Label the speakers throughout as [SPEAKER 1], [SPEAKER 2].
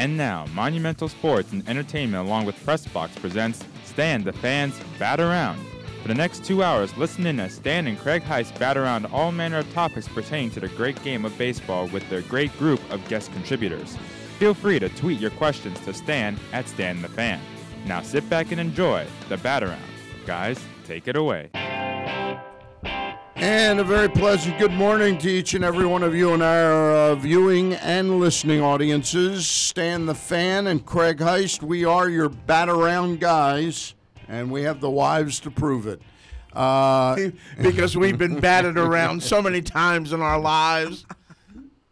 [SPEAKER 1] And now, Monumental Sports and Entertainment along with Pressbox presents Stan the Fans Bat Around. For the next two hours, listen in as Stan and Craig Heist bat around all manner of topics pertaining to the great game of baseball with their great group of guest contributors. Feel free to tweet your questions to Stan at Stan the Fan. Now sit back and enjoy the bat around. Guys, take it away.
[SPEAKER 2] And a very pleasant good morning to each and every one of you in our uh, viewing and listening audiences. Stan the Fan and Craig Heist, we are your bat around guys, and we have the wives to prove it. Uh,
[SPEAKER 3] because we've been batted around so many times in our lives.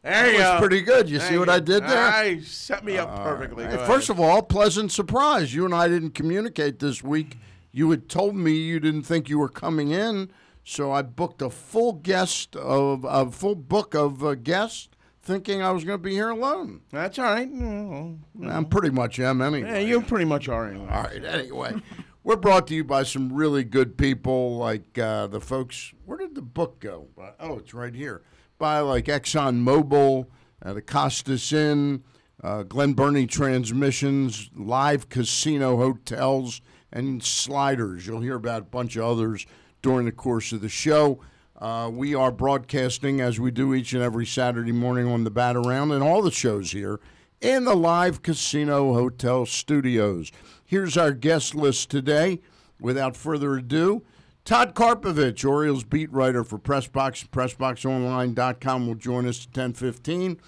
[SPEAKER 3] There
[SPEAKER 2] that
[SPEAKER 3] you
[SPEAKER 2] was
[SPEAKER 3] go.
[SPEAKER 2] pretty good. You see what. I did there?
[SPEAKER 3] I set me up perfectly.
[SPEAKER 2] Hey, First of all, pleasant surprise. You and I didn't communicate this week. You had told me you didn't think you were coming in, so I booked a full guest of a full book of uh, guests, thinking I was going to be here alone.
[SPEAKER 3] that's all right.
[SPEAKER 2] I'm pretty much am anyway.
[SPEAKER 3] Yeah, you pretty much are anyway.
[SPEAKER 2] All right. Anyway, we're brought to you by some really good people, like uh, the folks. Where did the book go? Oh, it's right here. By like Exxon Mobil, uh, the Costas Inn, uh, Glen Burnie Transmissions, Live Casino Hotels, and Sliders. You'll hear about a bunch of others during the course of the show. Uh, we are broadcasting as we do each and every Saturday morning on the Bat Around and all the shows here in the Live Casino Hotel studios. Here's our guest list today. Without further ado, Todd Karpovich, Orioles beat writer for Pressbox, PressBoxOnline.com, will join us at 10:15.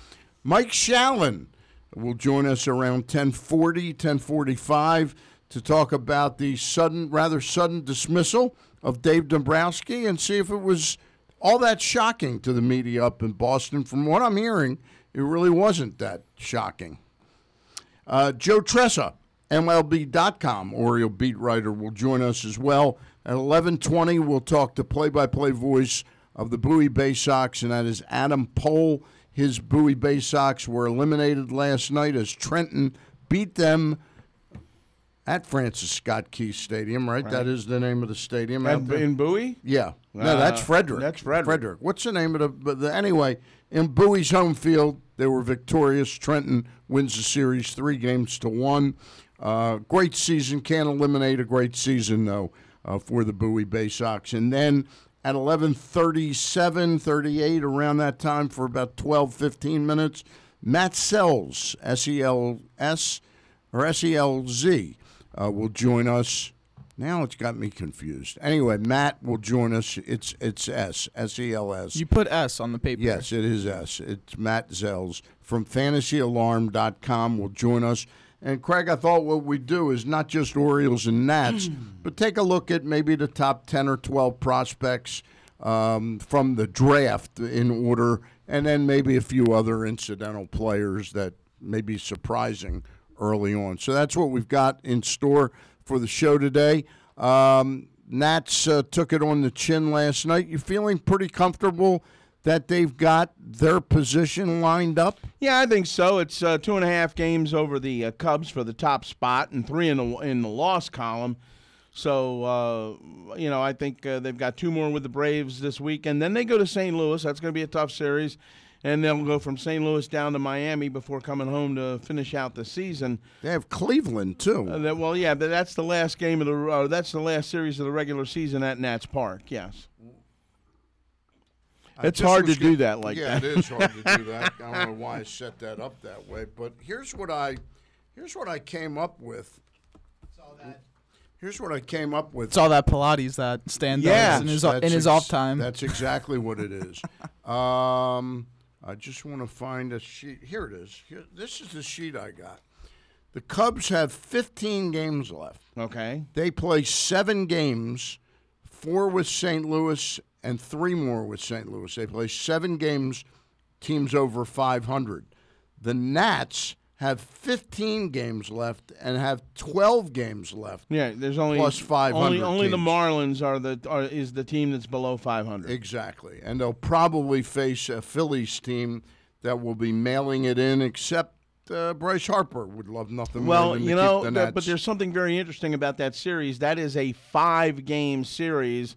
[SPEAKER 2] Mike Shalin will join us around 10:40, 10:45 to talk about the sudden, rather sudden dismissal of Dave Dombrowski and see if it was all that shocking to the media up in Boston. From what I'm hearing, it really wasn't that shocking. Uh, Joe Trezza, MLB.com, Oriole beat writer, will join us as well. At 11:20, we'll talk to play-by-play voice of the Bowie Bay Sox, and that is Adam Pohl. His Bowie Bay Sox were eliminated last night as Trenton beat them at Francis Scott Key Stadium. Right, that is the name of the stadium. out there.
[SPEAKER 3] in Bowie?
[SPEAKER 2] Yeah. No, that's
[SPEAKER 3] Uh,
[SPEAKER 2] Frederick.
[SPEAKER 3] that's Frederick.
[SPEAKER 2] Frederick. What's the name of the, but the anyway, in Bowie's home field, they were victorious. Trenton wins the series three games to one. Uh, great season. Can't eliminate a great season, though, uh, for the Bowie Bay Sox. And then at 11:37, 38, around that time for about 12, 15 minutes, Matt Selz, S-E-L-S or S-E-L-Z, uh, will join us. Now it's got me confused. Anyway, Matt will join us. It's it's S S E L S.
[SPEAKER 4] You put S on the paper.
[SPEAKER 2] Yes, it is S. It's Matt Selz from fantasyalarm.com will join us. And Craig, I thought what we do is not just Orioles and Nats, but take a look at maybe the top 10 or 12 prospects um, from the draft in order, and then maybe a few other incidental players that may be surprising early on. So that's what we've got in store for the show today. Um, Nats uh, took it on the chin last night. You feeling pretty comfortable that they've got their position lined up?
[SPEAKER 3] Yeah, I think so. It's uh, two and a half games over the uh, Cubs for the top spot, and three in the in the loss column. So uh, you know, I think uh, they've got two more with the Braves this week, and then they go to St. Louis. That's going to be a tough series, and they'll go from St. Louis down to Miami before coming home to finish out the season.
[SPEAKER 2] They have Cleveland too.
[SPEAKER 3] Uh, that, well, yeah, but that's the last game of the uh, that's the last series of the regular season at Nats Park. Yes.
[SPEAKER 2] I
[SPEAKER 3] It's
[SPEAKER 2] just
[SPEAKER 3] hard
[SPEAKER 2] was
[SPEAKER 3] to do that like
[SPEAKER 2] yeah,
[SPEAKER 3] that.
[SPEAKER 2] it is hard to do that. I don't know why I set that up that way, but here's what I here's what I came up with. Here's what I came up with.
[SPEAKER 4] It's all that Pilates that Stan
[SPEAKER 3] Yeah.
[SPEAKER 4] does in his,
[SPEAKER 2] That's
[SPEAKER 4] in his
[SPEAKER 2] ex-
[SPEAKER 4] off time.
[SPEAKER 2] That's exactly what it is. um, I just want to find a sheet. Here it is. Here, this is the sheet I got. The Cubs have 15 games left.
[SPEAKER 3] Okay.
[SPEAKER 2] They play seven games, four with St. Louis and three more with St. Louis. They play seven games, teams over 500. The Nats have 15 games left and have 12 games left.
[SPEAKER 3] Yeah, there's only
[SPEAKER 2] Plus 500
[SPEAKER 3] Only, only the. Marlins are the are, is the team that's below 500.
[SPEAKER 2] Exactly. And they'll probably face a Phillies team that will be mailing it in, except uh, Bryce Harper would love nothing more
[SPEAKER 3] well,
[SPEAKER 2] than
[SPEAKER 3] you know,
[SPEAKER 2] the
[SPEAKER 3] th- but there's something very interesting about that series. That is a five game series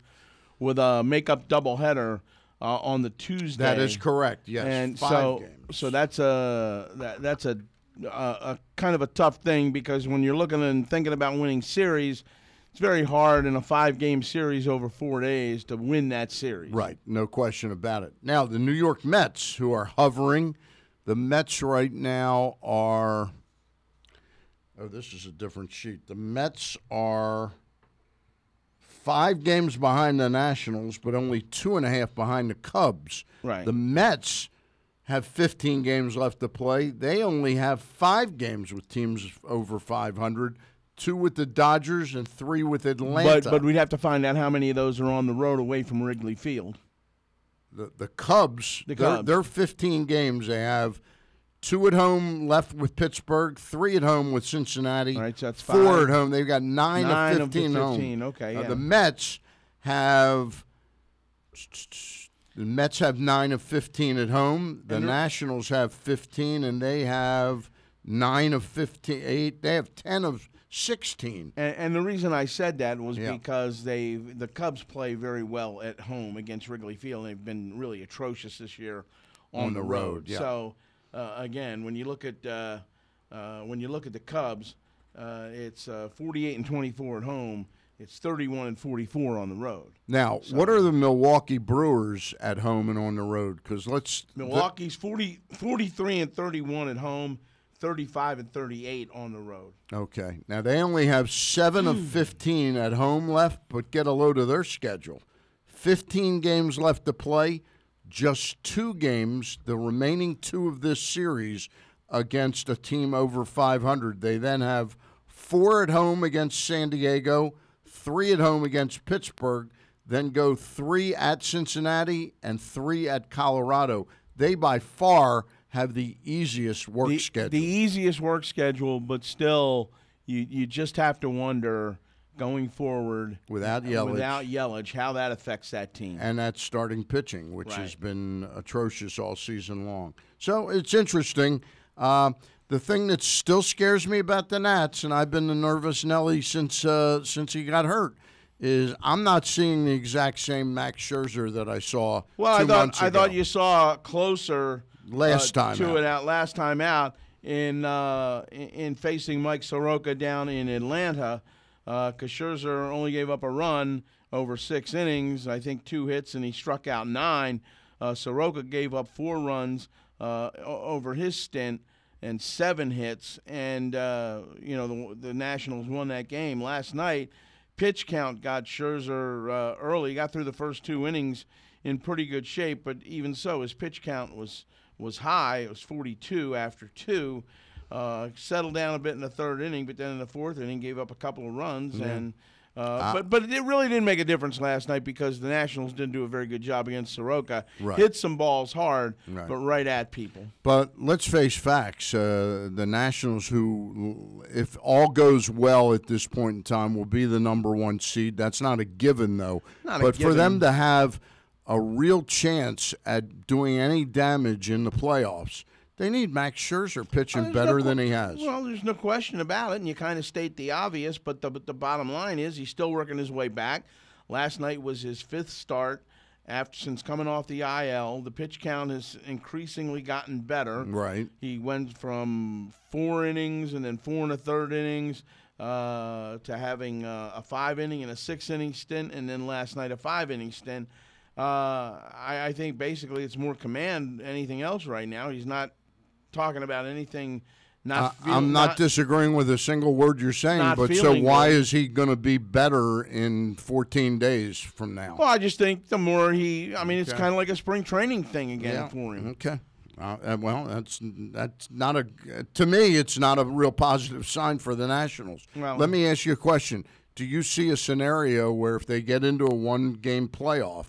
[SPEAKER 3] with a makeup doubleheader uh, on the Tuesday.
[SPEAKER 2] that is correct. Yes,
[SPEAKER 3] and
[SPEAKER 2] five
[SPEAKER 3] so
[SPEAKER 2] games.
[SPEAKER 3] so that's a that, that's a a, a kind of a tough thing because when you're looking and thinking about winning series, it's very hard in a five game series over four days to win that series.
[SPEAKER 2] Right, no question about it. Now, the New York Mets, who are hovering, the Mets right now are. Oh, this is a different sheet. The Mets are five games behind the Nationals, but only two and a half behind the Cubs.
[SPEAKER 3] Right.
[SPEAKER 2] The Mets have 15 games left to play. They only have five games with teams over 500 two with the Dodgers and three with Atlanta.
[SPEAKER 3] But but we'd have to find out how many of those are on the road away from Wrigley Field.
[SPEAKER 2] the, the Cubs,
[SPEAKER 3] The
[SPEAKER 2] they're,
[SPEAKER 3] Cubs.
[SPEAKER 2] they're 15 games. They have two at home left with Pittsburgh, three at home with Cincinnati,
[SPEAKER 3] All right, so that's
[SPEAKER 2] four
[SPEAKER 3] five.
[SPEAKER 2] at home. They've got nine,
[SPEAKER 3] Nine
[SPEAKER 2] of
[SPEAKER 3] of the
[SPEAKER 2] 15 home.
[SPEAKER 3] 15, okay,
[SPEAKER 2] Uh,
[SPEAKER 3] yeah.
[SPEAKER 2] the Mets have. The Mets have nine of 15 at home. The Nationals have 15, and they have nine of 15. Eight. They have 10 of 16.
[SPEAKER 3] And, and the reason I said that was
[SPEAKER 2] Yeah.
[SPEAKER 3] because they the Cubs play very well at home against Wrigley Field. They've been really atrocious this year on,
[SPEAKER 2] On the road, yeah.
[SPEAKER 3] So uh, again, when you look at uh, uh, when you look at the Cubs, uh, it's uh, 48 and 24 at home. It's 31 and 44 on the road.
[SPEAKER 2] Now, what are the Milwaukee Brewers at home and on the road? Because let's
[SPEAKER 3] Milwaukee's 40, 43 and 31 at home, 35 and 38 on the road.
[SPEAKER 2] Okay. Now they only have seven
[SPEAKER 3] Hmm.
[SPEAKER 2] of 15 at home left, but get a load of their schedule. 15 games left to play, just two games, the remaining two of this series against a team over 500. They then have four at home against San Diego, three at home against Pittsburgh, then go three at Cincinnati and three at Colorado. They by far have the easiest work
[SPEAKER 3] the,
[SPEAKER 2] schedule.
[SPEAKER 3] the easiest work schedule, but still, you you just have to wonder going forward
[SPEAKER 2] Without Yelich.
[SPEAKER 3] without Yelich, how that affects that team.
[SPEAKER 2] and that's starting pitching, which
[SPEAKER 3] Right.
[SPEAKER 2] has been atrocious all season long. So it's interesting. Uh, the thing that still scares me about the Nats, and I've been the nervous Nelly since uh, since he got hurt, is I'm not seeing the exact same Max Scherzer that I saw
[SPEAKER 3] well, I thought I thought you saw closer
[SPEAKER 2] Last
[SPEAKER 3] uh,
[SPEAKER 2] time
[SPEAKER 3] to
[SPEAKER 2] out.
[SPEAKER 3] it out last time out in uh, in, in facing Mike Soroka down in Atlanta. Because Scherzer only gave up a run over six innings, I think two hits, and he struck out nine. Uh, Soroka gave up four runs uh, over his stint and seven hits, and uh, you know the, the Nationals won that game last night. Pitch count got Scherzer uh, early, got through the first two innings in pretty good shape, but even so, his pitch count was was high. It was 42 after two. Uh, settled down a bit in the third inning, but then in the fourth inning gave up a couple of runs. And uh, but but it really didn't make a difference last night because the Nationals didn't do a very good job against Soroka.
[SPEAKER 2] Right.
[SPEAKER 3] Hit some balls hard,
[SPEAKER 2] Right.
[SPEAKER 3] but right at people.
[SPEAKER 2] But let's face facts. Uh, the Nationals, who, if all goes well at this point in time, will be the number one seed. That's not a given, though.
[SPEAKER 3] Not a given
[SPEAKER 2] but for them to have a real chance at doing any damage in the playoffs, they need Max Scherzer pitching
[SPEAKER 3] There's
[SPEAKER 2] better
[SPEAKER 3] no
[SPEAKER 2] than he has.
[SPEAKER 3] Well, there's no question about it, and you kind of state the obvious. But the but the bottom line is he's still working his way back. Last night was his fifth start after since coming off the IL. The pitch count has increasingly gotten better.
[SPEAKER 2] right.
[SPEAKER 3] He went from four innings and then four and a third innings uh, to having uh, a five inning and a six inning stint, and then last night a five inning stint. Uh, I, I think basically it's more command than anything else right now. He's not talking about anything. Not feel-
[SPEAKER 2] I'm not, disagreeing with a single word you're saying, but so why
[SPEAKER 3] good.
[SPEAKER 2] is he going to be better in 14 days from now?
[SPEAKER 3] Well, I just think the more he, I mean, it's
[SPEAKER 2] Okay.
[SPEAKER 3] kind of like a spring training thing again
[SPEAKER 2] Yeah.
[SPEAKER 3] for him.
[SPEAKER 2] Okay. Uh, uh, well, that's that's not a to me. It's not a real positive sign for the Nationals.
[SPEAKER 3] Well-
[SPEAKER 2] Let me ask you a question: Do you see a scenario where if they get into a one-game playoff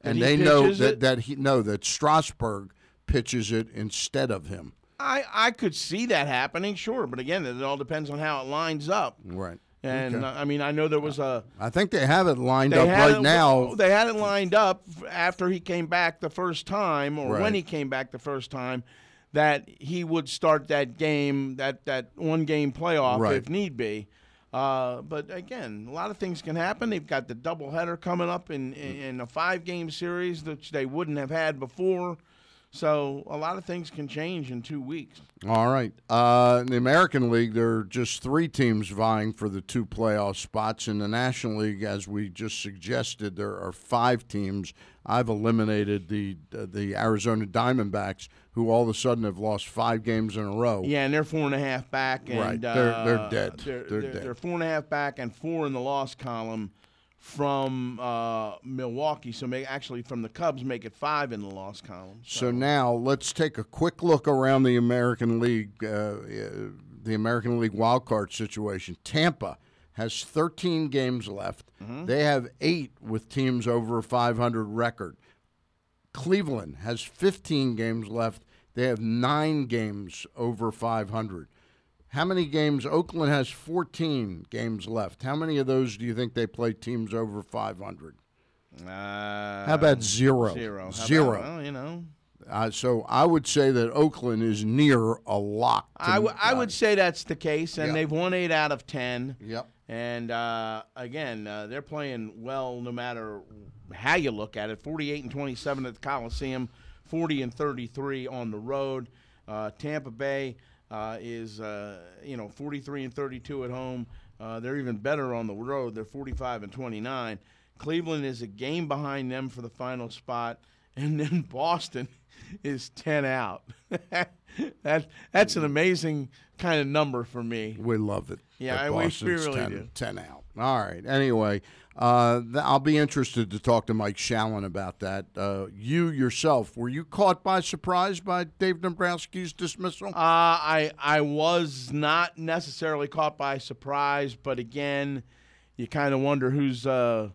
[SPEAKER 2] and
[SPEAKER 3] he
[SPEAKER 2] they know that
[SPEAKER 3] it?
[SPEAKER 2] that he no that Strasburg pitches it instead of him?
[SPEAKER 3] I, I could see that happening, sure, but again, it all depends on how it lines up.
[SPEAKER 2] Right.
[SPEAKER 3] And
[SPEAKER 2] Okay.
[SPEAKER 3] I mean, I know there was a
[SPEAKER 2] I think they have it lined up right
[SPEAKER 3] it,
[SPEAKER 2] now.
[SPEAKER 3] They had it lined up after he came back the first time, or
[SPEAKER 2] Right.
[SPEAKER 3] when he came back the first time, that he would start that game, that that one game playoff
[SPEAKER 2] Right.
[SPEAKER 3] if need be. Uh, but again, a lot of things can happen. They've got the doubleheader coming up in, in, in a five game series, which they wouldn't have had before. So a lot of things can change in two weeks.
[SPEAKER 2] All right. Uh, in the American League, there are just three teams vying for the two playoff spots. In the National League, as we just suggested, there are five teams. I've eliminated the uh, the Arizona Diamondbacks, who all of a sudden have lost five games in a row.
[SPEAKER 3] Yeah, and they're four and a half back. And,
[SPEAKER 2] Right, they're- they're
[SPEAKER 3] uh,
[SPEAKER 2] dead.
[SPEAKER 3] They're,
[SPEAKER 2] They're
[SPEAKER 3] they're,
[SPEAKER 2] dead.
[SPEAKER 3] they're four and a half back and four in the loss column from uh, Milwaukee. So make, actually, from the Cubs, make it five in the loss column.
[SPEAKER 2] So now let's take a quick look around the American League, uh, uh, the American League wild card situation. Tampa has 13 games left. They have eight with teams over a 500 record. Cleveland has 15 games left. They have nine games over 500. How many games? Oakland has 14 games left. How many of those do you think they play teams over 500?
[SPEAKER 3] Uh,
[SPEAKER 2] How about zero?
[SPEAKER 3] Zero. How about-
[SPEAKER 2] Zero.
[SPEAKER 3] well, you know.
[SPEAKER 2] Uh, so I would say that Oakland is near a lock.
[SPEAKER 3] I, w- I would say that's the case, and
[SPEAKER 2] Yeah.
[SPEAKER 3] they've won eight out of ten.
[SPEAKER 2] Yep.
[SPEAKER 3] And uh, again, uh, they're playing well no matter how you look at it. 48 and 27 at the Coliseum, 40 and 33 on the road. Uh, Tampa Bay uh, is, uh, you know, 43 and 32 at home. Uh, they're even better on the road. They're 45 and 29. Cleveland is a game behind them for the final spot, and then Boston is 10 out. that that's an amazing kind of number for me.
[SPEAKER 2] We love it.
[SPEAKER 3] Yeah, I- we- we really
[SPEAKER 2] 10,
[SPEAKER 3] do.
[SPEAKER 2] 10 out. All right. Anyway, uh, th- I'll be interested to talk to Mike Shalin about that. Uh, you yourself, were you caught by surprise by Dave Dombrowski's dismissal?
[SPEAKER 3] Uh, I I was not necessarily caught by surprise, but again, you kind of wonder who's uh,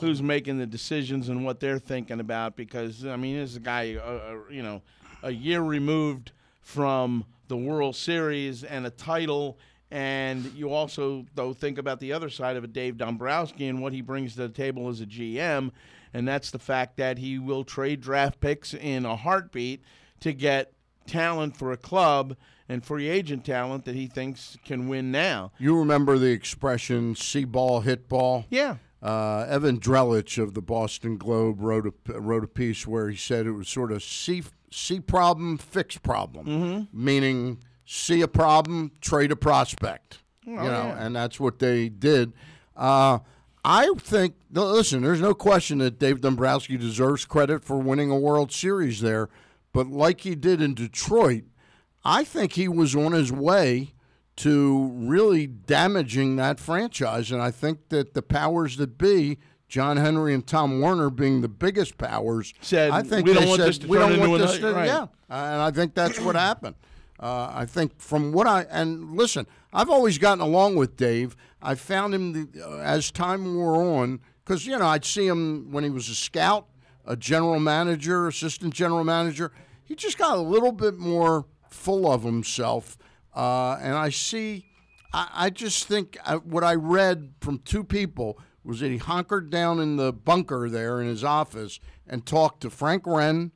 [SPEAKER 3] who's making the decisions and what they're thinking about because I mean, this is a guy, uh, uh, you know, a year removed from the World Series and a title. And you also, though, think about the other side of it, Dave Dombrowski, and what he brings to the table as a GM, and that's the fact that he will trade draft picks in a heartbeat to get talent for a club and free agent talent that he thinks can win now.
[SPEAKER 2] you remember the expression "see ball, hit ball"?
[SPEAKER 3] Yeah.
[SPEAKER 2] Uh, Evan Drellich of the Boston Globe wrote a wrote a piece where he said it was sort of see see problem, fix problem,
[SPEAKER 3] Mm-hmm.
[SPEAKER 2] meaning see a problem, trade a prospect. you know,
[SPEAKER 3] yeah.
[SPEAKER 2] and that's what they did. Uh, I think. Listen, there's no question that Dave Dombrowski deserves credit for winning a World Series there, but like he did in Detroit, I think he was on his way to really damaging that franchise. And I think that the powers that be, John Henry and Tom Werner being the biggest powers,
[SPEAKER 3] Said,
[SPEAKER 2] I think
[SPEAKER 3] "We don't want
[SPEAKER 2] said,
[SPEAKER 3] this to
[SPEAKER 2] we
[SPEAKER 3] turn
[SPEAKER 2] don't
[SPEAKER 3] into
[SPEAKER 2] want this to,
[SPEAKER 3] right.
[SPEAKER 2] yeah. And I think that's what happened. Uh, I think from what I and listen, I've always gotten along with Dave. I found him the, uh, as time wore on because you know I'd see him when he was a scout, a general manager, assistant general manager. He just got a little bit more full of himself, uh, and I see. I, I just think I, what I read from two people was that he hunkered down in the bunker there in his office and talked to Frank Wren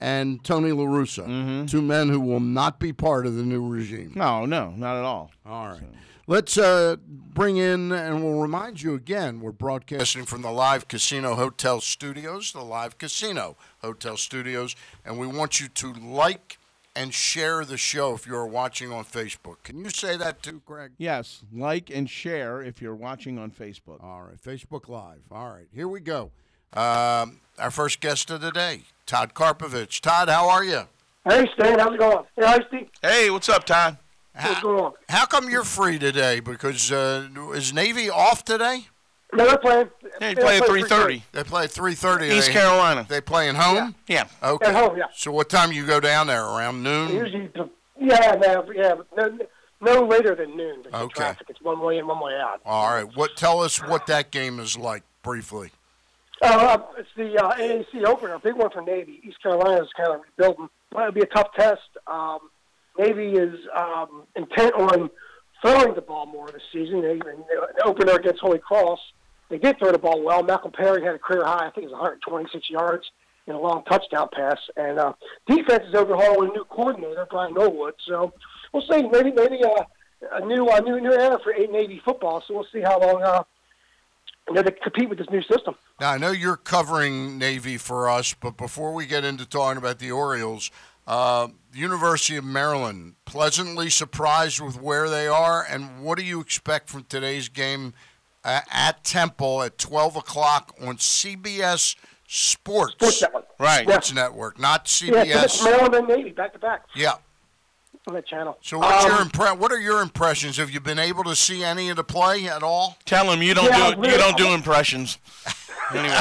[SPEAKER 2] and Tony La Russa, two men who will not be part of the new regime.
[SPEAKER 3] No, no, not at all.
[SPEAKER 2] All right. Let's uh, bring in, and we'll remind you again, we're broadcasting from the Live Casino Hotel Studios, the Live Casino Hotel Studios, and we want you to like and share the show if you're watching on Facebook. Can you say that too, Craig?
[SPEAKER 3] Yes, like and share if you're watching on Facebook.
[SPEAKER 2] All right, Facebook Live. All right, here we go. Um, our first guest of the day, Todd Karpovich. Todd, how are you?
[SPEAKER 5] Hey, Stan, how's it going? Hey, hi, Steve.
[SPEAKER 3] Hey, what's up, Todd?
[SPEAKER 5] What's going on?
[SPEAKER 2] How come you're free today? Because uh, is Navy off today?
[SPEAKER 5] No, they're playing.
[SPEAKER 3] Hey,
[SPEAKER 5] they're
[SPEAKER 3] play at 3:30.
[SPEAKER 2] They play at three thirty.
[SPEAKER 3] East Carolina.
[SPEAKER 2] They playing home.
[SPEAKER 3] Yeah.
[SPEAKER 2] Okay.
[SPEAKER 5] At home, yeah.
[SPEAKER 2] So what time you go down there? Around noon.
[SPEAKER 5] Usually, yeah, no, yeah, no, no later than noon. because
[SPEAKER 2] Okay.
[SPEAKER 5] Traffic. It's one way in, one way out.
[SPEAKER 2] All right. What? Tell us what that game is like briefly.
[SPEAKER 5] Uh, it's the uh, AAC opener, a big one for Navy. East Carolina is kind of rebuilding. Well, it'll be a tough test. Um, Navy is um, intent on throwing the ball more this season. They, and the opener against Holy Cross, they did throw the ball well. Malcolm Perry had a career high. I think it was 126 yards in a long touchdown pass. And uh, defense is overhauling a new coordinator, Brian Norwood. So we'll see. Maybe maybe uh, a new new new era for eight Navy football. So we'll see how long uh, you know, to compete with this new system.
[SPEAKER 2] Now, I know you're covering Navy for us, but before we get into talking about the Orioles, uh, University of Maryland, pleasantly surprised with where they are, and what do you expect from today's game uh, at Temple at 12 o'clock on CBS Sports?
[SPEAKER 5] Sports Network.
[SPEAKER 3] Right.
[SPEAKER 2] Sports Network, not CBS.
[SPEAKER 5] Yeah, it's
[SPEAKER 2] CBS.
[SPEAKER 5] Maryland and Navy back to back
[SPEAKER 2] Yeah.
[SPEAKER 5] on that channel.
[SPEAKER 2] So, what's
[SPEAKER 5] Um,
[SPEAKER 2] your impre- What are your impressions? Have you been able to see any of the play at all?
[SPEAKER 3] Tell him you don't
[SPEAKER 5] Yeah,
[SPEAKER 3] do
[SPEAKER 5] really-
[SPEAKER 3] you don't do impressions. Anyway,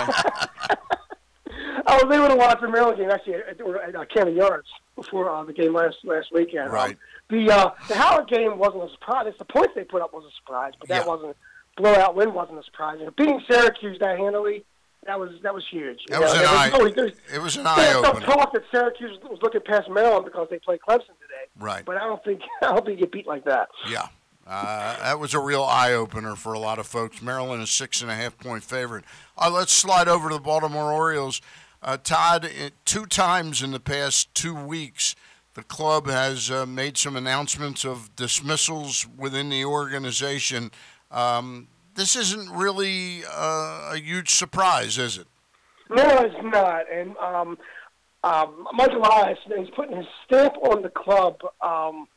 [SPEAKER 5] I was able to watch the Maryland game actually at, at, at Camden Yards before uh, the game last last weekend. Um,
[SPEAKER 2] Right.
[SPEAKER 5] the uh, the Howard game wasn't a surprise. The points they put up was a surprise, but that
[SPEAKER 2] Yeah.
[SPEAKER 5] wasn't blowout win wasn't a surprise. And beating Syracuse that handily, that was that was huge.
[SPEAKER 2] That was
[SPEAKER 5] know,
[SPEAKER 2] an eye.
[SPEAKER 5] no- there's-
[SPEAKER 2] It was an eye
[SPEAKER 5] some
[SPEAKER 2] opener.
[SPEAKER 5] talk that Syracuse was looking past Maryland because they played Clemson today.
[SPEAKER 2] Right.
[SPEAKER 5] But I don't think I don't think you get beat like that.
[SPEAKER 2] Yeah. Uh, that was a real eye opener for a lot of folks. Maryland is six and a half point favorite. Uh, let's slide over to the Baltimore Orioles. Uh, Todd, two times in the past two weeks, the club has uh, made some announcements of dismissals within the organization. Um, this isn't really uh, a huge surprise, is it?
[SPEAKER 5] No, it's not. And um, um, Mike Elias, he's putting his stamp on the club. Um,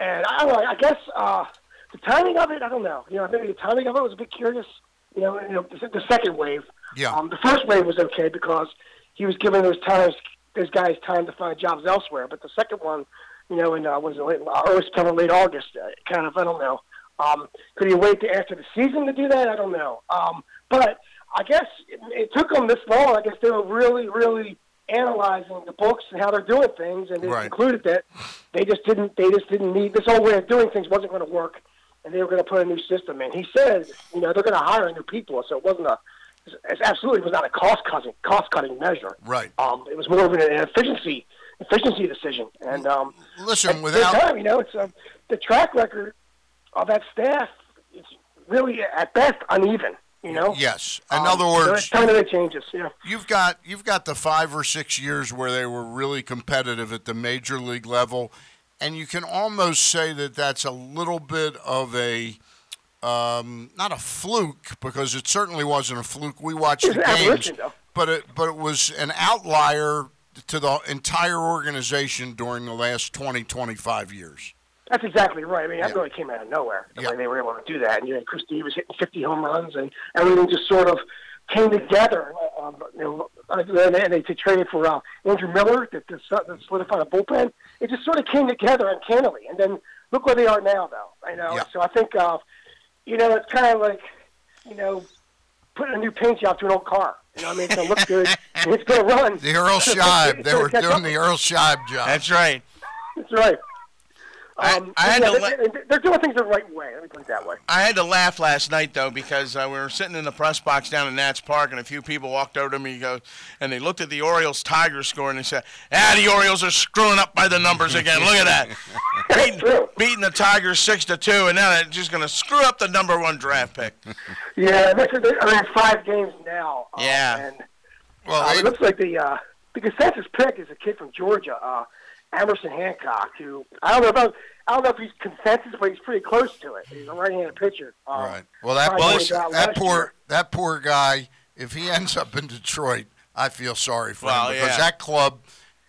[SPEAKER 5] and I don't know. I guess uh, the timing of it, I don't know. You know, maybe the timing of it was a bit curious. You know, you know the, the second wave.
[SPEAKER 2] Yeah.
[SPEAKER 5] Um, the first wave was okay because he was giving those times, those guys time to find jobs elsewhere. But the second one, you know, in uh, was it late, uh, early September, late August, uh, kind of, I don't know. Um, could he wait to after the season to do that? I don't know. Um, but I guess it, it took them this long. I guess they were really, really analyzing the books and how they're doing things, and they
[SPEAKER 2] Right.
[SPEAKER 5] concluded that they just didn't, they just didn't need this old way of doing things wasn't going to work, and they were going to put a new system in. He said, you know, they're going to hire new people, so it wasn't a, it absolutely was not a cost cutting, cost cutting measure.
[SPEAKER 2] Right.
[SPEAKER 5] Um, it was more of an efficiency, efficiency decision, and um,
[SPEAKER 2] Listen, without.
[SPEAKER 5] time, you know, it's um, the track record of that staff. It's really at best uneven. You know.
[SPEAKER 2] Yes. In
[SPEAKER 5] Um,
[SPEAKER 2] other
[SPEAKER 5] so
[SPEAKER 2] words,
[SPEAKER 5] it's time to make changes. Yeah.
[SPEAKER 2] you've got you've got the five or six years where they were really competitive at the major league level, and you can almost say that that's a little bit of a um, not a fluke because it certainly wasn't a fluke. We watched the games, but it but it was an outlier to the entire organization during the last 20, 25 years.
[SPEAKER 5] That's exactly right. I mean, that
[SPEAKER 2] Yeah.
[SPEAKER 5] really came out of nowhere. The
[SPEAKER 2] Yeah.
[SPEAKER 5] way they were able to do that, and you know, Chris was hitting 50 home runs, and everything just sort of came together. Um, you know, and they, and they traded for uh, Andrew Miller that, that solidified a bullpen. It just sort of came together uncannily, and then look where they are now, though. You know,
[SPEAKER 2] Yeah.
[SPEAKER 5] so I think, uh, you know, it's kind of like, you know, putting a new paint job to an old car. You know, what I mean, it's gonna look good, and it's gonna run.
[SPEAKER 2] The Earl Scheib,
[SPEAKER 5] It's
[SPEAKER 2] they were doing
[SPEAKER 5] up.
[SPEAKER 2] the Earl Scheib job.
[SPEAKER 3] that's right.
[SPEAKER 5] That's right.
[SPEAKER 3] I-
[SPEAKER 5] Um,
[SPEAKER 3] I had
[SPEAKER 5] yeah,
[SPEAKER 3] to
[SPEAKER 5] they,
[SPEAKER 3] let-
[SPEAKER 5] they- they're doing things the right way. Let me put it that way.
[SPEAKER 3] I had to laugh last night though because uh, we were sitting in the press box down in Nats Park, and a few people walked over to me, go, and they looked at the Orioles Tigers score, and they said, "Ah, the Orioles are screwing up by the numbers again. Look at that, beating, beating the Tigers six to two, and now they're just going to screw up the number one draft pick."
[SPEAKER 5] Yeah, and that's, I mean, five games now. um,
[SPEAKER 3] Yeah.
[SPEAKER 5] And
[SPEAKER 2] well,
[SPEAKER 5] uh, it looks like the uh, the consensus pick is a kid from Georgia, uh, Emerson Hancock, who I don't know about. I don't know if he's consensus, but he's pretty close to it. He's a right-handed pitcher. Um,
[SPEAKER 2] Right. Well, that
[SPEAKER 5] probably
[SPEAKER 2] poor, that poor
[SPEAKER 5] year.
[SPEAKER 2] that poor guy. If he ends up in Detroit, I feel sorry for
[SPEAKER 3] Well,
[SPEAKER 2] him because
[SPEAKER 3] yeah.
[SPEAKER 2] that club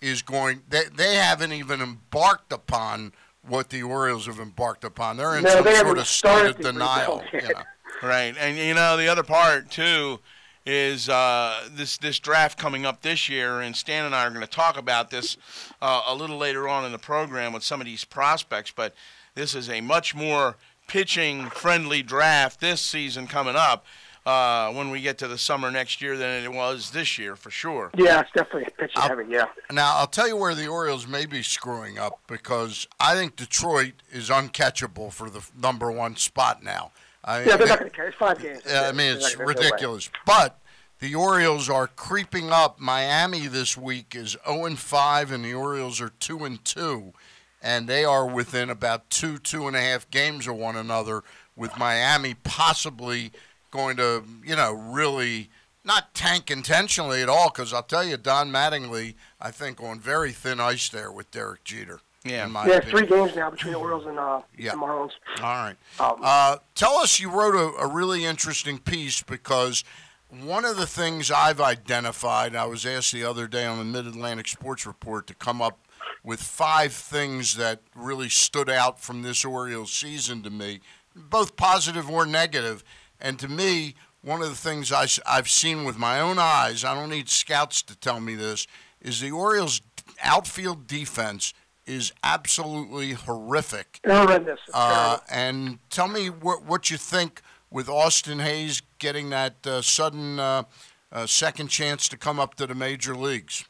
[SPEAKER 2] is going. They they haven't even embarked upon what the Orioles have embarked upon. They're in
[SPEAKER 5] No,
[SPEAKER 2] some
[SPEAKER 5] they
[SPEAKER 2] sort of state of
[SPEAKER 5] started
[SPEAKER 2] denial. You know.
[SPEAKER 3] Right, and you know the other part too is uh, this this draft coming up this year, and Stan and I are going to talk about this uh, a little later on in the program with some of these prospects. But this is a much more pitching friendly draft this season coming up uh, when we get to the summer next year than it was this year for sure.
[SPEAKER 5] Yeah, it's definitely pitching
[SPEAKER 2] I'll-
[SPEAKER 5] heavy. Yeah.
[SPEAKER 2] Now I'll tell you where the Orioles may be screwing up because I think Detroit is uncatchable for the number one spot now. I,
[SPEAKER 5] Yeah, they're not going to carry. It's five games.
[SPEAKER 2] Yeah, I mean, it's ridiculous. But the Orioles are creeping up. Miami this week is 0 and 5, and the Orioles are 2 and 2. And they are within about two, two and a half games of one another, with Miami possibly going to, you know, really not tank intentionally at all. Because I'll tell you, Don Mattingly, I think, on very thin ice there with Derek Jeter.
[SPEAKER 3] Yeah.
[SPEAKER 2] in my
[SPEAKER 5] Yeah,
[SPEAKER 2] opinion.
[SPEAKER 5] three games now between the Orioles and uh,
[SPEAKER 2] Yeah.
[SPEAKER 5] the Marlins.
[SPEAKER 2] All right.
[SPEAKER 5] Um,
[SPEAKER 2] Uh, tell us, you wrote a, a really interesting piece because one of the things I've identified, I was asked the other day on the Mid Atlantic Sports Report to come up with five things that really stood out from this Orioles season to me, both positive or negative. And to me, one of the things I, have seen with my own eyes, I don't need scouts to tell me this, is the Orioles' outfield defense is absolutely horrific.
[SPEAKER 5] Horrendous.
[SPEAKER 2] Uh, and tell me what what you think with Austin Hays getting that uh, sudden uh, uh, second chance to come up to the major leagues.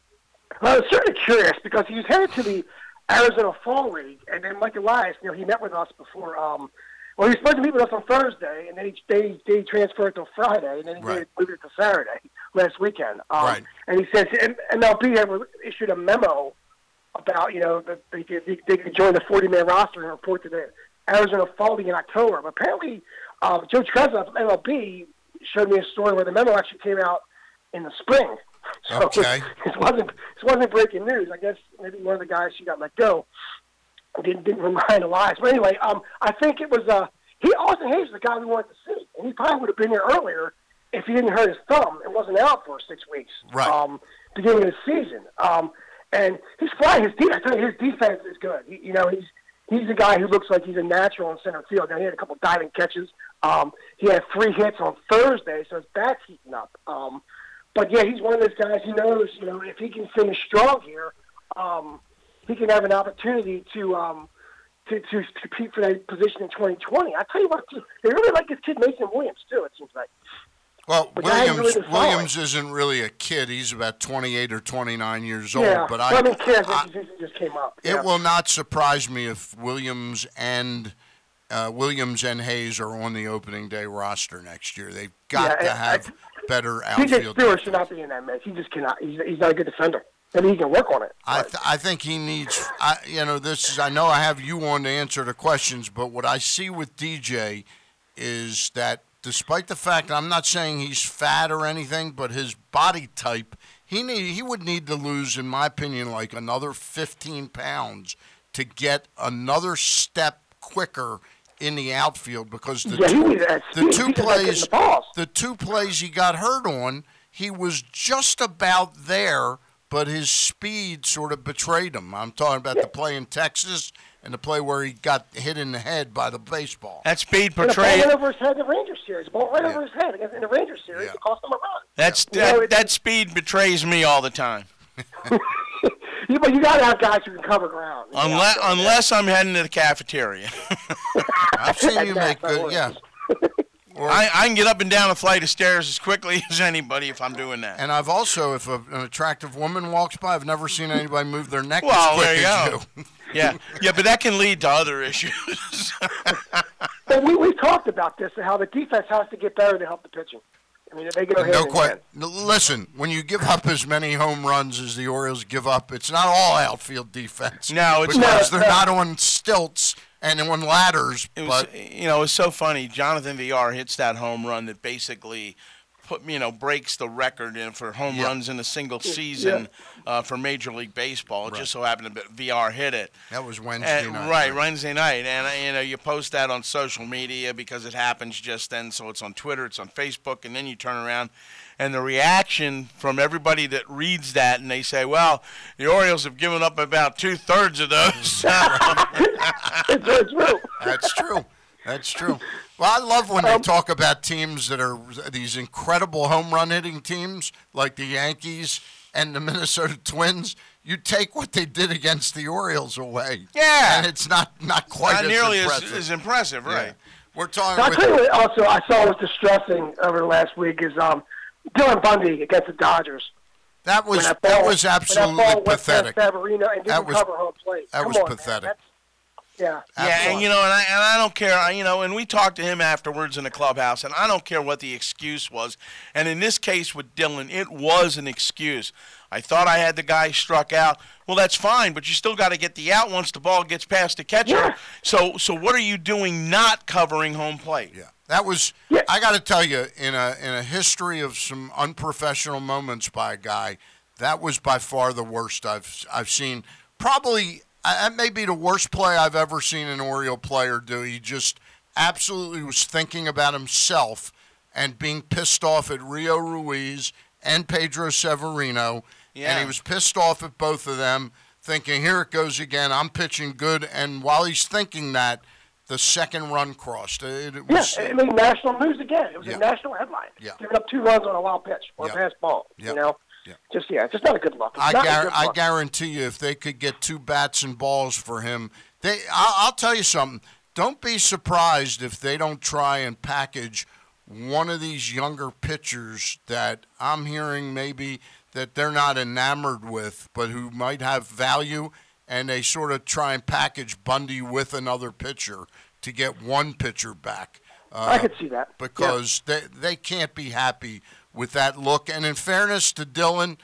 [SPEAKER 5] Well, I was certainly curious because he was headed to the Arizona Fall League, and then Mike Elias, you know, he met with us before. Um, well, he was supposed to meet with us on Thursday, and then he they, they transferred to Friday, and then he
[SPEAKER 2] Right.
[SPEAKER 5] moved it to Saturday last weekend. Um,
[SPEAKER 2] Right.
[SPEAKER 5] And he says MLB issued a memo about you know they could, they, they could join the 40-man roster and report to the Arizona Fall League in October. But apparently, uh, Joe Trezza of MLB showed me a story where the memo actually came out in the spring. So
[SPEAKER 2] Okay.
[SPEAKER 5] this wasn't this wasn't breaking news. I guess maybe one of the guys who got let go didn't didn't remind Elias. But anyway, um, I think it was uh he Austin Hays was the guy we wanted to see, and he probably would have been there earlier if he didn't hurt his thumb and wasn't out for six weeks.
[SPEAKER 2] Right.
[SPEAKER 5] Um, beginning of the season. Um, and he's flying. His defense, his defense is good. He, you know, he's he's a guy who looks like he's a natural in center field. Now he had a couple diving catches. Um, he had three hits on Thursday, so his bat's heating up. Um, but yeah, he's one of those guys who knows, you know, if he can finish strong here, um, he can have an opportunity to um, to to compete for that position in 2020. I tell you what, they really like this kid Mason Williams too. It seems like.
[SPEAKER 2] Well, Williams
[SPEAKER 5] really.
[SPEAKER 2] Williams isn't really a kid. He's about 28 or 29 years old.
[SPEAKER 5] yeah,
[SPEAKER 2] But
[SPEAKER 5] well,
[SPEAKER 2] I,
[SPEAKER 5] I mean, kids
[SPEAKER 2] I-
[SPEAKER 5] just, came up.
[SPEAKER 2] it
[SPEAKER 5] yeah.
[SPEAKER 2] will not surprise me if Williams and uh, Williams and Hays are on the opening day roster next year. They've got
[SPEAKER 5] Yeah,
[SPEAKER 2] to
[SPEAKER 5] I-
[SPEAKER 2] have better
[SPEAKER 5] DJ
[SPEAKER 2] outfield.
[SPEAKER 5] Stewart should not be in that mix. He just cannot. He's, he's not a good defender. Maybe he can work on it.
[SPEAKER 2] I, th- I think he needs. I, you know, this is. I know I have you on to answer the questions, but what I see with DJ is that despite the fact I'm not saying he's fat or anything, but his body type, he need he would need to lose, in my opinion, like another 15 pounds to get another step quicker in the outfield because the
[SPEAKER 5] Yeah,
[SPEAKER 2] two, the two
[SPEAKER 5] He just like getting
[SPEAKER 2] plays
[SPEAKER 5] the
[SPEAKER 2] the two plays he got hurt on, he was just about there, but his speed sort of betrayed him. I'm talking about the play in Texas and the play where he got hit in the head by the baseball.
[SPEAKER 3] That speed
[SPEAKER 5] And the ball
[SPEAKER 3] portrayed.
[SPEAKER 5] went over his head in the Rangers series. Ball right
[SPEAKER 2] Yeah.
[SPEAKER 5] over his head in the Rangers series.
[SPEAKER 2] Yeah.
[SPEAKER 5] It cost him a run.
[SPEAKER 3] That's
[SPEAKER 5] You know,
[SPEAKER 3] that, speed betrays me all the time.
[SPEAKER 5] Yeah, but you got to have guys who can cover ground.
[SPEAKER 3] Unless
[SPEAKER 5] outfield.
[SPEAKER 3] unless I'm heading to the cafeteria,
[SPEAKER 2] I've seen you make
[SPEAKER 5] That's
[SPEAKER 2] good, yeah. Or,
[SPEAKER 3] I, I can get up and down a flight of stairs as quickly as anybody if I'm doing that.
[SPEAKER 2] and I've also, if a, an attractive woman walks by, I've never seen anybody move their neck
[SPEAKER 3] Well,
[SPEAKER 2] as quick
[SPEAKER 3] there you
[SPEAKER 2] as
[SPEAKER 3] go.
[SPEAKER 2] you.
[SPEAKER 3] Yeah, yeah, but that can lead to other issues.
[SPEAKER 5] But we we talked about this and how the defense has to get better to help the pitching. I mean, if they go hand
[SPEAKER 2] No question. Listen, when you give up as many home runs as the Orioles give up, it's not all outfield defense.
[SPEAKER 3] No, it's
[SPEAKER 2] because
[SPEAKER 5] not.
[SPEAKER 2] they're not on stilts and on ladders.
[SPEAKER 3] It was,
[SPEAKER 2] but
[SPEAKER 3] you know, it's so funny. Jonathan Villar hits that home run that basically put, you know, breaks the record in for home
[SPEAKER 2] Yeah.
[SPEAKER 3] runs in a single season uh, for Major League Baseball. It just so happened that Villar hit it.
[SPEAKER 2] that was Wednesday
[SPEAKER 3] And-
[SPEAKER 2] night.
[SPEAKER 3] right, Wednesday night, and uh, you know you post that on social media because it happens just then. So it's on Twitter, it's on Facebook, and then you turn around, and the reaction from everybody that reads that, and they say, "Well, the Orioles have given up about two thirds of those."
[SPEAKER 5] It's very true.
[SPEAKER 2] That's true. That's true. Well, I love when
[SPEAKER 5] Um,
[SPEAKER 2] they talk about teams that are these incredible home run hitting teams like the Yankees and the Minnesota Twins. You take what they did against the Orioles away.
[SPEAKER 3] Yeah.
[SPEAKER 2] And it's not, not quite
[SPEAKER 3] Not
[SPEAKER 2] as
[SPEAKER 3] nearly
[SPEAKER 2] impressive.
[SPEAKER 3] as impressive,
[SPEAKER 2] Yeah.
[SPEAKER 3] right?
[SPEAKER 2] We're talking
[SPEAKER 5] I'll tell you what also I saw was distressing over the last week is um, Dylan Bundy against the Dodgers.
[SPEAKER 2] that was that,
[SPEAKER 5] ball-
[SPEAKER 2] was absolutely
[SPEAKER 5] that ball went past
[SPEAKER 2] pathetic.
[SPEAKER 5] Severino and didn't
[SPEAKER 2] That was-
[SPEAKER 5] cover home plate.
[SPEAKER 2] that
[SPEAKER 5] Come
[SPEAKER 2] was
[SPEAKER 5] on,
[SPEAKER 2] pathetic.
[SPEAKER 5] That's- Yeah.
[SPEAKER 3] Yeah, and you know, and I, and I don't care, I, you know, and we talked to him afterwards in the clubhouse, and I don't care what the excuse was. And in this case with Dylan, it was an excuse. I thought I had the guy struck out. Well, that's fine, but you still got to get the out once the ball gets past the catcher.
[SPEAKER 5] Yeah.
[SPEAKER 3] So, so what are you doing not covering home plate?
[SPEAKER 2] Yeah, that was.
[SPEAKER 5] Yeah.
[SPEAKER 2] I got to tell you, in a in a history of some unprofessional moments by a guy, that was by far the worst I've I've seen. Probably that may be the worst play I've ever seen an Oriole player do. He just absolutely was thinking about himself and being pissed off at Rio Ruiz and Pedro Severino.
[SPEAKER 3] Yeah.
[SPEAKER 2] And he was pissed off at both of them, thinking, here it goes again. I'm pitching good. And while he's thinking that, the second run crossed. It, it
[SPEAKER 5] Yeah,
[SPEAKER 2] was,
[SPEAKER 5] it made national news again. It was
[SPEAKER 2] Yeah.
[SPEAKER 5] a national headline.
[SPEAKER 2] Yeah.
[SPEAKER 5] Giving up two runs on a wild pitch or
[SPEAKER 2] Yeah.
[SPEAKER 5] a pass ball.
[SPEAKER 2] Yeah.
[SPEAKER 5] You know,
[SPEAKER 2] Yeah.
[SPEAKER 5] just yeah, it's just not a good look. It's
[SPEAKER 2] I, gar- I
[SPEAKER 5] look.
[SPEAKER 2] guarantee you, if they could get two bats and balls for him, they. I'll, I'll tell you something. Don't be surprised if they don't try and package one of these younger pitchers that I'm hearing maybe that they're not enamored with, but who might have value, and they sort of try and package Bundy with another pitcher to get one pitcher back. Uh,
[SPEAKER 5] I could see that. Yeah.
[SPEAKER 2] because they they can't be happy with that look. And in fairness to Dylan,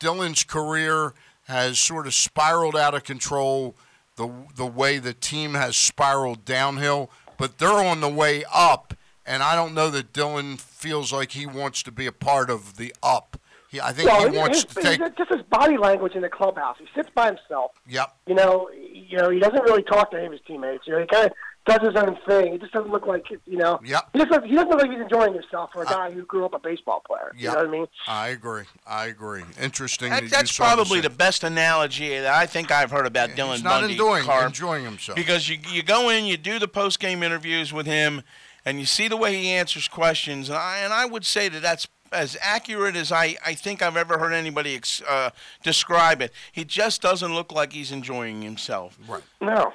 [SPEAKER 2] Dylan's career has sort of spiraled out of control the the way the team has spiraled downhill, but they're on the way up and I don't know that Dylan feels like he wants to be a part of the up. He, I think
[SPEAKER 5] No,
[SPEAKER 2] he wants
[SPEAKER 5] his,
[SPEAKER 2] to take
[SPEAKER 5] his- just his body language in the clubhouse. He sits by himself.
[SPEAKER 2] Yep.
[SPEAKER 5] You know, you know, he doesn't really talk to any of his teammates. You know, he kind of does his own thing. He just doesn't look like you know.
[SPEAKER 2] Yep.
[SPEAKER 5] He doesn't. He doesn't look like he's enjoying himself for a guy who grew up a baseball player. You know what I mean?
[SPEAKER 2] I agree. I agree. Interesting.
[SPEAKER 3] That,
[SPEAKER 2] that
[SPEAKER 3] that's probably the
[SPEAKER 2] same-
[SPEAKER 3] best analogy that I think I've heard about Dylan
[SPEAKER 2] He's not
[SPEAKER 3] Bundy.
[SPEAKER 2] enjoying,
[SPEAKER 3] Carp.
[SPEAKER 2] enjoying himself.
[SPEAKER 3] Because you you go in, you do the post game interviews with him, and you see the way he answers questions, and I and I would say that that's as accurate as I, I think I've ever heard anybody ex, uh, describe it. He just doesn't look like he's enjoying himself.
[SPEAKER 2] right.
[SPEAKER 5] No.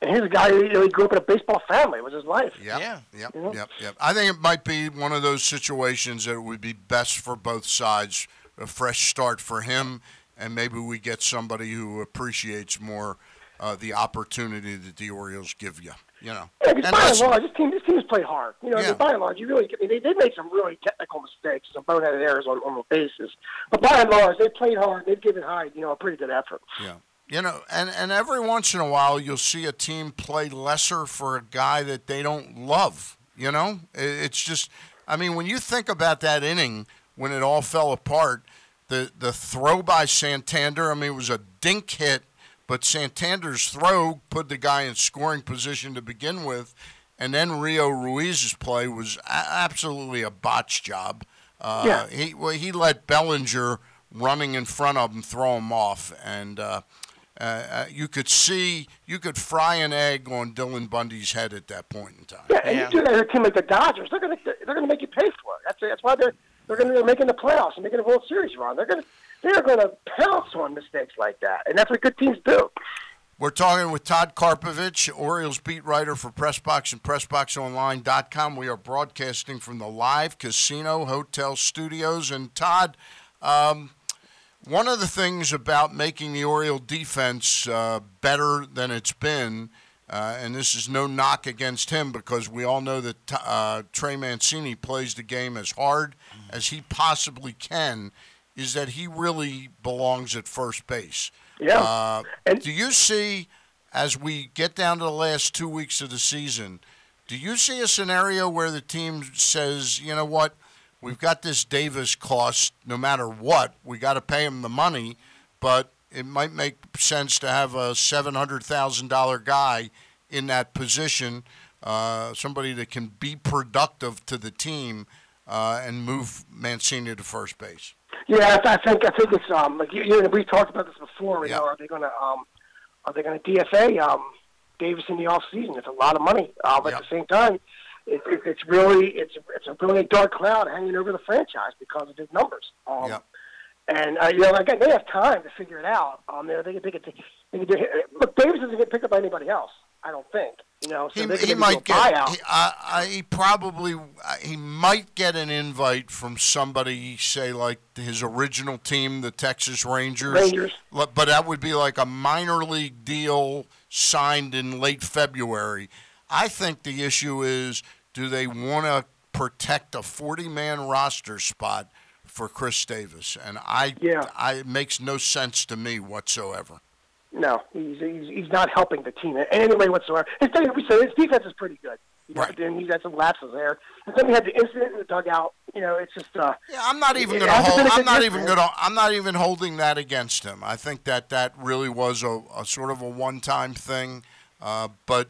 [SPEAKER 5] And here's a guy who you know, he grew up in a baseball family. It was his life.
[SPEAKER 2] Yep,
[SPEAKER 3] Yeah.
[SPEAKER 2] Yep.
[SPEAKER 5] You know?
[SPEAKER 2] Yep. Yep. I think it might be one of those situations that it would be best for both sides. A fresh start for him, and maybe we get somebody who appreciates more uh, the opportunity that the Orioles give you. You know.
[SPEAKER 5] Yeah, because
[SPEAKER 2] And
[SPEAKER 5] by and large, this team, this team's played hard. You know, I mean, by and large, you really, I mean, they, they made some really technical mistakes, some boneheaded errors on, on the bases. But by and large, they played hard. They've given Hyde, you know, a pretty good effort.
[SPEAKER 2] Yeah. You know, and, and every once in a while you'll see a team play lesser for a guy that they don't love. You know, it's just, I mean, when you think about that inning when it all fell apart, the the throw by Santander, I mean, it was a dink hit, but Santander's throw put the guy in scoring position to begin with, and then Rio Ruiz's play was a- absolutely a botch job. Uh,
[SPEAKER 5] Yeah.
[SPEAKER 2] He well, he let Bellinger running in front of him throw him off, and uh, uh, uh, you could see you could fry an egg on Dylan Bundy's head at that point in time.
[SPEAKER 5] Yeah, and
[SPEAKER 3] Yeah.
[SPEAKER 5] you do that to a team like the Dodgers, they're gonna they're gonna make you pay for it. That's that's why they're they're gonna be making the playoffs and making a World Series run. They're gonna they're gonna pounce on mistakes like that, and that's what good teams do.
[SPEAKER 2] We're talking with Todd Karpovich, Orioles beat writer for Pressbox and PressBoxOnline.com. We are broadcasting from the live casino hotel studios. And Todd, um, one of the things about making the Oriole defense uh, better than it's been, uh, and this is no knock against him because we all know that uh, Trey Mancini plays the game as hard as he possibly can, is that he really belongs at first base.
[SPEAKER 5] Yeah.
[SPEAKER 2] Uh,
[SPEAKER 5] And-
[SPEAKER 2] do you see, as we get down to the last two weeks of the season, do you see a scenario where the team says, you know what, we've got this Davis cost, no matter what, we got to pay him the money, but it might make sense to have a seven hundred thousand dollar guy in that position, uh, somebody that can be productive to the team uh, and move Mancini to first base.
[SPEAKER 5] Yeah, I, I think I think it's um like you, you know, we talked about this before. You
[SPEAKER 2] Yeah.
[SPEAKER 5] know, are they gonna um are they gonna DFA um Davis in the off season? It's a lot of money. Uh, but
[SPEAKER 2] Yeah.
[SPEAKER 5] at the same time, it, it, it's really it's it's a really dark cloud hanging over the franchise because of his numbers. Um,
[SPEAKER 2] Yeah.
[SPEAKER 5] And uh, you know, again, they have time to figure it out. Um, they, they can pick it. They can do, look, Davis doesn't get picked up by anybody else. I don't think. You know, so
[SPEAKER 2] he, he might get he, uh, uh, he probably uh, he might get an invite from somebody say like his original team the Texas Rangers.
[SPEAKER 5] Rangers.
[SPEAKER 2] But that would be like a minor league deal signed in late February. I think the issue is do they want to protect a 40 man roster spot for Chris Davis? And I,
[SPEAKER 5] Yeah.
[SPEAKER 2] I it makes no sense to me whatsoever
[SPEAKER 5] No, he's, he's he's not helping the team in any way whatsoever. His, we said his defense is pretty good. You know,
[SPEAKER 2] Right.
[SPEAKER 5] And he's had some lapses there. And then we had the incident in the dugout You know, it's just uh,
[SPEAKER 2] Yeah, I'm not even going to hold. I'm not even going to. I'm not even holding that against him. I think that that really was a, a sort of a one-time thing, uh, but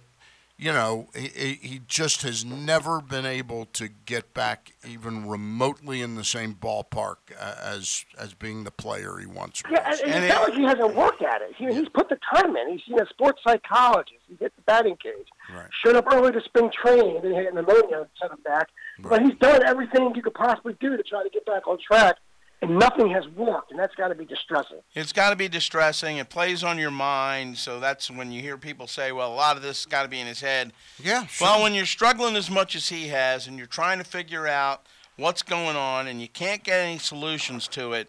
[SPEAKER 2] you know, he, he just has never been able to get back even remotely in the same ballpark uh, as as being the player he once was.
[SPEAKER 5] yeah, and, and, it's not like he hasn't worked at it. He, He's put the time in. He's seen a sports psychologist. He hit the batting cage.
[SPEAKER 2] Right.
[SPEAKER 5] Showed up early to spring training, and then he had pneumonia and sent him back. Right. But he's done everything you could possibly do to try to get back on track, and nothing has worked, and that's got to be distressing.
[SPEAKER 3] It's got to be distressing. It plays on your mind. So that's when you hear people say, well, a lot of this got to be in his head.
[SPEAKER 2] yeah, sure.
[SPEAKER 3] Well, when you're struggling as much as he has and you're trying to figure out what's going on and you can't get any solutions to it,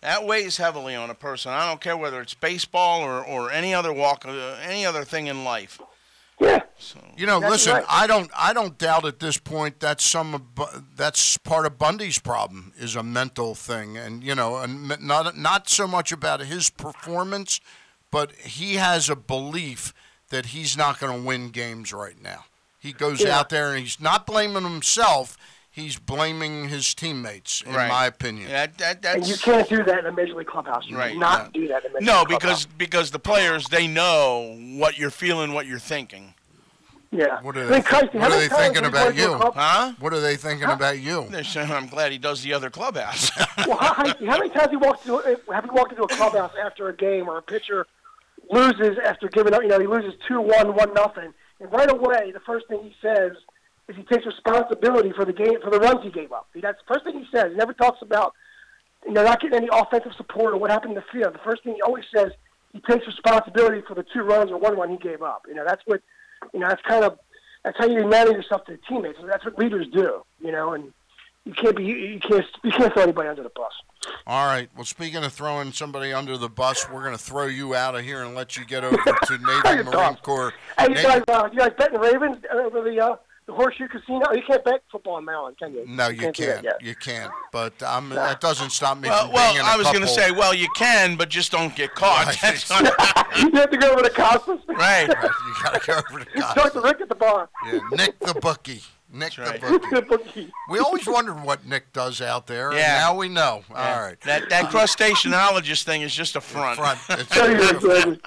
[SPEAKER 3] that weighs heavily on a person. I don't care whether it's baseball or, or any other walk, uh, any other thing in life.
[SPEAKER 5] Yeah.
[SPEAKER 3] So,
[SPEAKER 2] You know,
[SPEAKER 5] That's
[SPEAKER 2] listen,
[SPEAKER 5] right.
[SPEAKER 2] I don't, I don't doubt at this point that some, of that's part of Bundy's problem is a mental thing, and you know, and not not so much about his performance, but he has a belief that he's not going to win games right now. He goes
[SPEAKER 5] Yeah.
[SPEAKER 2] out there and he's not blaming himself; he's blaming his teammates, in
[SPEAKER 3] Right.
[SPEAKER 2] my opinion.
[SPEAKER 3] that, that,
[SPEAKER 5] And you can't do that in a major league clubhouse. You
[SPEAKER 3] Right,
[SPEAKER 5] Not do that in a major
[SPEAKER 3] no,
[SPEAKER 5] league
[SPEAKER 3] because
[SPEAKER 5] clubhouse.
[SPEAKER 3] because the players they know what you're feeling, what you're thinking,
[SPEAKER 5] yeah.
[SPEAKER 2] What are
[SPEAKER 5] I
[SPEAKER 2] they
[SPEAKER 5] mean,
[SPEAKER 2] thi-
[SPEAKER 5] Christ, how
[SPEAKER 2] what are they thinking about
[SPEAKER 5] gone to a
[SPEAKER 2] you?
[SPEAKER 3] huh?
[SPEAKER 2] What are they thinking about you?
[SPEAKER 3] They're saying, I'm glad he does the other clubhouse.
[SPEAKER 5] Well, how, how how many times have you walked into have you walked into a clubhouse after a game or a pitcher loses after giving up? You know, he loses two one one nothing, and right away the first thing he says is he takes responsibility for the game for the runs he gave up. That's the first thing he says. He never talks about you know not getting any offensive support or what happened in the field. The first thing he always says he takes responsibility for the two runs or one run he gave up. You know, that's what you know. That's kind of that's how you manage yourself to the teammates. That's what leaders do. You know, and you can't be you, can't you can't throw anybody under the bus.
[SPEAKER 2] All right. Well, speaking of throwing somebody under the bus, we're going to throw you out of here and let you get over to Navy Marine. Corps.
[SPEAKER 5] Hey, you
[SPEAKER 2] Navy-
[SPEAKER 5] guys, uh, you guys betting Ravens over the uh, the Horseshoe Casino? You can't bet football in Maryland, can you?
[SPEAKER 2] no, you
[SPEAKER 5] do that
[SPEAKER 2] can't. You can't. But um, that doesn't stop me
[SPEAKER 3] well,
[SPEAKER 2] from
[SPEAKER 3] well,
[SPEAKER 2] being in a
[SPEAKER 3] I was going to say, well, you can, but just don't get caught.
[SPEAKER 2] Right.
[SPEAKER 3] That's not-
[SPEAKER 5] you have to go over to Costas.
[SPEAKER 3] right.
[SPEAKER 2] Right, you got to go over to
[SPEAKER 5] Talk
[SPEAKER 2] God.
[SPEAKER 5] to Rick at the bar.
[SPEAKER 2] Yeah, Nick the bookie. Nick
[SPEAKER 3] That's
[SPEAKER 2] the
[SPEAKER 3] right.
[SPEAKER 2] bookie.
[SPEAKER 5] The bookie.
[SPEAKER 2] We always wondered what Nick does out there. and
[SPEAKER 3] Yeah.
[SPEAKER 2] now we know. All right.
[SPEAKER 3] That that crustaceanologist thing is just a front.
[SPEAKER 2] Front. It's,
[SPEAKER 5] Tell you this, Ravens.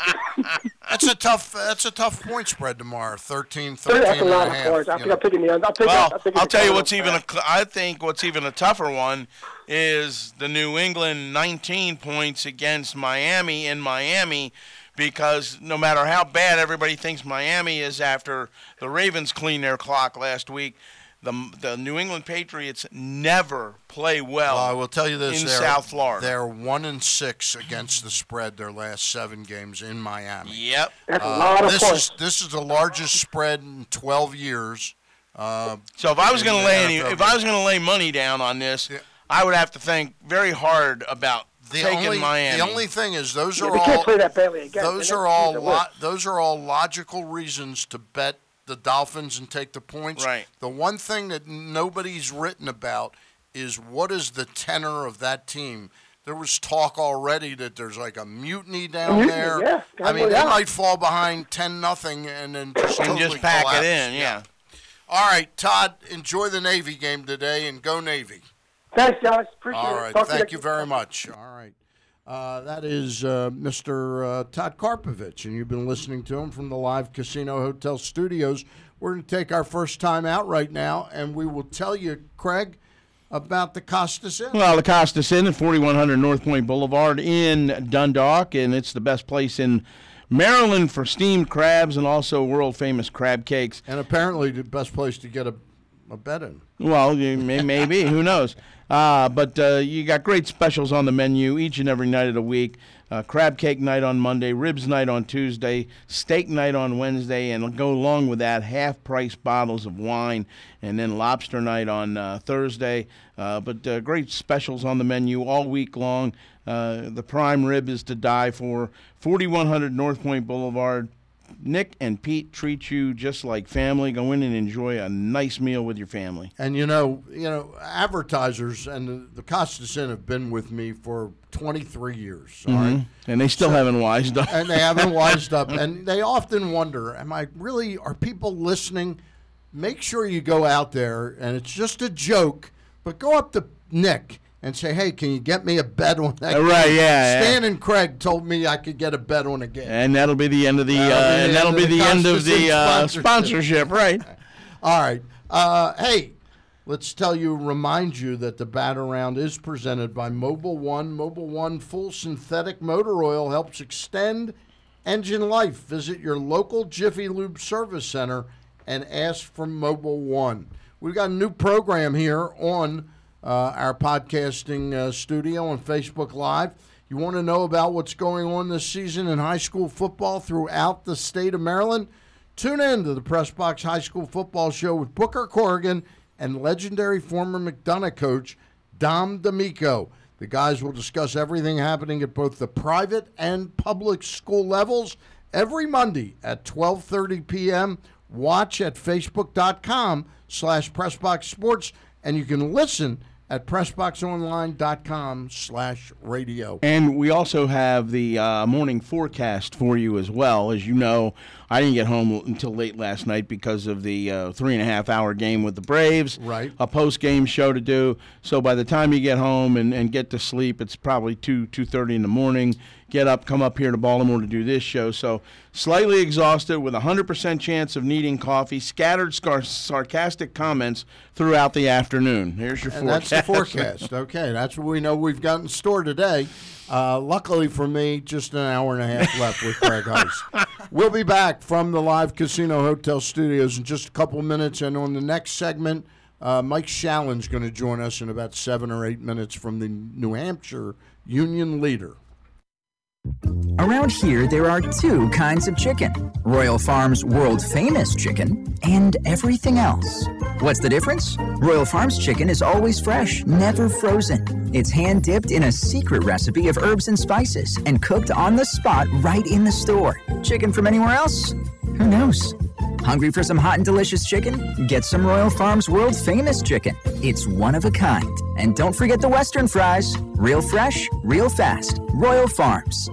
[SPEAKER 2] that's a tough. That's a tough point spread tomorrow. 13,
[SPEAKER 5] That's
[SPEAKER 2] 13
[SPEAKER 5] a
[SPEAKER 2] and
[SPEAKER 5] lot
[SPEAKER 2] a
[SPEAKER 5] of
[SPEAKER 2] half,
[SPEAKER 5] points. I
[SPEAKER 2] you
[SPEAKER 5] think
[SPEAKER 2] know.
[SPEAKER 5] I'm picking the under. I'll take
[SPEAKER 3] Well,
[SPEAKER 5] I'll, take
[SPEAKER 3] I'll tell you what's even a,
[SPEAKER 5] back.
[SPEAKER 3] cl- I think what's even a tougher one is the New England 19 points against Miami in Miami because no matter how bad everybody thinks Miami is after the Ravens cleaned their clock last week, the the New England Patriots never play well.
[SPEAKER 2] Well, I will tell you this:
[SPEAKER 3] in
[SPEAKER 2] they're,
[SPEAKER 3] South Florida.
[SPEAKER 2] they're one and six against the spread their last seven games in Miami.
[SPEAKER 3] Yep.
[SPEAKER 5] That's a
[SPEAKER 2] Uh,
[SPEAKER 5] lot of
[SPEAKER 2] this
[SPEAKER 5] points.
[SPEAKER 2] is this is the largest spread in 12 years. Uh,
[SPEAKER 3] So if I was going to lay any, if I was going to lay money down on this,
[SPEAKER 2] Yeah.
[SPEAKER 3] I would have to think very hard about
[SPEAKER 2] the
[SPEAKER 3] taking
[SPEAKER 2] only
[SPEAKER 3] Miami.
[SPEAKER 2] the only thing is those
[SPEAKER 5] Yeah,
[SPEAKER 2] are
[SPEAKER 5] we can't
[SPEAKER 2] all
[SPEAKER 5] play that badly again.
[SPEAKER 2] those are all lo- those are all logical reasons to bet the Dolphins and take the points.
[SPEAKER 3] Right.
[SPEAKER 2] The one thing that nobody's written about is what is the tenor of that team. There was talk already that there's like a mutiny down
[SPEAKER 5] mutiny,
[SPEAKER 2] there.
[SPEAKER 5] yeah.
[SPEAKER 2] I mean,
[SPEAKER 5] Gotta
[SPEAKER 2] they
[SPEAKER 5] go down.
[SPEAKER 2] might fall behind ten nothing and then just
[SPEAKER 3] and
[SPEAKER 2] totally
[SPEAKER 3] just pack
[SPEAKER 2] collapse.
[SPEAKER 3] it in, yeah.
[SPEAKER 2] All right, Todd, enjoy the Navy game today and go Navy.
[SPEAKER 5] Thanks, guys. Appreciate
[SPEAKER 2] All
[SPEAKER 5] it.
[SPEAKER 2] right,
[SPEAKER 5] Talk
[SPEAKER 2] thank
[SPEAKER 5] next
[SPEAKER 2] you very much. All right. Uh, that is uh, Mr. Uh, Todd Karpovich, and you've been listening to him from the Live Casino Hotel Studios. We're going to take our first time out right now, and we will tell you, Craig, about the Costas Inn.
[SPEAKER 3] Well, the Costas Inn at 4100 North Point Boulevard in Dundalk, and it's the best place in Maryland for steamed crabs and also world famous crab cakes.
[SPEAKER 2] and apparently the best place to get a, a bed in.
[SPEAKER 3] Well, maybe who knows? Uh, but uh, you got great specials on the menu each and every night of the week. Uh, crab cake night on Monday, ribs night on Tuesday, steak night on Wednesday, and go along with that half price bottles of wine, and then lobster night on uh, Thursday. Uh, but uh, great specials on the menu all week long. Uh, the prime rib is to die for. 4100 North Point Boulevard. Nick and Pete treat you just like family. Go in and enjoy a nice meal with your family.
[SPEAKER 2] And you know, you know, advertisers and the, the Costas Inn have been with me for 23 years. all mm-hmm. right?
[SPEAKER 3] And they still haven't wised up.
[SPEAKER 2] and they haven't wised up. And they often wonder, am I really, are people listening? Make sure you go out there, and it's just a joke, but go up to Nick and say, "Hey, can you get me a bet on that?"
[SPEAKER 3] Uh, right,
[SPEAKER 2] game?
[SPEAKER 3] yeah, yeah.
[SPEAKER 2] Stan and Craig told me I could get a bet on a game.
[SPEAKER 3] And that'll be the end of the,
[SPEAKER 2] That'll
[SPEAKER 3] uh, and that'll be
[SPEAKER 2] the
[SPEAKER 3] end of the uh,
[SPEAKER 2] sponsorship.
[SPEAKER 3] right?
[SPEAKER 2] All right. Uh, hey, let's tell you, remind you that the Bat Around is presented by Mobil One. Mobil One full synthetic motor oil helps extend engine life. Visit your local Jiffy Lube service center and ask for Mobil One. We've got a new program here on our podcasting uh, studio on Facebook Live. You want to know about what's going on this season in high school football throughout the state of Maryland? Tune in to the Press Box High School Football Show with Booker Corrigan and legendary former McDonough coach Dom D'Amico. The guys will discuss everything happening at both the private and public school levels every Monday at 12:30 p.m. Watch at facebook.com slash pressboxsports, and you can listen at pressboxonline.com slash radio.
[SPEAKER 3] And we also have the uh, morning forecast for you as well. As you know, I didn't get home until late last night because of the uh, three and a half hour game with the Braves.
[SPEAKER 2] Right.
[SPEAKER 3] A post game show to do. So by the time you get home and, and get to sleep, it's probably two two thirty in the morning. Get up, come up here to Baltimore to do this show. So slightly exhausted with a hundred percent chance of needing coffee. Scattered scar- sarcastic comments throughout the afternoon. Here's your
[SPEAKER 2] And
[SPEAKER 3] forecast.
[SPEAKER 2] that's the forecast. Okay, that's what we know we've got in store today. Uh, luckily for me, just an hour and a half left with Craig Heiss. We'll be back from the live casino hotel studios in just a couple minutes, and on the next segment, uh, Mike Shalin's going to join us in about seven or eight minutes from the New Hampshire Union Leader.
[SPEAKER 6] Around here, there are two kinds of chicken Royal Farms world famous chicken and everything else. What's the difference? Royal Farms chicken is always fresh, never frozen. It's hand dipped in a secret recipe of herbs and spices and cooked on the spot right in the store. Chicken from anywhere else? Who knows? Hungry for some hot and delicious chicken? Get some Royal Farms world famous chicken. It's one of a kind. And don't forget the Western fries. Real fresh, real fast. Royal Farms.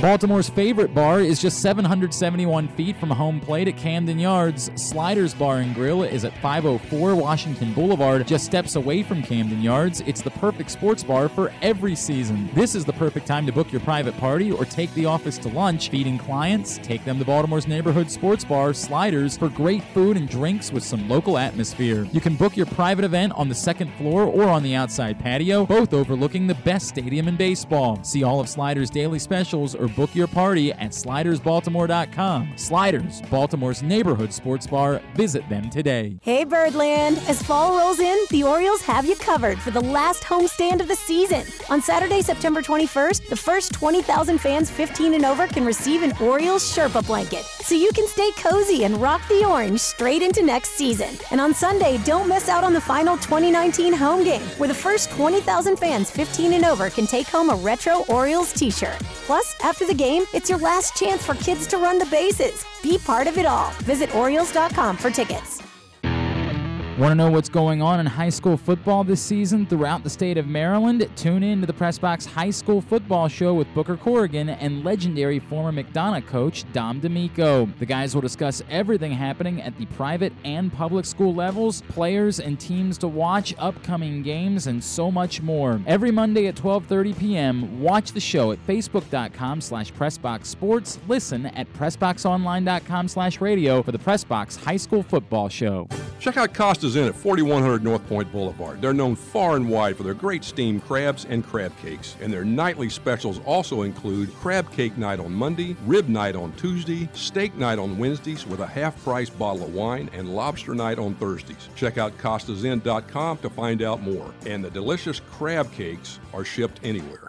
[SPEAKER 7] Baltimore's favorite bar is just 771 feet from home plate at Camden Yards. Sliders Bar and Grill is at 504 Washington Boulevard, just steps away from Camden Yards. It's the perfect sports bar for every season. This is the perfect time to book your private party or take the office to lunch. Feeding clients, take them to Baltimore's neighborhood sports bar, Sliders, for great food and drinks with some local atmosphere. You can book your private event on the second floor or on the outside patio, both overlooking the best stadium in baseball. See all of Sliders' daily specials or book your party at slidersbaltimore.com. Sliders, Baltimore's neighborhood sports bar. Visit them today.
[SPEAKER 8] Hey Birdland! As fall rolls in, the Orioles have you covered for the last homestand of the season. On Saturday, September 21st, the first 20,000 fans 15 and over can receive an Orioles Sherpa blanket, so you can stay cozy and rock the orange straight into next season. And on Sunday, don't miss out on the final 2019 home game, where the first 20,000 fans 15 and over can take home a retro Orioles t-shirt. Plus, after the game, it's your last chance for kids to run the bases. Be part of it all. Visit Orioles.com for tickets.
[SPEAKER 7] Want to know what's going on in high school football this season throughout the state of Maryland? Tune in to the Pressbox High School Football Show with Booker Corrigan and legendary former McDonough coach Dom D'Amico. The guys will discuss everything happening at the private and public school levels, players and teams to watch, upcoming games, and so much more. Every Monday at 12:30 p.m. Watch the show at facebook.com/slash pressboxsports. Listen at pressboxonline.com/slash radio for the Pressbox High School Football Show.
[SPEAKER 9] Check out Costas Inn at 4100 North Point Boulevard. They're known far and wide for their great steamed crabs and crab cakes. And their nightly specials also include crab cake night on Monday, rib night on Tuesday, steak night on Wednesdays with a half price bottle of wine, and lobster night on Thursdays. Check out costasinn.com to find out more. And the delicious crab cakes are shipped anywhere.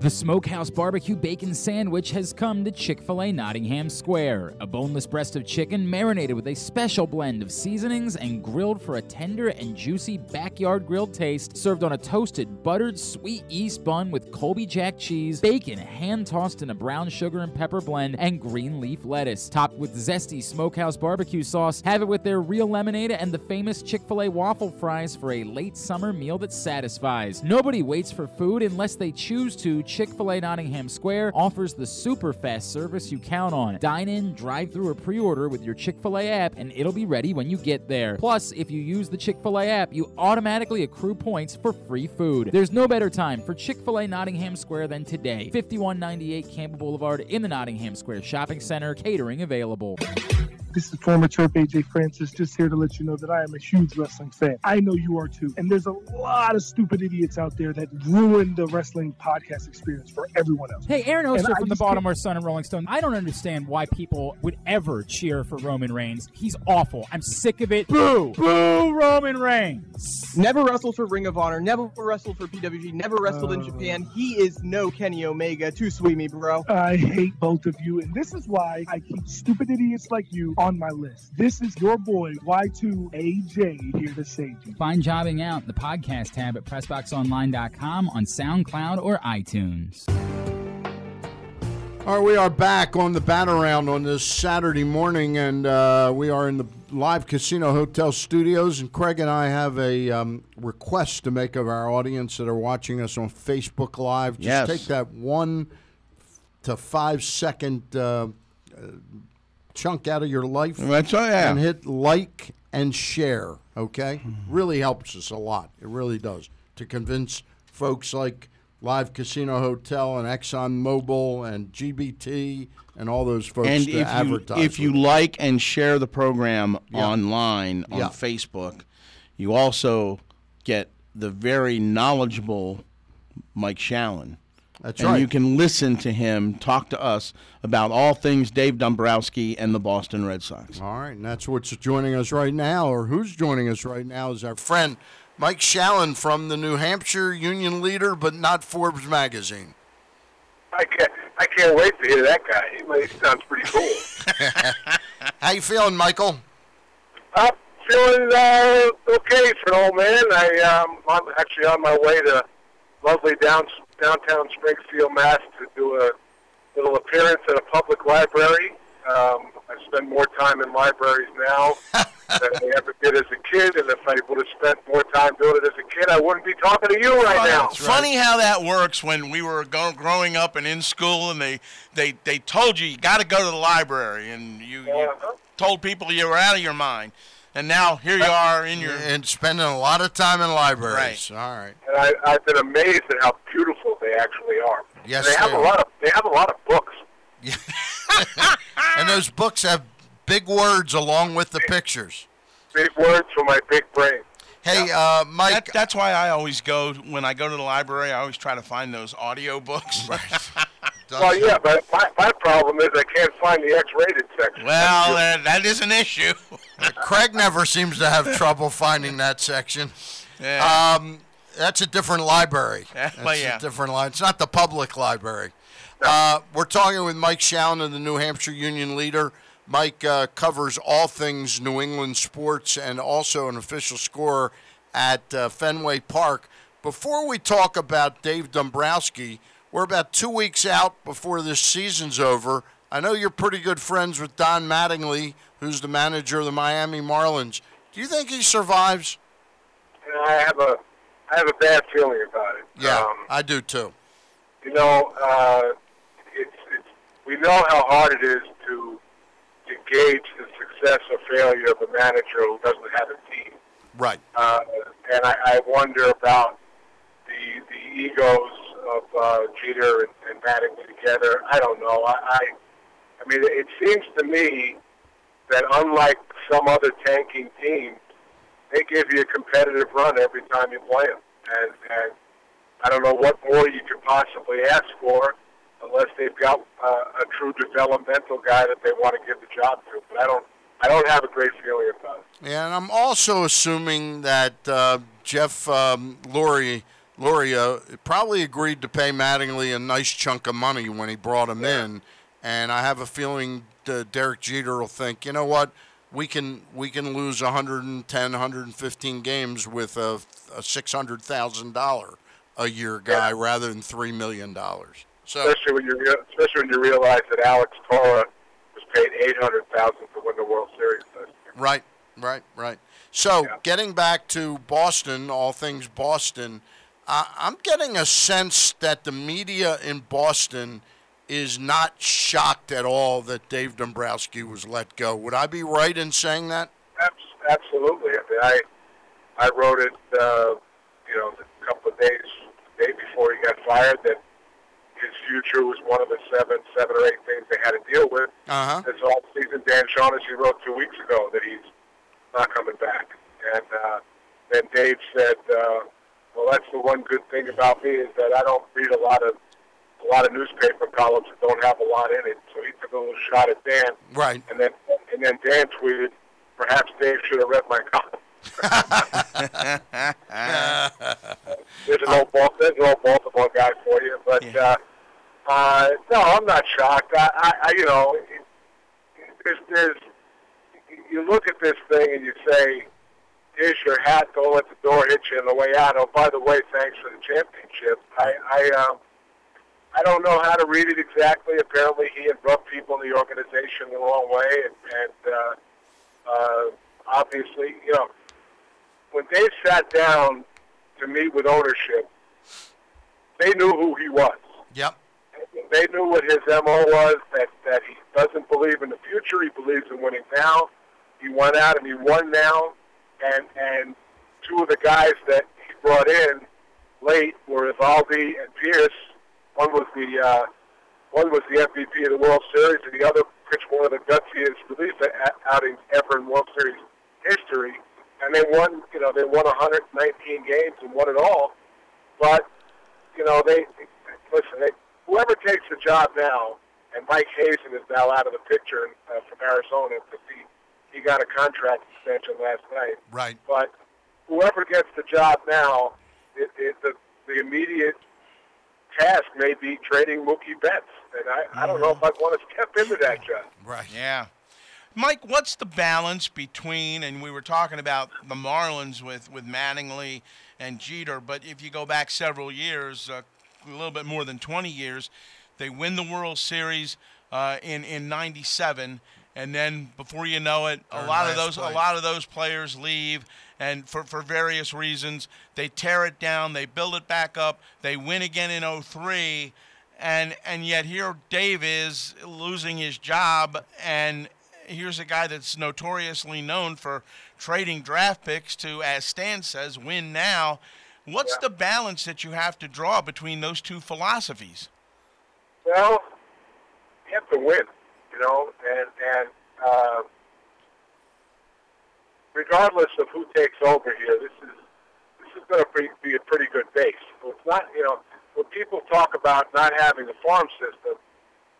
[SPEAKER 7] The Smokehouse Barbecue Bacon Sandwich has come to Chick fil A Nottingham Square. A boneless breast of chicken marinated with a special blend of seasonings and grilled for a tender and juicy backyard grilled taste, served on a toasted, buttered, sweet yeast bun with Colby Jack cheese, bacon hand tossed in a brown sugar and pepper blend, and green leaf lettuce. Topped with zesty Smokehouse barbecue sauce, have it with their real lemonade and the famous Chick fil A waffle fries for a late summer meal that satisfies. Nobody waits for food unless they choose to. Chick fil A Nottingham Square offers the super fast service you count on. Dine in, drive through, or pre order with your Chick fil A app, and it'll be ready when you get there. Plus, if if you use the Chick fil A app, you automatically accrue points for free food. There's no better time for Chick fil A Nottingham Square than today. 5198 Campbell Boulevard in the Nottingham Square Shopping Center, catering available.
[SPEAKER 10] This is former Terp AJ Francis, just here to let you know that I am a huge wrestling fan. I know you are too. And there's a lot of stupid idiots out there that ruin the wrestling podcast experience for everyone else.
[SPEAKER 11] Hey, Aaron
[SPEAKER 10] And
[SPEAKER 11] Oster
[SPEAKER 10] I
[SPEAKER 11] from the
[SPEAKER 10] just can't-
[SPEAKER 11] Baltimore Sun and Rolling Stone. I don't understand why people would ever cheer for Roman Reigns. He's awful. I'm sick of it. Boo! Boo, Roman Reigns!
[SPEAKER 12] Never wrestled for Ring of Honor, never wrestled for PWG, never wrestled in
[SPEAKER 10] Uh.
[SPEAKER 12] Japan. He is no Kenny Omega. Too sweet me, bro.
[SPEAKER 10] I hate both of you, and this is why I keep stupid idiots like you on my list. This is your boy Y2AJ here to save you.
[SPEAKER 11] Find Jobbing Out, the podcast tab at PressBoxOnline.com on SoundCloud or iTunes.
[SPEAKER 2] All right, we are back on the Bat Around on this Saturday morning, and uh, we are in the live casino hotel studios. And Craig and I have a um, request to make of our audience that are watching us on Facebook Live. Just
[SPEAKER 3] Yes.
[SPEAKER 2] take that one to five second uh, uh, chunk out of your life
[SPEAKER 3] That's yeah.
[SPEAKER 2] and hit like and share. Okay, really helps us a lot. It really does to convince folks like Live Casino Hotel and Exxon Mobil and GBT and all those folks
[SPEAKER 3] and
[SPEAKER 2] to
[SPEAKER 3] if you, if you like and share the program
[SPEAKER 2] Yeah.
[SPEAKER 3] online on
[SPEAKER 2] Yeah.
[SPEAKER 3] Facebook, you also get the very knowledgeable Mike Shalin.
[SPEAKER 2] That's
[SPEAKER 3] and
[SPEAKER 2] right.
[SPEAKER 3] you can listen to him talk to us about all things Dave Dombrowski and the Boston Red Sox.
[SPEAKER 2] All right, and that's what's joining us right now, or who's joining us right now, is our friend Mike Shalin from the New Hampshire Union Leader, but not Forbes magazine.
[SPEAKER 13] I can't. I can't wait to hear that guy. He, he sounds pretty cool.
[SPEAKER 2] How you feeling, Michael?
[SPEAKER 13] I'm feeling uh, okay for an old man. I um, I'm actually on my way to lovely down, downtown Springfield, Mass, to do a little appearance at a public library. Um, I spend more time in libraries now than I ever did as a kid, and if I would have spent more time doing it as a kid, I wouldn't be talking to you right now.
[SPEAKER 3] It's funny how that works when we were go- growing up and in school, and they they, they told you you got to go to the library, and you, you told people you were out of your mind, and now here you are in your
[SPEAKER 2] and spending a lot of time in libraries. All right.
[SPEAKER 13] And I, I've been amazed at how beautiful they actually are.
[SPEAKER 2] Yes,
[SPEAKER 13] they have
[SPEAKER 2] they
[SPEAKER 13] a lot of they have a lot of books.
[SPEAKER 2] and those books have big words along with the pictures.
[SPEAKER 13] Big words for my big brain.
[SPEAKER 2] Hey, uh, Mike.
[SPEAKER 3] That, that's why I always go when I go to the library. I always try to find those audio books.
[SPEAKER 13] Well, yeah, but my, my problem is I can't find the X-rated section.
[SPEAKER 3] Well, uh, that is an issue.
[SPEAKER 2] Craig never seems to have trouble finding that section.
[SPEAKER 3] Yeah.
[SPEAKER 2] Um, that's a different library. That's
[SPEAKER 3] well, yeah.
[SPEAKER 2] a different line. It's not the public library. Uh, we're talking with Mike Shalin of the New Hampshire Union Leader. Mike uh, covers all things New England sports and also an official scorer at uh, Fenway Park. Before we talk about Dave Dombrowski, we're about two weeks out before this season's over. I know you're pretty good friends with Don Mattingly, who's the manager of the Miami Marlins. Do you think he survives?
[SPEAKER 13] You know, I have a I have a bad feeling about it.
[SPEAKER 2] Yeah,
[SPEAKER 13] Um,
[SPEAKER 2] I do too.
[SPEAKER 13] you know, uh, it's, it's we know how hard it is to to gauge the success or failure of a manager who doesn't have a team.
[SPEAKER 2] Right.
[SPEAKER 13] Uh, and I, I wonder about the the egos of uh, Jeter and, and Mattingly together. I don't know. I, I I mean, it seems to me that unlike some other tanking teams, they give you a competitive run every time you play them, and, and I don't know what more you could possibly ask for, unless they've got uh, a true developmental guy that they want to give the job to. But I don't. I don't have a great feeling about it.
[SPEAKER 2] Yeah, and I'm also assuming that uh, Jeff um, Lurie, Loria probably agreed to pay Mattingly a nice chunk of money when he brought him in, and I have a feeling Derek Jeter will think, you know what, we can we can lose 110, 115 games with a, a six hundred thousand dollar a year guy rather than three million dollars. So
[SPEAKER 13] especially when you especially when you realize that Alex Cora was paid eight hundred thousand to win the World Series. last year.
[SPEAKER 2] Right, right, right. So, getting back to Boston, all things Boston, I'm getting a sense that the media in Boston is not shocked at all that Dave Dombrowski was let go. Would I be right in saying that?
[SPEAKER 13] Absolutely. I it. I I wrote it, uh, you know, a couple of days day before he got fired that his future was one of the seven, seven or eight things they had to deal with.
[SPEAKER 2] Uh-huh.
[SPEAKER 13] This all season, Dan Shaughnessy wrote two weeks ago that he's not coming back. And uh, then Dave said, uh, "Well, that's the one good thing about me is that I don't read a lot of a lot of newspaper columns that don't have a lot in it." So he took a little shot at Dan.
[SPEAKER 2] Right.
[SPEAKER 13] And then and then Dan tweeted, "Perhaps Dave should have read my column." There's an old ball, there's an old Baltimore guy for you, but uh, uh, no, I'm not shocked. I, I, I you know, there's, there's, you look at this thing and you say, "Here's your hat. Don't let the door hit you on the way out." Oh, by the way, thanks for the championship. I, I, um, I don't know how to read it exactly. Apparently, he had rubbed people in the organization the wrong way, and, and uh, uh, obviously, you know, when Dave sat down to meet with ownership, they knew who he was.
[SPEAKER 2] Yep.
[SPEAKER 13] They knew what his MO was, that, that he doesn't believe in the future. He believes in winning now. He went out and he won now. And, and two of the guys that he brought in late were Eovaldi and Pearce. One was the uh, one was the MVP of the World Series, and the other pitched one of the gutsiest relief outings ever in World Series history. And they won, you know, they won 119 games and won it all. But you know, they listen. They, whoever takes the job now, and Mike Hazen is now out of the picture uh, from Arizona because he he got a contract extension last night.
[SPEAKER 2] Right.
[SPEAKER 13] But whoever gets the job now, it, it, the the immediate task may be trading Mookie Betts, and I, I don't know if I'd want to step into that job.
[SPEAKER 2] Right.
[SPEAKER 3] Yeah. Mike, what's the balance between, and we were talking about the Marlins with, with Mattingly and Jeter, but if you go back several years, uh, a little bit more than 20 years, they win the World Series uh, in, in 97. And then before you know it, a lot of
[SPEAKER 2] last
[SPEAKER 3] those a lot of those players leave, and for, for various reasons, they tear it down, they build it back up, they win again in 03, and and yet here Dave is losing his job, and here's a guy that's notoriously known for trading draft picks to, as Stan says, win now. What's the balance that you have to draw between those two philosophies?
[SPEAKER 13] Well, you have to win, you know, and and uh, regardless of who takes over here, this is this is going to be, be a pretty good base. So it's not, you know, when people talk about not having a farm system,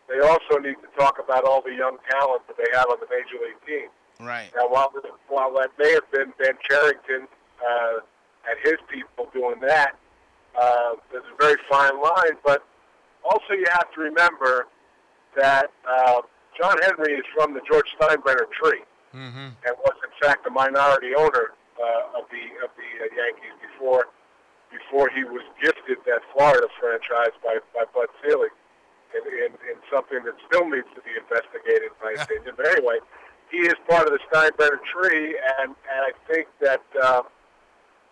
[SPEAKER 13] they also need to talk about all the young talent that they have on the major league team.
[SPEAKER 3] Right.
[SPEAKER 13] Now, while while that may have been Ben Cherington uh, and his people doing that, uh, there's a very fine line. But also, you have to remember that uh, John Henry is from the George Steinbrenner tree
[SPEAKER 2] Mm-hmm.
[SPEAKER 13] and was in fact a minority owner uh, of the of the uh, Yankees before before he was gifted that Florida franchise by by Bud Selig in, in, in something that still needs to be investigated, in my opinion. But anyway, he is part of the Steinbrenner tree, and and I think that uh,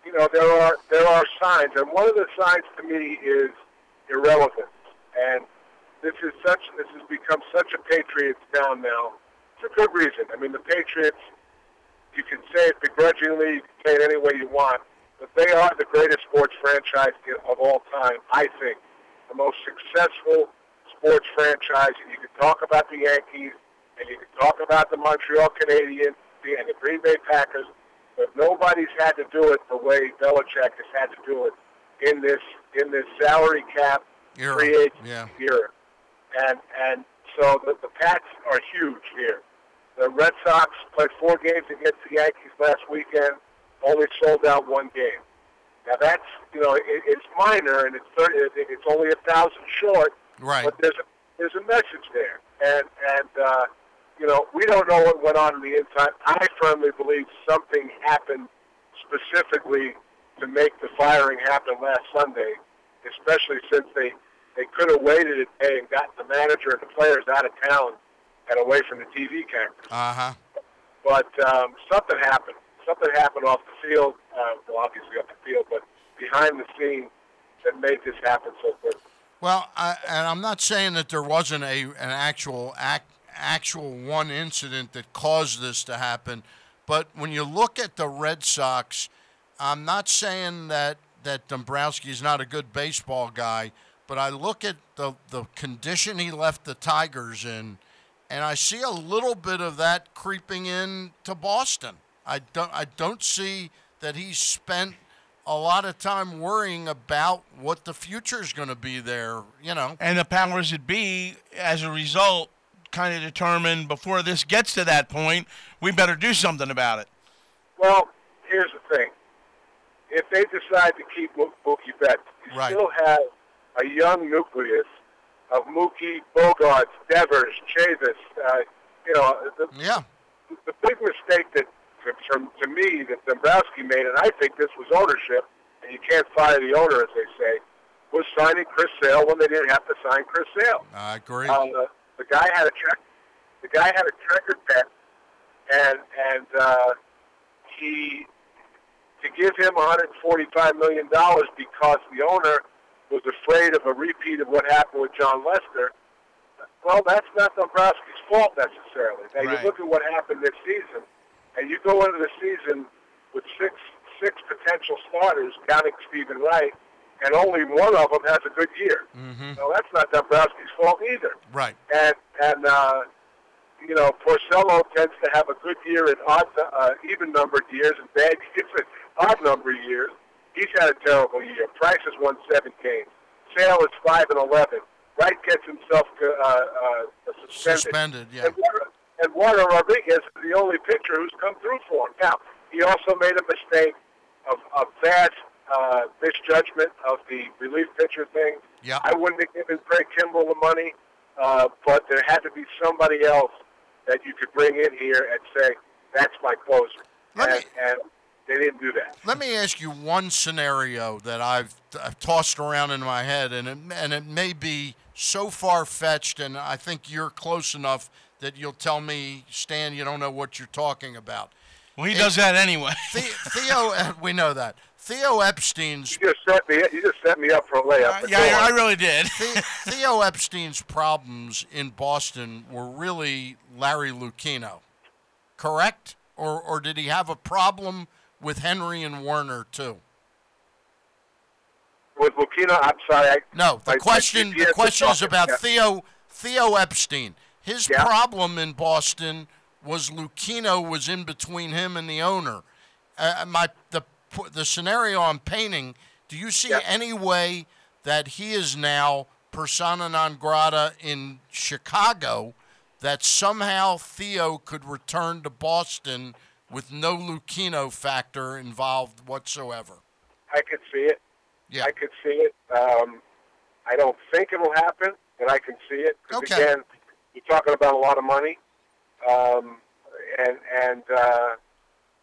[SPEAKER 13] you know there are there are signs, and one of the signs to me is irrelevance, and this is such this has become such a Patriots town now for good reason. I mean, the Patriots, you can say it begrudgingly, you can say it any way you want, but they are the greatest sports franchise of all time, I think. The most successful sports franchise. And you can talk about the Yankees, and you can talk about the Montreal Canadiens and the Green Bay Packers, but nobody's had to do it the way Belichick has had to do it in this in this salary cap free agent
[SPEAKER 2] Yeah.
[SPEAKER 13] era. And and so the, the Pats are huge here. The Red Sox played four games against the Yankees last weekend, only sold out one game. Now that's you know it, it's minor and it's 30, it's only a thousand short,
[SPEAKER 2] Right.
[SPEAKER 13] but there's a, there's a message there, and and uh, you know we don't know what went on in the inside. I firmly believe something happened specifically to make the firing happen last Sunday, especially since they they could have waited a day and gotten the manager and the players out of town and away from the TV cameras.
[SPEAKER 2] Uh huh.
[SPEAKER 13] But um, something happened. Something happened off the field. Uh, well, obviously off the field, but behind the scene that made this happen so quickly.
[SPEAKER 2] Well, I, and I'm not saying that there wasn't a an actual act, actual one incident that caused this to happen, But when you look at the Red Sox, I'm not saying that that Dombrowski is not a good baseball guy, but I look at the the condition he left the Tigers in, and I see a little bit of that creeping in to Boston. I don't I don't see that he's spent a lot of time worrying about what the future is going to be there. You know,
[SPEAKER 3] And the powers that be, as a result, kind of determined before this gets to that point, we better do something about it.
[SPEAKER 13] Well, here's the thing. If they decide to keep Mo- Mookie Betts, you
[SPEAKER 2] Right.
[SPEAKER 13] still have a young nucleus of Mookie, Bogaerts, Devers, Chavis. Uh, you know, the,
[SPEAKER 2] yeah.
[SPEAKER 13] the big mistake that, to me, that Dombrowski made, and I think this was ownership, and you can't fire the owner, as they say, was signing Chris Sale when they didn't have to sign Chris Sale.
[SPEAKER 2] I agree.
[SPEAKER 13] Uh, the, the guy had a check. The guy had a checkered bet, and and uh, he to give him 145 million dollars because the owner was afraid of a repeat of what happened with Jon Lester. Well, that's not Dombrowski's fault necessarily. Now
[SPEAKER 2] Right.
[SPEAKER 13] you look at what happened this season, and you go into the season with six six potential starters, counting Steven Wright, and only one of them has a good year.
[SPEAKER 2] Mm-hmm.
[SPEAKER 13] No, that's not Dombrowski's fault either.
[SPEAKER 2] Right.
[SPEAKER 13] And and uh, you know, Porcello tends to have a good year in odd, uh, even numbered years and bad years in odd numbered years. He's had a terrible year. Price has won seven games. Sale is five and eleven. Wright gets himself uh, uh, suspended.
[SPEAKER 2] Suspended, yeah.
[SPEAKER 13] And Warner, and Warner Rodriguez is the only pitcher who's come through for him. Now, he also made a mistake of, of vast uh, misjudgment of the relief pitcher thing.
[SPEAKER 2] Yeah.
[SPEAKER 13] I wouldn't have given Craig Kimbrel the money, uh, but there had to be somebody else that you could bring in here and say, that's my closer. And, and they didn't do that.
[SPEAKER 2] Let me ask you one scenario that I've, I've tossed around in my head, and it, and it may be so far fetched, and I think you're close enough that you'll tell me, Stan, you don't know what you're talking about.
[SPEAKER 3] Well, he does that anyway.
[SPEAKER 2] The- Theo, uh, we know that. Theo Epstein's.
[SPEAKER 13] You just set me. You just set me up for a layup. but
[SPEAKER 3] yeah,
[SPEAKER 13] go
[SPEAKER 3] yeah. I really did.
[SPEAKER 2] The- Theo Epstein's problems in Boston were really Larry Lucchino, correct? Or, or did he have a problem with Henry and Werner too?
[SPEAKER 13] With Lucchino, I'm sorry. I,
[SPEAKER 2] No, the
[SPEAKER 13] my
[SPEAKER 2] question the question is about
[SPEAKER 13] Yeah.
[SPEAKER 2] Theo Theo Epstein. His
[SPEAKER 13] Yeah.
[SPEAKER 2] problem in Boston was Lucchino was in between him and the owner. Uh, my the the scenario I'm painting. Do you see any way that he is now persona non grata in Chicago? That somehow Theo could return to Boston with no Lucchino factor involved whatsoever.
[SPEAKER 13] I could see it.
[SPEAKER 2] Yeah.
[SPEAKER 13] I could see it. Um, I don't think it'll happen, but I can see it. 'Cause
[SPEAKER 2] Okay.
[SPEAKER 13] again, you're talking about a lot of money, um, and and uh,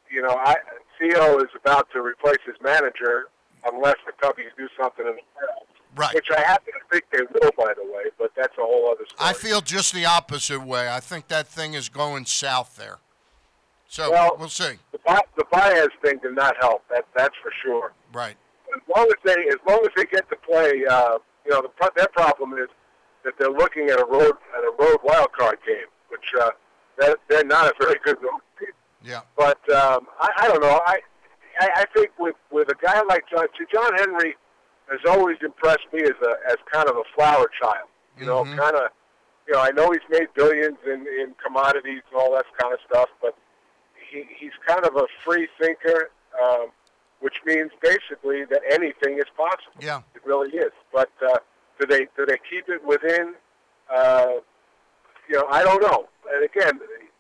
[SPEAKER 13] you know, I Theo is about to replace his manager unless the Cubbies do something in the playoffs.
[SPEAKER 2] Right.
[SPEAKER 13] Which I happen to think they will, by the way, but that's a whole other story.
[SPEAKER 2] I feel just the opposite way. I think that thing is going south there. So
[SPEAKER 13] Well-
[SPEAKER 2] we'll see.
[SPEAKER 13] the, the Baez thing did not help. That that's for sure.
[SPEAKER 2] Right.
[SPEAKER 13] as long as they as long as they get to play, uh, you know, the, their problem is that they're looking at a road at a road wild card game, which uh, they're, they're not a very good road team.
[SPEAKER 2] Yeah.
[SPEAKER 13] But um, I, I don't know. I, I I think with with a guy like John, John Henry has always impressed me as a as kind of a flower child. You know,
[SPEAKER 2] Mhm.
[SPEAKER 13] kind of. You know, I know he's made billions in in commodities and all that kind of stuff, but he he's kind of a free thinker. Um, which means basically that anything is possible.
[SPEAKER 2] Yeah.
[SPEAKER 13] It really is. But uh, do they do they keep it within? Uh, you know, I don't know. And again,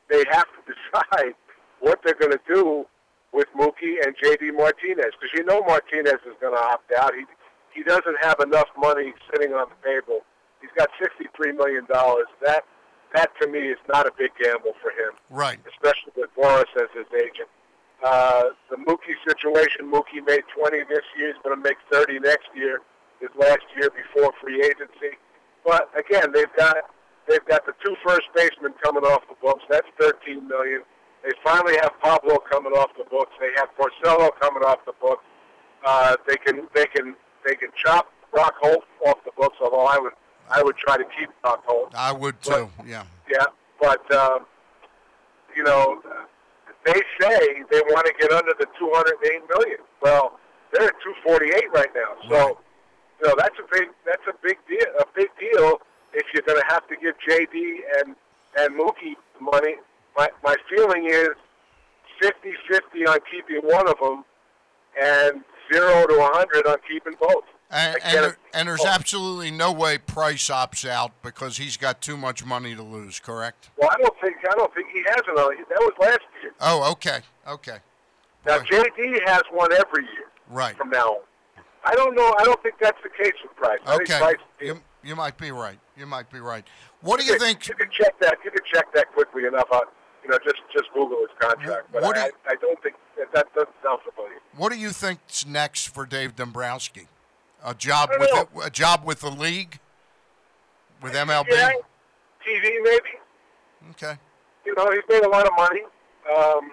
[SPEAKER 13] they have to decide what they're going to do with Mookie and JD Martinez because you know Martinez is going to opt out. He he doesn't have enough money sitting on the table. He's got sixty three million dollars. That that to me is not a big gamble for him
[SPEAKER 2] Right.
[SPEAKER 13] especially with Boras as his agent. Uh, the Mookie situation, Mookie made 20 this year. He's going to make 30 next year. His last year before free agency. But again, they've got they've got the two first basemen coming off the books. That's 13 million. They finally have Pablo coming off the books. They have Porcello coming off the books. Uh, they can they can they can chop Brock Holt off the books. Although I would I would try to keep Holt.
[SPEAKER 2] I would too. Yeah.
[SPEAKER 13] Yeah, but um, you know, they say they want to get under the 208 million. Well, they're at 248 right now. So, you know, that's a big that's a big deal. A big deal if you're going to have to give JD and and Mookie money. My my feeling is 50-50 on keeping one of them, and zero to 100 on keeping both.
[SPEAKER 2] And, and, and there's absolutely no way Price opts out because he's got too much money to lose. Correct?
[SPEAKER 13] Well, I don't think I don't think he has another. That was last year.
[SPEAKER 2] Oh, okay, okay,
[SPEAKER 13] Now JD has one every year
[SPEAKER 2] right.
[SPEAKER 13] from now on. I don't know. I don't think that's the case with Price.
[SPEAKER 2] Okay,
[SPEAKER 13] Price,
[SPEAKER 2] you, you might be right. You might be right. What do you
[SPEAKER 13] could-
[SPEAKER 2] think?
[SPEAKER 13] You can check that. You can check that quickly enough. On, you know, just just Google his contract. But
[SPEAKER 2] What do
[SPEAKER 13] I,
[SPEAKER 2] you-
[SPEAKER 13] I don't think that, that doesn't sound familiar.
[SPEAKER 2] What do you think's next for Dave Dombrowski? A job with a job with the league, with MLB.
[SPEAKER 13] Yeah, TV maybe.
[SPEAKER 2] Okay.
[SPEAKER 13] You know, he's made a lot of money. Um,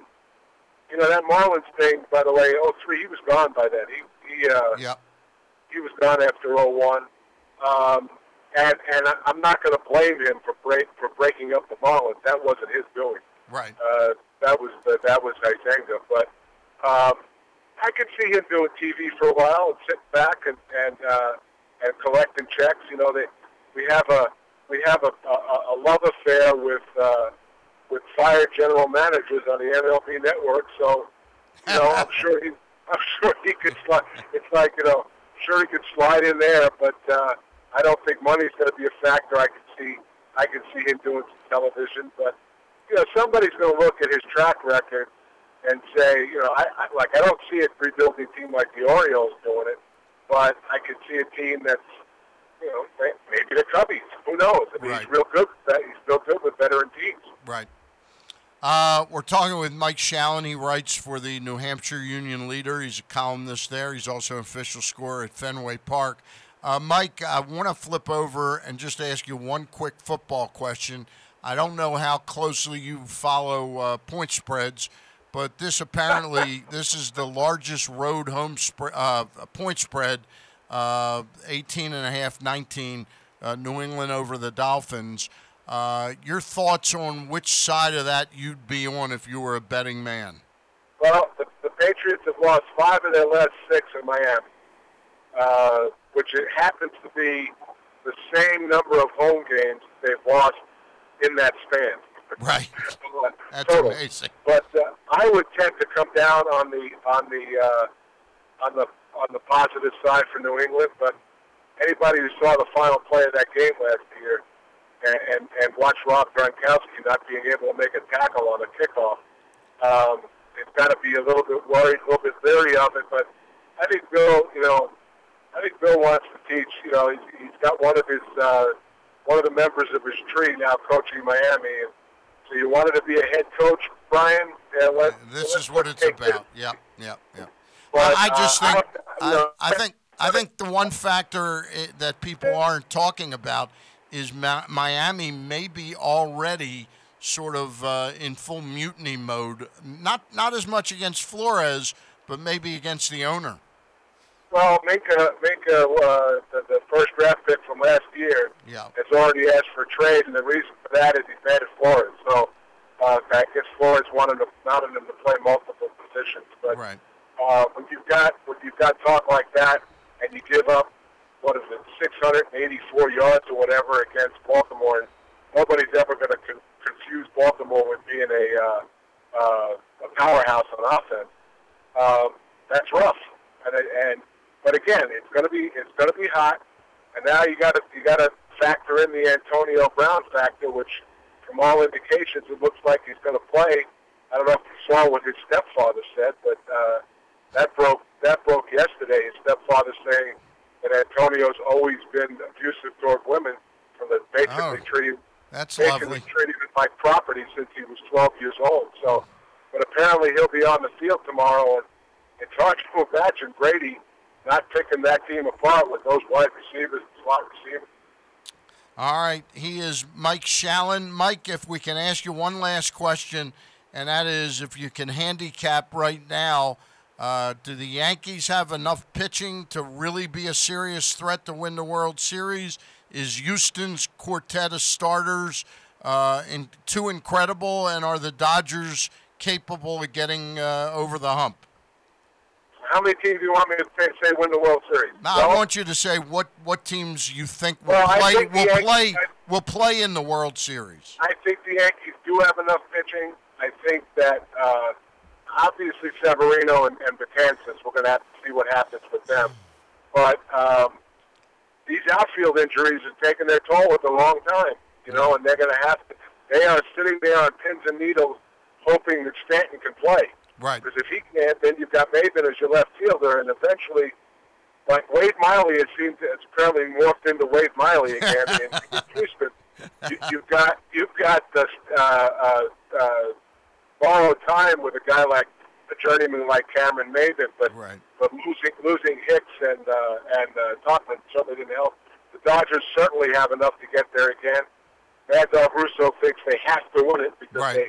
[SPEAKER 13] you know that Marlins thing, by the way. Oh three, he was gone by then. He he uh,
[SPEAKER 2] Yep.
[SPEAKER 13] he was gone after oh one. Um, and and I'm not going to blame him for break for breaking up the Marlins. That wasn't his doing.
[SPEAKER 2] Right.
[SPEAKER 13] Uh, that was the, that was Huizenga. But um, I could see him doing TV for a while and sitting back and and uh, and collecting checks. You know, they we have a we have a, a, a love affair with uh, with fired general managers on the MLB network. So you know, I'm sure he I'm sure he could slide. It's like you know, sure he could slide in there, but uh, I don't think money's going to be a factor. I could see I could see him doing some television, but you know, somebody's going to look at his track record and say, you know, I, I like I don't see a rebuilding team like the Orioles doing it, but I could see a team that's, you know, maybe the Cubbies. Who knows? I mean, he's real good. with that. He's real good with veteran teams.
[SPEAKER 2] Right. Uh, we're talking with Mike Shalin. He writes for the New Hampshire Union Leader. He's a columnist there. He's also an official scorer at Fenway Park. Uh, Mike, I want to flip over and just ask you one quick football question. I don't know how closely you follow uh, point spreads, but this apparently this is the largest road home spread uh, point spread, uh, 18 and a half, 19, uh, New England over the Dolphins. Uh, your thoughts on which side of that you'd be on if you were a betting man?
[SPEAKER 13] Well, the, the Patriots have lost five of their last six in Miami, uh, which it happens to be the same number of home games they've lost in that span.
[SPEAKER 2] Right. That's
[SPEAKER 13] Total.
[SPEAKER 2] amazing.
[SPEAKER 13] But uh, I would tend to come down on the on the uh, on the on the positive side for New England. But anybody who saw the final play of that game last year and and, and watched Rob Gronkowski not being able to make a tackle on a kickoff, um, it's got to be a little bit worried, a little bit leery of it. But I think Bill, you know, I think Bill wants to teach. You know, he's, he's got one of his uh, one of the members of his tree now coaching Miami. And so you wanted to be a head coach, Brian? Yeah, let,
[SPEAKER 2] This is what it's
[SPEAKER 13] take this.
[SPEAKER 2] about. Yep, yep, yep.
[SPEAKER 13] But,
[SPEAKER 2] I just
[SPEAKER 13] uh,
[SPEAKER 2] think
[SPEAKER 13] you
[SPEAKER 2] I,
[SPEAKER 13] know,
[SPEAKER 2] I think I think the one factor that people aren't talking about is Miami may be already sort of uh, in full mutiny mode. Not not as much against Flores, but maybe against the owner.
[SPEAKER 13] Well, Minkah, Minkah, uh, the, the first draft pick from last year,
[SPEAKER 2] Yeah.
[SPEAKER 13] has already asked for trade, and the reason for that is he's mad at Flores. So uh, I guess Flores wanted to, wanted him to play multiple positions. But
[SPEAKER 2] Right.
[SPEAKER 13] uh, when you've got when you've got talk like that, and you give up what is it, 684 yards or whatever against Baltimore, and nobody's ever going to con- confuse Baltimore with being a uh, uh, a powerhouse on offense. Um, that's rough, and and but again, it's going to be it's to be hot, and now you got to you got to factor in the Antonio Brown factor, which from all indications it looks like he's going to play. I don't know if you saw what his stepfather said, but uh, that broke that broke yesterday. His stepfather saying that Antonio's always been abusive toward women, from the basically
[SPEAKER 2] Oh,
[SPEAKER 13] treating
[SPEAKER 2] That's
[SPEAKER 13] basically
[SPEAKER 2] lovely.
[SPEAKER 13] treating him like property since he was 12 years old. So, but apparently he'll be on the field tomorrow, and it's hard to imagine Brady not picking that team apart with those wide receivers, and slot receivers.
[SPEAKER 2] All right, he is Mike Shalin. Mike, if we can ask you one last question, and that is if you can handicap right now, uh, do the Yankees have enough pitching to really be a serious threat to win the World Series? Is Houston's quartet of starters uh, in, too incredible, and are the Dodgers capable of getting uh, over the hump?
[SPEAKER 13] How many teams do you want me to say, say win the World Series?
[SPEAKER 2] Now, I want you to say what, what teams you think will
[SPEAKER 13] Well,
[SPEAKER 2] play
[SPEAKER 13] think
[SPEAKER 2] will
[SPEAKER 13] Yankees-
[SPEAKER 2] play will play in the World Series.
[SPEAKER 13] I think the Yankees do have enough pitching. I think that uh, obviously Severino and, and Betances, we're going to have to see what happens with them. But um, these outfield injuries are taking their toll at a long time, you know, and they're going to have to. They are sitting there on pins and needles, hoping that Stanton can play.
[SPEAKER 2] Right.
[SPEAKER 13] Because if he can't, then you've got Maybin as your left fielder, and eventually, like Wade Miley, it seems it's apparently morphed into Wade Miley again in Houston. You, you've got you've got the uh, uh, uh, borrowed time with a guy like a journeyman like Cameron Maybin, but but losing losing Hicks and uh, and uh, Topman certainly didn't help. The Dodgers certainly have enough to get there again. Mad Dog Russo thinks they have to win it because they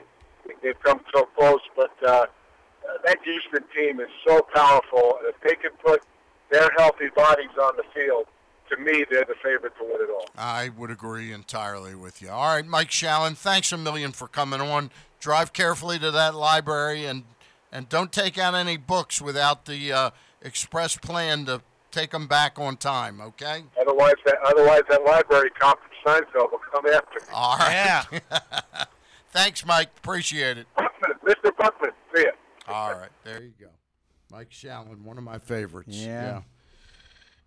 [SPEAKER 13] they've come so close, but. Uh, that Houston team is so powerful. If they can put their healthy bodies on the field, to me, they're the favorite to win it all.
[SPEAKER 2] I would agree entirely with you. All right, Mike Shalin, thanks a million for coming on. Drive carefully to that library and and don't take out any books without the uh, express plan to take them back on time. Okay.
[SPEAKER 13] Otherwise, that otherwise that library cop from Seinfeld will come after me.
[SPEAKER 2] All right. thanks, Mike. Appreciate it.
[SPEAKER 13] Mr. Buckman, see ya.
[SPEAKER 2] All right, there you go. Mike Shalin, one of my favorites.
[SPEAKER 3] Yeah.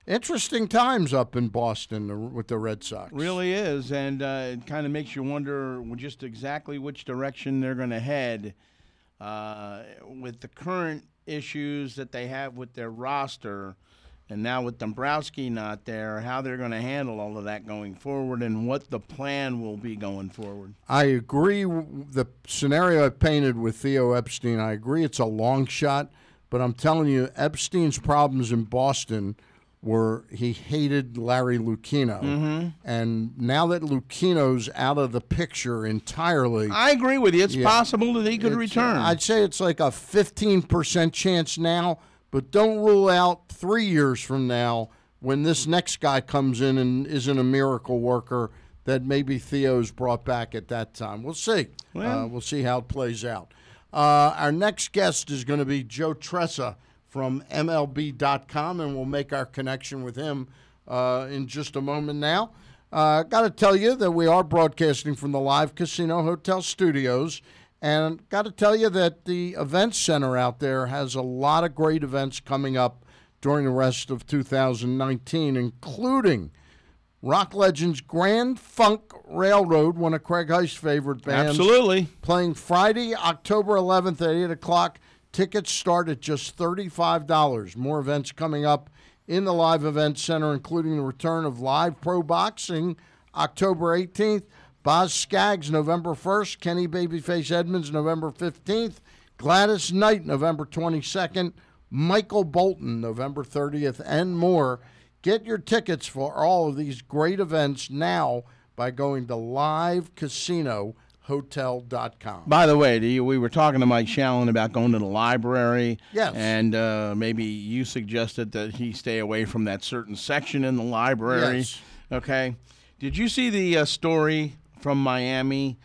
[SPEAKER 2] Interesting times up in Boston with the Red Sox.
[SPEAKER 3] Really is, and uh, it kind of makes you wonder just exactly which direction they're going to head uh, with the current issues that they have with their roster, and now with Dombrowski not there, how they're going to handle all of that going forward, and what the plan will be going forward.
[SPEAKER 2] I agree. The scenario I painted with Theo Epstein, I agree it's a long shot, but I'm telling you, Epstein's problems in Boston were he hated Larry Lucchino.
[SPEAKER 3] Mhm.
[SPEAKER 2] And now that Lucchino's out of the picture entirely.
[SPEAKER 3] I agree with you. It's
[SPEAKER 2] Yeah.
[SPEAKER 3] possible that he could return.
[SPEAKER 2] I'd say it's like a 15% chance now, but don't rule out three years from now when this next guy comes in and isn't a miracle worker that maybe Theo's brought back at that time. We'll see.
[SPEAKER 3] Well-
[SPEAKER 2] uh, we'll see how it plays out. Uh, our next guest is going to be Joe Trezza from MLB.com, and we'll make our connection with him uh, in just a moment now. Uh, Got to tell you that we are broadcasting from the Live Casino Hotel Studios. And got to tell you that the event center out there has a lot of great events coming up during the rest of 2019, including rock legends Grand Funk Railroad, one of Craig Heist's favorite bands.
[SPEAKER 3] Absolutely.
[SPEAKER 2] Playing Friday, October 11th at 8 o'clock. Tickets start at just $35. More events coming up in the Live Event Center, including the return of live pro boxing October 18th. Boz Scaggs, November 1st. Kenny Babyface Edmonds, November 15th. Gladys Knight, November 22nd. Michael Bolton, November 30th, and more. Get your tickets for all of these great events now by going to livecasinohotel.com.
[SPEAKER 3] By the way, you, we were talking to Mike Shalin about going to the library.
[SPEAKER 2] Yes.
[SPEAKER 3] And uh, maybe you suggested that he stay away from that certain section in the library.
[SPEAKER 2] Yes.
[SPEAKER 3] Okay. Did you see the uh, story from Miami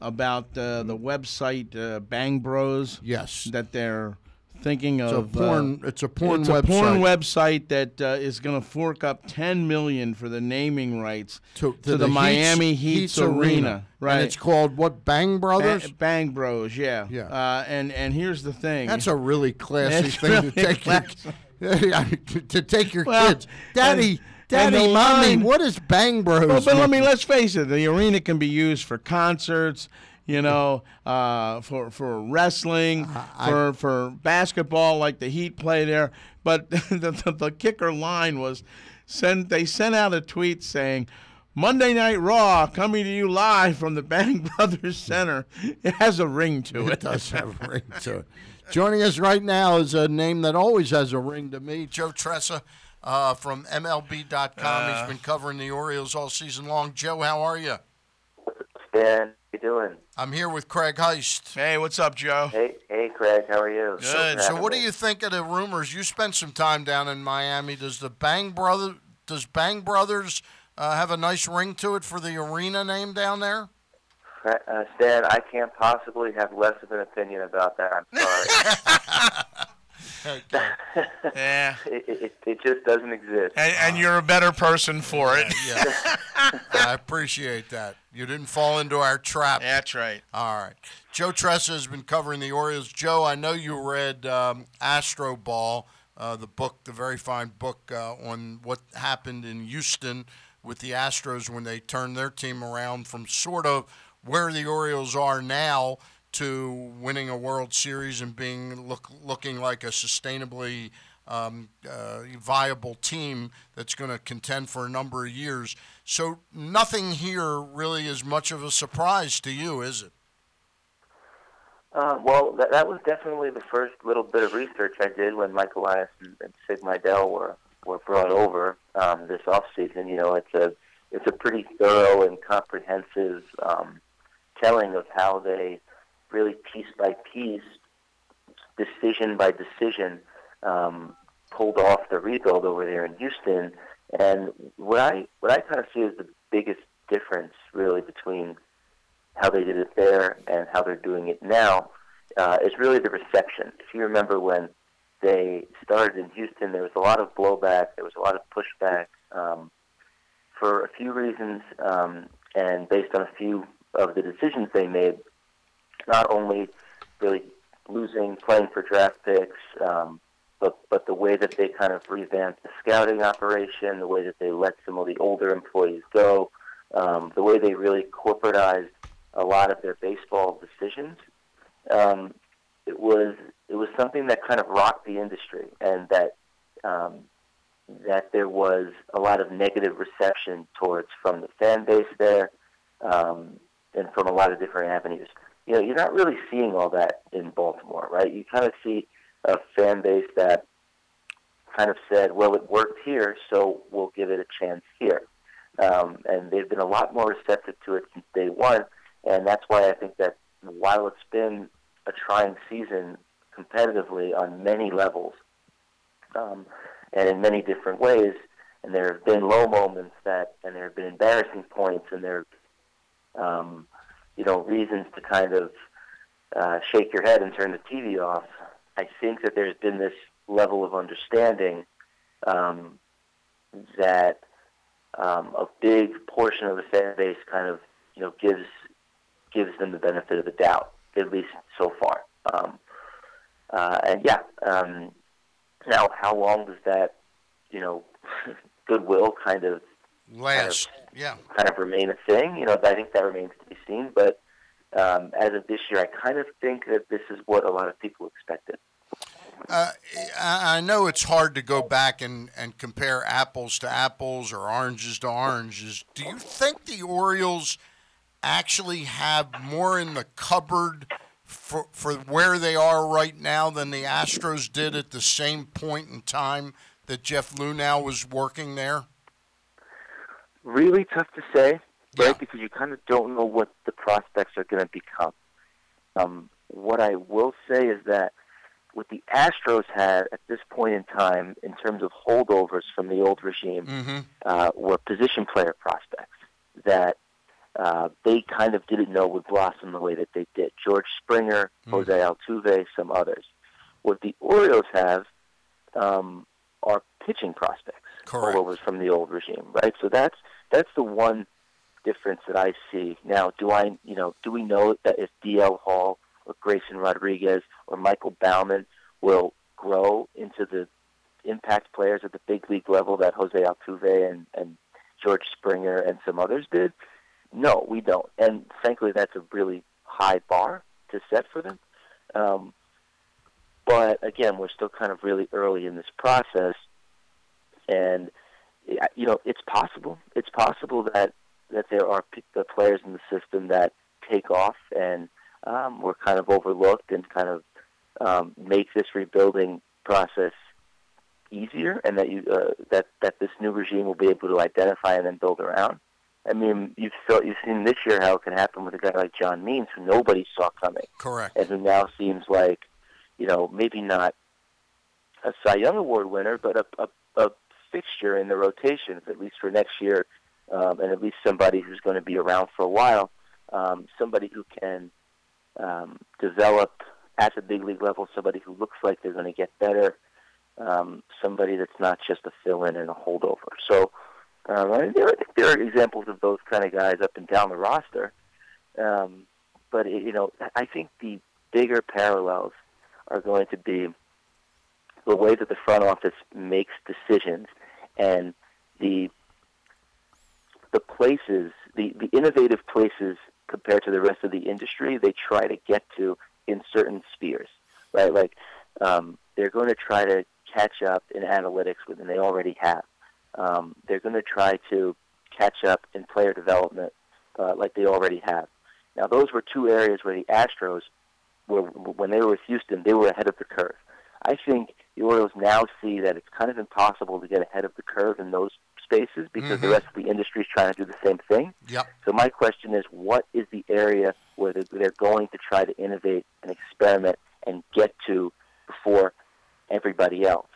[SPEAKER 3] about uh, the website uh, Bang Bros?
[SPEAKER 2] Yes.
[SPEAKER 3] That they're thinking
[SPEAKER 2] It's a
[SPEAKER 3] of.
[SPEAKER 2] porn-
[SPEAKER 3] uh,
[SPEAKER 2] it's a porn
[SPEAKER 3] it's a porn
[SPEAKER 2] website.
[SPEAKER 3] website that uh, is going to fork up ten million for the naming rights
[SPEAKER 2] to,
[SPEAKER 3] to, the,
[SPEAKER 2] Heats-
[SPEAKER 3] Miami Heats, Arena. Right.
[SPEAKER 2] And it's called what? Bang Brothers?
[SPEAKER 3] Ba- Bang Bros, yeah.
[SPEAKER 2] Yeah.
[SPEAKER 3] Uh, and and here's the thing.
[SPEAKER 2] That's a really classy
[SPEAKER 3] It's
[SPEAKER 2] thing
[SPEAKER 3] really
[SPEAKER 2] to take your, to take your
[SPEAKER 3] Well,
[SPEAKER 2] kids. Daddy,
[SPEAKER 3] and-
[SPEAKER 2] Daddy,
[SPEAKER 3] and
[SPEAKER 2] mommy,
[SPEAKER 3] line-
[SPEAKER 2] what is Bang Bros?
[SPEAKER 3] Well, but let
[SPEAKER 2] mean,
[SPEAKER 3] me let's face it. The arena can be used for concerts. You know, uh, for for wrestling, for for basketball, like the Heat play there. But the, the, the kicker line was, send they sent out a tweet saying, Monday Night Raw coming to you live from the Bang Brothers Center. It has a ring to it.
[SPEAKER 2] It does have a ring to it. Joining us right now is a name that always has a ring to me, Joe Trezza uh, from MLB.com.
[SPEAKER 14] Uh.
[SPEAKER 2] He's been covering the Orioles all season long. Joe, how are you?
[SPEAKER 14] Stan, how you doing?
[SPEAKER 2] I'm here with Craig Heist.
[SPEAKER 3] Hey, what's up, Joe?
[SPEAKER 14] Hey, hey, Craig, how are you?
[SPEAKER 2] So, so what do you think of the rumors? You spent some time down in Miami. Does the Bang Brother, does Bang Brothers uh, have a nice ring to it for the arena name down there?
[SPEAKER 14] Uh, Stan, I can't possibly have less of an opinion about that. I'm sorry.
[SPEAKER 15] yeah.
[SPEAKER 14] It, it, it just doesn't exist.
[SPEAKER 15] And, and you're a better person for it.
[SPEAKER 2] Yeah. I appreciate that. You didn't fall into our trap.
[SPEAKER 15] That's right.
[SPEAKER 2] All right. Joe Trezza has been covering the Orioles. Joe, I know you read um, Astroball, uh, the book, the very fine book uh, on what happened in Houston with the Astros when they turned their team around from sort of where the Orioles are now to winning a World Series and being look, looking like a sustainably um, uh, viable team that's going to contend for a number of years. So nothing here really is much of a surprise to you, is it?
[SPEAKER 14] Uh, well, that, that was definitely the first little bit of research I did when Mike Elias and, and Sig Mejdal were were brought over um, this off season. You know, it's a it's a pretty thorough and comprehensive um, telling of how they really piece by piece, decision by decision, um, pulled off the rebuild over there in Houston. And what I what I kind of see as the biggest difference, really, between how they did it there and how they're doing it now, uh, is really the reception. If you remember when they started in Houston, there was a lot of blowback, there was a lot of pushback um, for a few reasons, um, and based on a few of the decisions they made, not only really losing, playing for draft picks, um, but but the way that they kind of revamped the scouting operation, the way that they let some of the older employees go, um, the way they really corporatized a lot of their baseball decisions. Um, it was it was something that kind of rocked the industry, and that um, that there was a lot of negative reception towards from the fan base there, um, and from a lot of different avenues. You know, you're not really seeing all that in Baltimore, right? You kind of see a fan base that kind of said, "Well, it worked here, so we'll give it a chance here," um, and they've been a lot more receptive to it since day one, and that's why I think that while it's been a trying season competitively on many levels um, and in many different ways. And there have been low moments that, and there have been embarrassing points, and there, um, you know, reasons to kind of uh, shake your head and turn the TV off. I think that there's been this level of understanding um, that um, a big portion of the fan base kind of, you know, gives gives them the benefit of the doubt, at least so far. Um, uh, and yeah, um, now how long does that, you know, goodwill kind of
[SPEAKER 2] Last, yeah.
[SPEAKER 14] kind of remain a thing? You know, I think that remains to be seen. But um, as of this year, I kind of think that this is what a lot of people expected.
[SPEAKER 2] Uh, I I know it's hard to go back and, and compare apples to apples or oranges to oranges. Do you think the Orioles actually have more in the cupboard for, for where they are right now than the Astros did at the same point in time that Jeff Luhnow was working there?
[SPEAKER 14] Really tough to say, right? Because you kind of don't know what the prospects are going to become. Um, what I will say is that what the Astros had at this point in time, in terms of holdovers from the old regime,
[SPEAKER 2] Mm-hmm.
[SPEAKER 14] uh, were position player prospects that uh, they kind of didn't know would blossom the way that they did. George Springer, Jose Altuve, some others. What the Orioles have um, are pitching prospects,
[SPEAKER 2] Correct.
[SPEAKER 14] from the old regime, right? So that's that's the one difference that I see. Now, do I, you know, do we know that if DL Hall or Grayson Rodriguez or Michael Baumann will grow into the impact players at the big league level that Jose Altuve and, and George Springer and some others did? No, we don't. And frankly, that's a really high bar to set for them. Um, but again, we're still kind of really early in this process, and you know, it's possible. It's possible that that there are the players in the system that take off and um, were kind of overlooked and kind of um, make this rebuilding process easier, and that you uh, that that this new regime will be able to identify and then build around. I mean, you've you've seen this year how it can happen with a guy like John Means, who nobody saw coming,
[SPEAKER 2] Correct.
[SPEAKER 14] and who now seems like, you know, maybe not a Cy Young Award winner, but a, a, a fixture in the rotations, at least for next year, um, and at least somebody who's going to be around for a while. um, somebody who can um, develop at the big league level, somebody who looks like they're going to get better, um, somebody that's not just a fill-in and a holdover. So um, I mean, there, are, there are examples of those kind of guys up and down the roster. Um, but it, you know, I think the bigger parallels are going to be the way that the front office makes decisions and the the places, the, the innovative places compared to the rest of the industry they try to get to in certain spheres, right? Like um, they're going to try to catch up in analytics than they already have. Um, they're going to try to catch up in player development uh, like they already have. Now, those were two areas where the Astros were, when they were with Houston, they were ahead of the curve. I think the Orioles now see that it's kind of impossible to get ahead of the curve in those spaces because
[SPEAKER 2] Mhm.
[SPEAKER 14] the rest of the industry is trying to do the same thing.
[SPEAKER 2] Yep.
[SPEAKER 14] So my question is, what is the area where they're, going to try to innovate and experiment and get to before everybody else?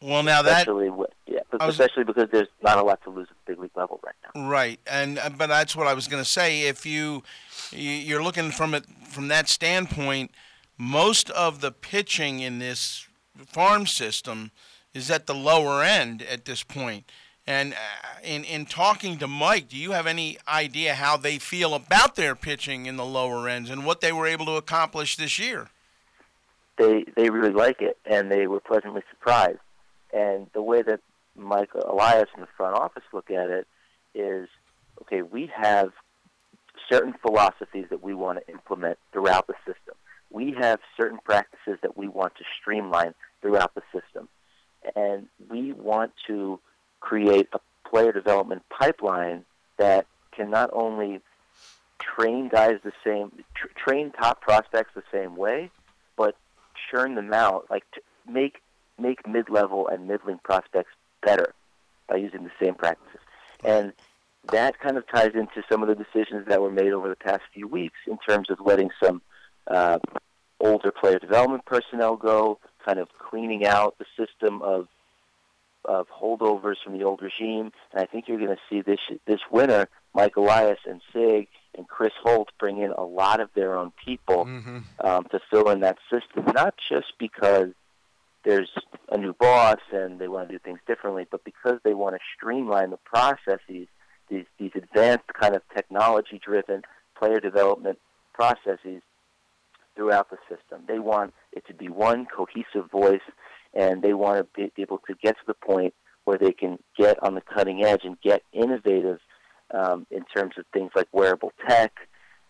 [SPEAKER 15] Well, now that
[SPEAKER 14] especially wi- yeah,
[SPEAKER 15] was-
[SPEAKER 14] especially because there's not a lot to lose at the big league level right now.
[SPEAKER 15] Right, and uh, but that's what I was going to say. If you you- you're looking from it from that standpoint, most of the pitching in this farm system is at the lower end at this point. And uh, in in talking to Mike, do you have any idea how they feel about their pitching in the lower ends and what they were able to accomplish this year?
[SPEAKER 14] They they really like it, and they were pleasantly surprised. And the way that Mike Elias and the front office look at it is, okay, we have certain philosophies that we want to implement throughout the system. We have certain practices that we want to streamline throughout the system. And we want to create a player development pipeline that can not only train guys the same, tr- train top prospects the same way, but churn them out, like make make mid-level and middling prospects better by using the same practices. And that kind of ties into some of the decisions that were made over the past few weeks in terms of letting some uh, older player development personnel go, kind of cleaning out the system of of holdovers from the old regime. And I think you're going to see this this winter, Mike Elias and Sig and Chris Holt bring in a lot of their own people um, to fill in that system, not just because there's a new boss and they want to do things differently, but because they want to streamline the processes, these these advanced kind of technology driven player development processes throughout the system. They want it to be one cohesive voice and they want to be able to get to the point where they can get on the cutting edge and get innovative um, in terms of things like wearable tech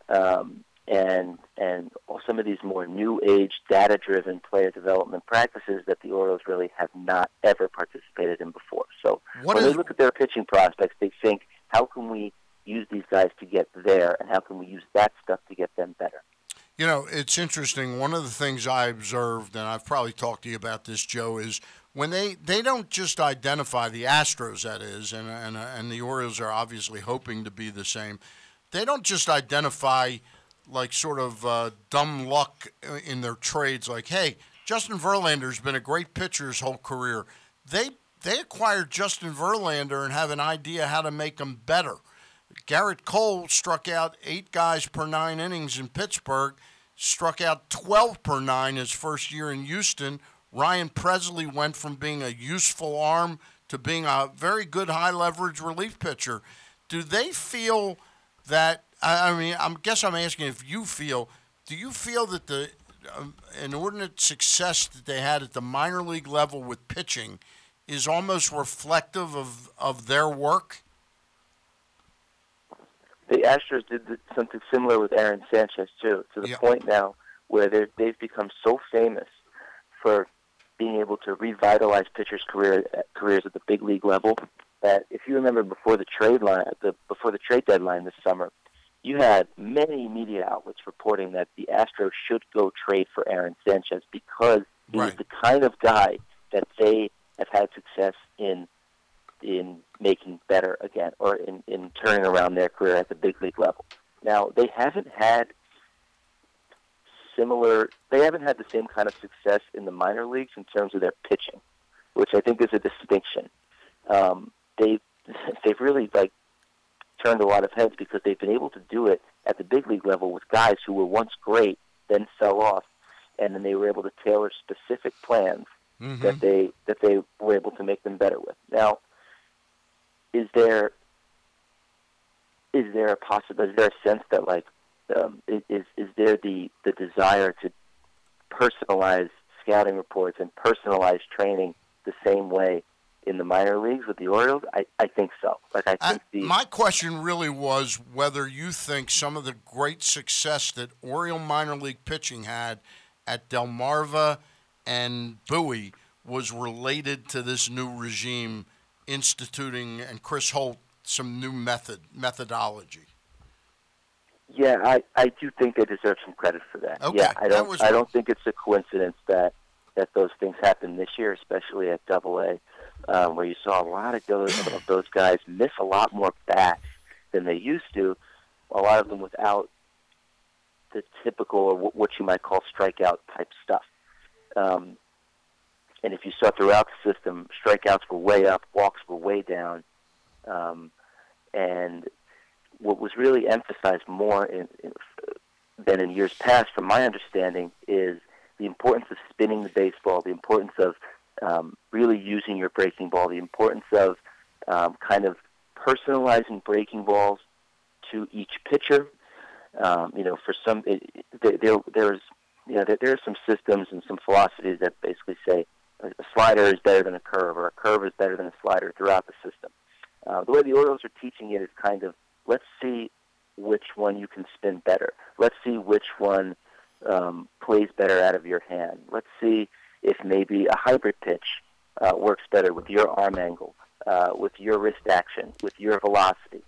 [SPEAKER 14] um, and and some of these more new age data driven player development practices that the Orioles really have not ever participated in before. So
[SPEAKER 2] What
[SPEAKER 14] when
[SPEAKER 2] is-
[SPEAKER 14] they look at their pitching prospects, they think, how can we use these guys to get there, and how can we use that stuff to get them better?
[SPEAKER 2] You know, it's interesting. One of the things I observed, and I've probably talked to you about this, Joe, is when they, they don't just identify the Astros, that is, and, and, and the Orioles are obviously hoping to be the same. They don't just identify like sort of uh, dumb luck in their trades, like, hey, Justin Verlander's been a great pitcher his whole career. They they acquired Justin Verlander and have an idea how to make him better. Gerrit Cole struck out eight guys per nine innings in Pittsburgh, struck out 12 per nine his first year in Houston. Ryan Pressly went from being a useful arm to being a very good high leverage relief pitcher. Do they feel that? I mean, I guess I'm asking if you feel. Do you feel that the um, inordinate success that they had at the minor league level with pitching is almost reflective of, of their work?
[SPEAKER 14] The Astros did something similar with Aaron Sanchez too, to the
[SPEAKER 2] Yeah.
[SPEAKER 14] point now where they they've become so famous for being able to revitalize pitchers' career careers at the big league level that if you remember before the trade line the before the trade deadline this summer, you had many media outlets reporting that the Astros should go trade for Aaron Sanchez because he was the kind of guy that they have had success in in making better again or in, in turning around their career at the big league level. Now, they haven't had similar, they haven't had the same kind of success in the minor leagues in terms of their pitching, which I think is a distinction. Um, they, they've really like turned a lot of heads because they've been able to do it at the big league level with guys who were once great, then fell off, and then they were able to tailor specific plans
[SPEAKER 2] Mhm.
[SPEAKER 14] that they that they were able to make them better with. Now, is there is there a possible is there a sense that like um, is is there the the desire to personalize scouting reports and personalize training the same way in the minor leagues with the Orioles? I, I think so. Like I think the
[SPEAKER 2] My question really was whether you think some of the great success that Oriole minor league pitching had at Delmarva and Bowie was related to this new regime instituting and Chris Holt some new method methodology.
[SPEAKER 14] Yeah, I, I do think they deserve some credit for that.
[SPEAKER 2] Okay,
[SPEAKER 14] yeah, I don't
[SPEAKER 2] was
[SPEAKER 14] I don't think it's a coincidence that that those things happened this year, especially at Double A, um, where you saw a lot of those of those guys miss a lot more bats than they used to. A lot of them without the typical or what you might call strikeout type stuff. Um, and if you saw throughout the system, strikeouts were way up, walks were way down, um, and what was really emphasized more in, in, than in years past, from my understanding, is the importance of spinning the baseball, the importance of um, really using your breaking ball, the importance of um, kind of personalizing breaking balls to each pitcher. Um, you know, for some, it, it, there, there's you know, there, there are some systems and some philosophies that basically say a, slider is better than a curve, or a curve is better than a slider throughout the system. Uh, the way the Orioles are teaching it is kind of let's see which one you can spin better. Let's see which one um, plays better out of your hand. Let's see if maybe a hybrid pitch uh, works better with your arm angle, uh, with your wrist action, with your velocity.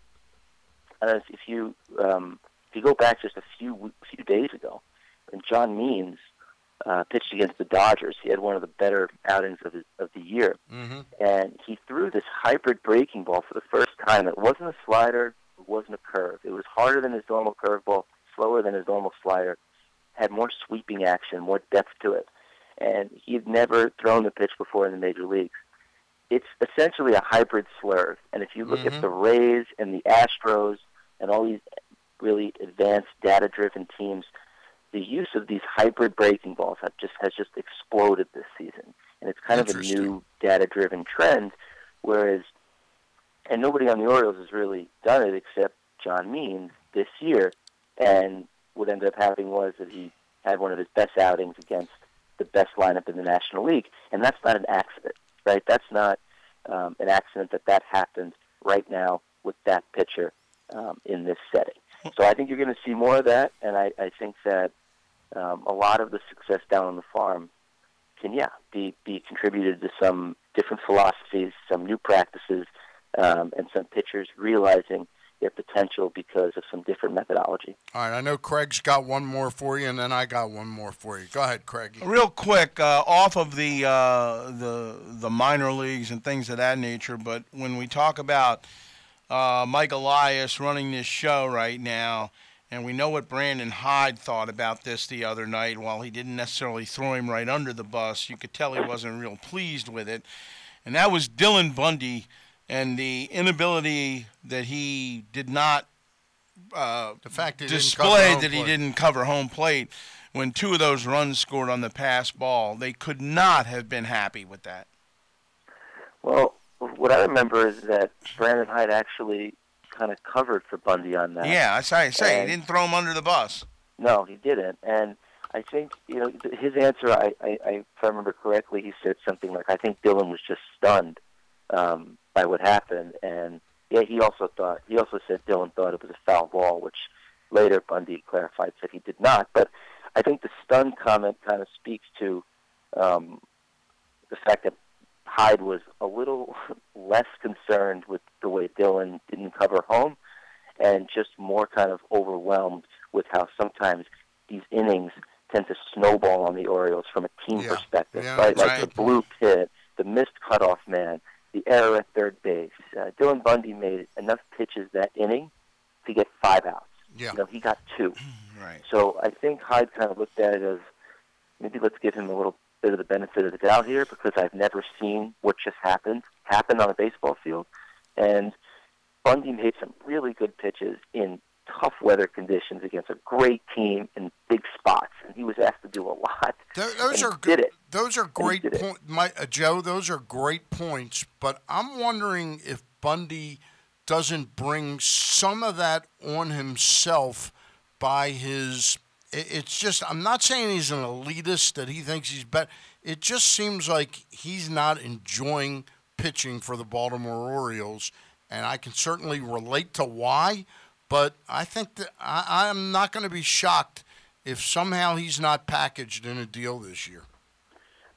[SPEAKER 14] And if you um, if you go back just a few few days ago, when John Means uh, pitched against the Dodgers, he had one of the better outings of his, of the year
[SPEAKER 2] Mm-hmm.
[SPEAKER 14] and he threw this hybrid breaking ball for the first time. It wasn't a slider, it wasn't a curve. It was harder than his normal curveball, slower than his normal slider, had more sweeping action, more depth to it. And he had never thrown the pitch before in the major leagues. It's essentially a hybrid slurve. And if you look
[SPEAKER 2] Mhm.
[SPEAKER 14] at the Rays and the Astros and all these really advanced data-driven teams, the use of these hybrid breaking balls have just has just exploded this season, and it's kind of a new data-driven trend. Whereas, and nobody on the Orioles has really done it except John Means this year. And what ended up happening was that he had one of his best outings against the best lineup in the National League, and that's not an accident, right? That's not um, an accident that that happened right now with that pitcher um, in this setting. So I think you're going to see more of that, and I, I think that um, a lot of the success down on the farm can, yeah, be be contributed to some different philosophies, some new practices, um, and some pitchers realizing their potential because of some different methodology.
[SPEAKER 2] All right, I know Craig's got one more for you, and then I got one more for you. Go ahead, Craig.
[SPEAKER 15] Real quick, uh, off of the uh, the the minor leagues and things of that nature, but when we talk about uh, Mike Elias running this show right now, and we know what Brandon Hyde thought about this the other night. While he didn't necessarily throw him right under the bus, you could tell he wasn't real pleased with it, and that was Dylan Bundy and the inability that he did not uh,
[SPEAKER 2] the fact he didn't
[SPEAKER 15] display that he
[SPEAKER 2] plate.
[SPEAKER 15] didn't cover home plate when two of those runs scored on the pass ball. They could not have been happy with that.
[SPEAKER 14] Well, what I remember is that Brandon Hyde actually kind of covered for Bundy on that.
[SPEAKER 15] Yeah, I say, say
[SPEAKER 14] And-
[SPEAKER 15] he didn't throw him under the bus.
[SPEAKER 14] No, he didn't. And I think you know his answer. I, I, I if I remember correctly, he said something like, "I think Dylan was just stunned um, by what happened." And yeah, he also thought he also said Dylan thought it was a foul ball, which later Bundy clarified said he did not. But I think the stunned comment kind of speaks to um, the fact that Hyde was a little less concerned with the way Dylan didn't cover home, and just more kind of overwhelmed with how sometimes these innings tend to snowball on the Orioles from a team
[SPEAKER 2] Yeah.
[SPEAKER 14] perspective,
[SPEAKER 2] Yeah,
[SPEAKER 14] right? Like the blue pit, the missed cutoff man, the error at third base. Uh, Dylan Bundy made enough pitches that inning to get five outs.
[SPEAKER 2] Yeah.
[SPEAKER 14] You know, he got two.
[SPEAKER 15] Right.
[SPEAKER 14] So I think Hyde kind of looked at it as maybe let's give him a little bit of the benefit of the doubt here because I've never seen what just happened happen on a baseball field, and Bundy made some really good pitches in tough weather conditions against a great team in big spots, and he was asked to do a lot.
[SPEAKER 2] Th- those are
[SPEAKER 14] he did it.
[SPEAKER 2] Those are great points, uh, Joe. Those are great points. But I'm wondering if Bundy doesn't bring some of that on himself by his. It- It's just. I'm not saying he's an elitist that he thinks he's better. It just seems like he's not enjoying pitching for the Baltimore Orioles, and I can certainly relate to why. But I think that I, I'm not going to be shocked if somehow he's not packaged in a deal this year.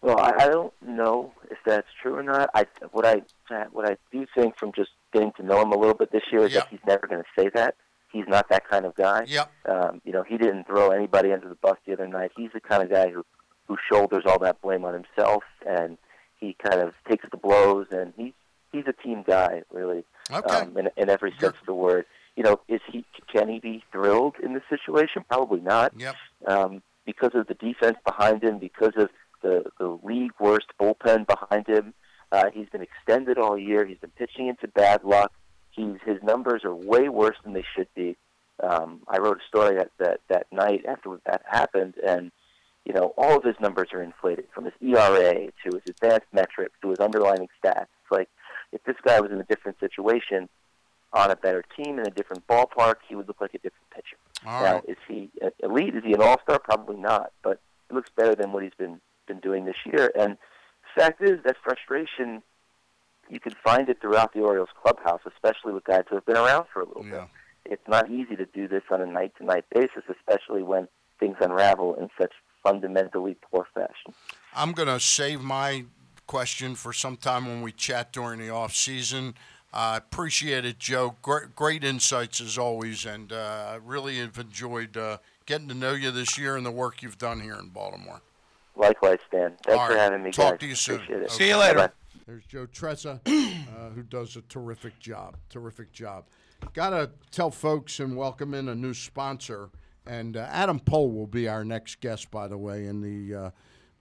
[SPEAKER 14] Well, I, I don't know if that's true or not. I what I what I do think from just getting to know him a little bit this year is that he's never going to say that. He's not that kind of guy.
[SPEAKER 2] Yep.
[SPEAKER 14] Um, you know, he didn't throw anybody under the bus the other night. He's the kind of guy who who shoulders all that blame on himself, and he kind of takes the blows, and he's he's a team guy, really,
[SPEAKER 2] Okay.
[SPEAKER 14] um, in, in every sense of the word. You know, is he can he be thrilled in this situation? Probably not.
[SPEAKER 2] Yep.
[SPEAKER 14] Um, because of the defense behind him, because of the the league worst bullpen behind him, uh, he's been extended all year. He's been pitching into bad luck. He's his numbers are way worse than they should be. Um, I wrote a story that, that that night after that happened, and you know all of his numbers are inflated from his ERA to his advanced metrics to his underlying stats. It's like if this guy was in a different situation, on a better team in a different ballpark, he would look like a different pitcher.
[SPEAKER 2] All
[SPEAKER 14] now,
[SPEAKER 2] right.
[SPEAKER 14] is he elite? Is he an all star? Probably not, but he looks better than what he's been been doing this year. And the fact is, that frustration you can find it throughout the Orioles clubhouse, especially with guys who have been around for a little bit. It's not easy to do this on a night to night basis, especially when things unravel in such fundamentally poor fashion.
[SPEAKER 2] I'm going to save my question for some time when we chat during the off season. I appreciate it, Joe. Great, great insights as always, and uh, I really have enjoyed uh, getting to know you this year and the work you've done here in Baltimore.
[SPEAKER 14] Likewise, Stan. Thanks
[SPEAKER 2] All
[SPEAKER 14] for
[SPEAKER 2] right.
[SPEAKER 14] having me,
[SPEAKER 2] Talk
[SPEAKER 14] guys.
[SPEAKER 2] to you soon.
[SPEAKER 14] See you
[SPEAKER 2] later.
[SPEAKER 14] Bye-bye.
[SPEAKER 2] There's Joe Trezza, uh, who does a terrific job. Terrific job. Got to tell folks and welcome in a new sponsor. And uh, Adam Pohl will be our next guest, by the way, in the uh,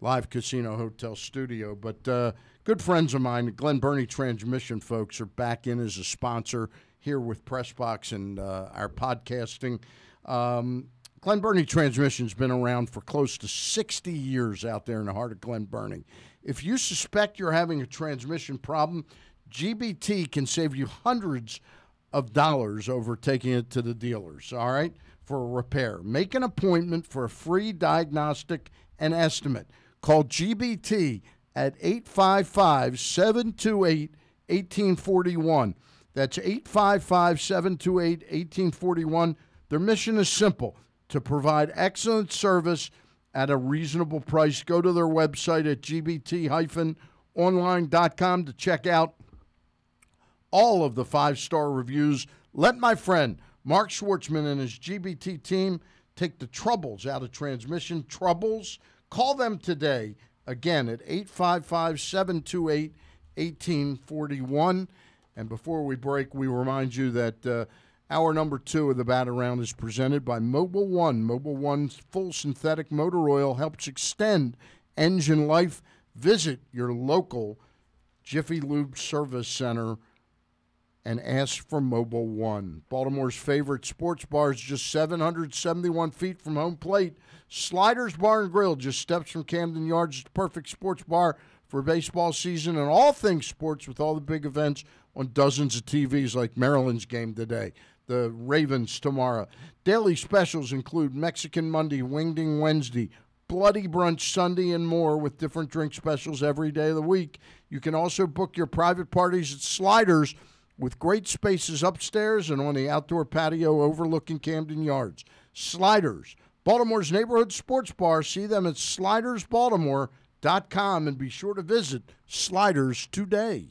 [SPEAKER 2] live casino hotel studio. But uh, good friends of mine, Glen Burnie Transmission folks, are back in as a sponsor here with Pressbox and uh, our podcasting. Um, Glen Burnie Transmission's been around for close to 60 years out there in the heart of Glen Burnie. If you suspect you're having a transmission problem, GBT can save you hundreds of dollars over taking it to the dealers, all right, for a repair. Make an appointment for a free diagnostic and estimate. Call GBT at 855 728 1841. That's 855 728 1841. Their mission is simple to provide excellent service at a reasonable price. Go to their website at gbt online.com to check out all of the five star reviews. Let my friend Mark Schwartzman and his GBT team take the troubles out of transmission troubles. Call them today again at 855 728 1841. And before we break, we remind you that uh, hour number two of the Bat Around is presented by Mobil One. Mobil One's full synthetic motor oil helps extend engine life. Visit your local Jiffy Lube Service Center and ask for Mobil One. Baltimore's favorite sports bar is just 771 feet from home plate. Sliders Bar and Grill, just steps from Camden Yards, the perfect sports bar for baseball season and all things sports with all the big events on dozens of TVs like Maryland's game today, the Ravens tomorrow. Daily specials include Mexican Monday, Wingding Wednesday, Bloody Brunch Sunday, and more with different drink specials every day of the week. You can also book your private parties at Sliders with great spaces upstairs and on the outdoor patio overlooking Camden Yards. Sliders, Baltimore's neighborhood sports bar. See them at slidersbaltimore.com and be sure to visit Sliders today.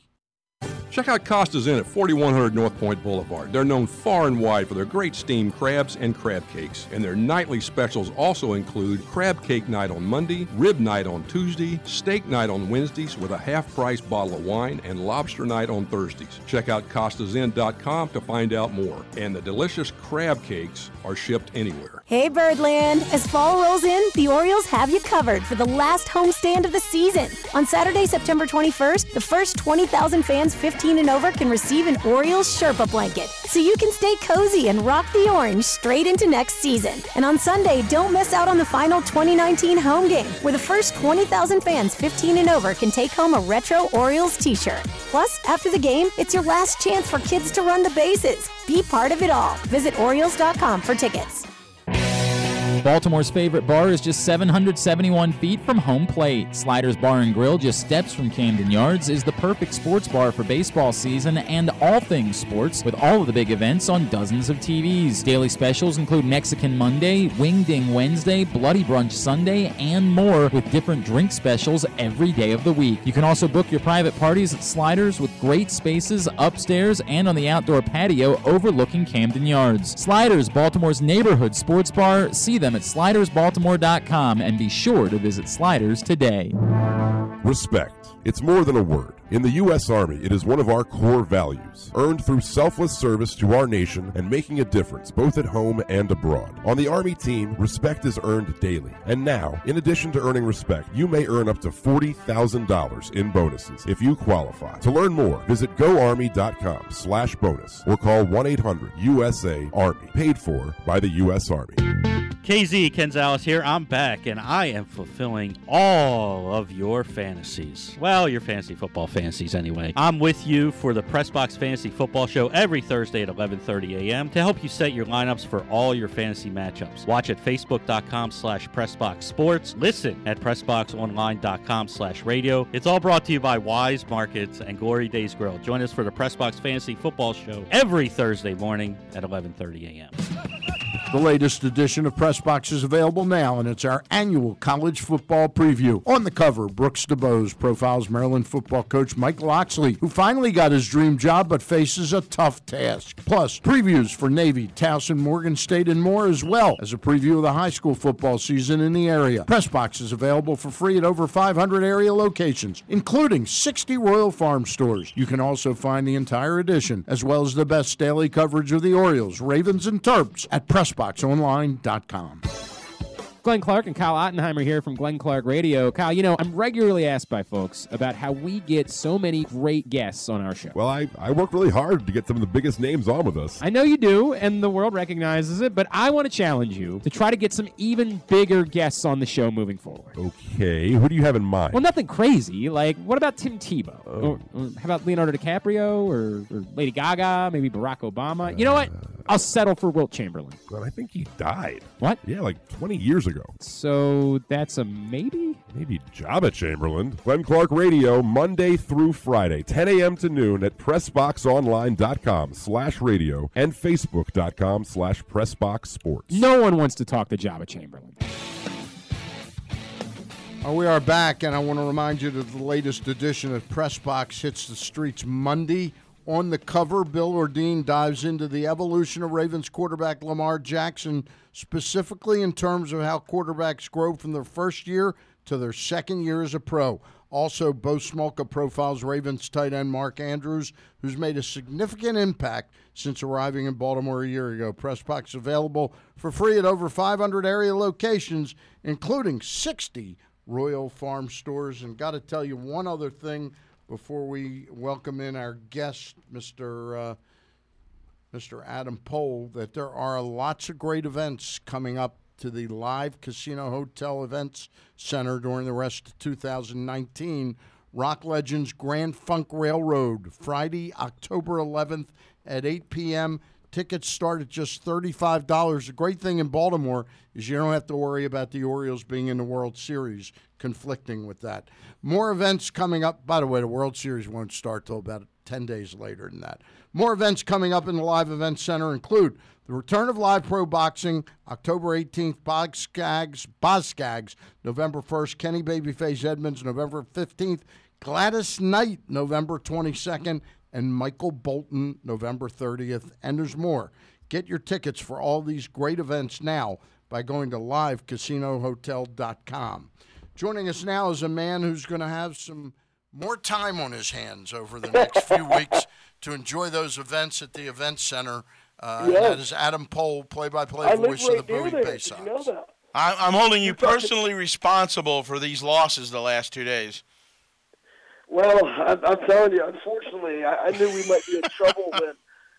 [SPEAKER 9] Check out Costas Inn at 4100 North Point Boulevard. They're known far and wide for their great steamed crabs and crab cakes. And their nightly specials also include crab cake night on Monday, rib night on Tuesday, steak night on Wednesdays with a half price bottle of wine, and lobster night on Thursdays. Check out CostasInn.com to find out more. And the delicious crab cakes are shipped anywhere.
[SPEAKER 8] Hey Birdland! As fall rolls in, the Orioles have you covered for the last homestand of the season. On Saturday, September 21st, the first 20,000 fans 15 15 and over can receive an Orioles Sherpa blanket, so you can stay cozy and rock the orange straight into next season. And on Sunday, don't miss out on the final 2019 home game, where the first 20,000 fans 15 and over can take home a retro Orioles t-shirt. Plus, after the game, it's your last chance for kids to run the bases. Be part of it all. Visit Orioles.com for tickets.
[SPEAKER 7] Baltimore's favorite bar is just 771 feet from home plate. Sliders Bar and Grill, just steps from Camden Yards, is the perfect sports bar for baseball season and all things sports, with all of the big events on dozens of TVs. Daily specials include Mexican Monday, Wing Ding Wednesday, Bloody Brunch Sunday, and more, with different drink specials every day of the week. You can also book your private parties at Sliders with great spaces upstairs and on the outdoor patio overlooking Camden Yards. Sliders, Baltimore's neighborhood sports bar. See them at slidersbaltimore.com and be sure to visit Sliders today.
[SPEAKER 16] Respect. It's more than a word. In the U.S. Army, it is one of our core values, earned through selfless service to our nation and making a difference both at home and abroad. On the Army team, respect is earned daily. And now, in addition to earning respect, you may earn up to $40,000 in bonuses if you qualify. To learn more, visit goarmy.com slash bonus or call 1-800-USA-ARMY, paid for by the U.S. Army.
[SPEAKER 17] KZ Kenzales here. I'm back, and I am fulfilling all of your fantasies. Well, your fantasy football fantasies, anyway. I'm with you for the Pressbox Fantasy Football Show every Thursday at 11:30 a.m. to help you set your lineups for all your fantasy matchups. Watch at facebook.com/slash pressboxsports. Listen at pressboxonline.com/radio. It's all brought to you by Wise Markets and Glory Days Grill. Join us for the Pressbox Fantasy Football Show every Thursday morning at 11:30 a.m.
[SPEAKER 2] The latest edition of Press Box is available now, and it's our annual college football preview. On the cover, Brooks DuBose profiles Maryland football coach Mike Locksley, who finally got his dream job but faces a tough task. Plus, previews for Navy, Towson, Morgan State, and more, as well as a preview of the high school football season in the area. Press Box is available for free at over 500 area locations, including 60 Royal Farm stores. You can also find the entire edition, as well as the best daily coverage of the Orioles, Ravens, and Terps at PressBoxOnline.com.
[SPEAKER 18] Glenn Clark and Kyle Ottenheimer here from Glenn Clark Radio. Kyle, you know, I'm regularly asked by folks about how we get so many great guests on our show.
[SPEAKER 16] Well, I, I work really hard to get some of the biggest names on with us.
[SPEAKER 18] I know you do, and the world recognizes it, but I want to challenge you to try to get some even bigger guests on the show moving forward.
[SPEAKER 16] Okay, who do you have in mind?
[SPEAKER 18] Well, nothing crazy. Like, what about Tim Tebow? Oh. Or, or how about Leonardo DiCaprio or, or Lady Gaga? Maybe Barack Obama? you know what? I'll settle for Wilt Chamberlain.
[SPEAKER 16] Well, I think he died.
[SPEAKER 18] What?
[SPEAKER 16] Yeah, like 20 years ago.
[SPEAKER 18] So that's a maybe?
[SPEAKER 16] Maybe Jabba Chamberlain. Glenn Clark Radio, Monday through Friday, 10 a.m. to noon at PressBoxOnline.com slash radio and Facebook.com slash PressBoxSports.
[SPEAKER 18] No one wants to talk to Jabba Chamberlain.
[SPEAKER 2] Uh, we are back, and I want to remind you that the latest edition of Press Box hits the streets Monday. On the cover, Bill Ordine dives into the evolution of Ravens quarterback Lamar Jackson, specifically in terms of how quarterbacks grow from their first year to their second year as a pro. Also, Bo Smolka profiles Ravens tight end Mark Andrews, who's made a significant impact since arriving in Baltimore a year ago. Press Box available for free at over 500 area locations, including 60 Royal Farm stores. And got to tell you one other thing before we welcome in our guest, Mr. Uh, Mr. Adam Pohl, that there are lots of great events coming up to the live Casino Hotel Events Center during the rest of 2019. Rock Legends Grand Funk Railroad, Friday, October 11th at 8 p.m. Tickets start at just $35. The great thing in Baltimore is you don't have to worry about the Orioles being in the World Series, conflicting with that. More events coming up. By the way, the World Series won't start till about 10 days later than that. More events coming up in the Live Event Center include the return of live pro boxing, October 18th, Boz Scaggs, Bozskags, November 1st, Kenny Babyface Edmonds, November 15th, Gladys Knight, November 22nd, and Michael Bolton, November 30th. And there's more. Get your tickets for all these great events now by going to livecasinohotel.com. Joining us now is a man who's going to have some more time on his hands over the next few weeks to enjoy those events at the event center. Uh,
[SPEAKER 19] Yes.
[SPEAKER 2] that is Adam Pohl, play-by-play
[SPEAKER 19] I live
[SPEAKER 2] voice of the
[SPEAKER 19] right near
[SPEAKER 2] Bowie
[SPEAKER 19] there.
[SPEAKER 2] Bay
[SPEAKER 19] Did
[SPEAKER 2] Sox.
[SPEAKER 19] you know that?
[SPEAKER 15] I, I'm holding you personally responsible for these losses the last two days.
[SPEAKER 19] Well, I'm, I'm telling you, unfortunately, I, I knew we might be in trouble when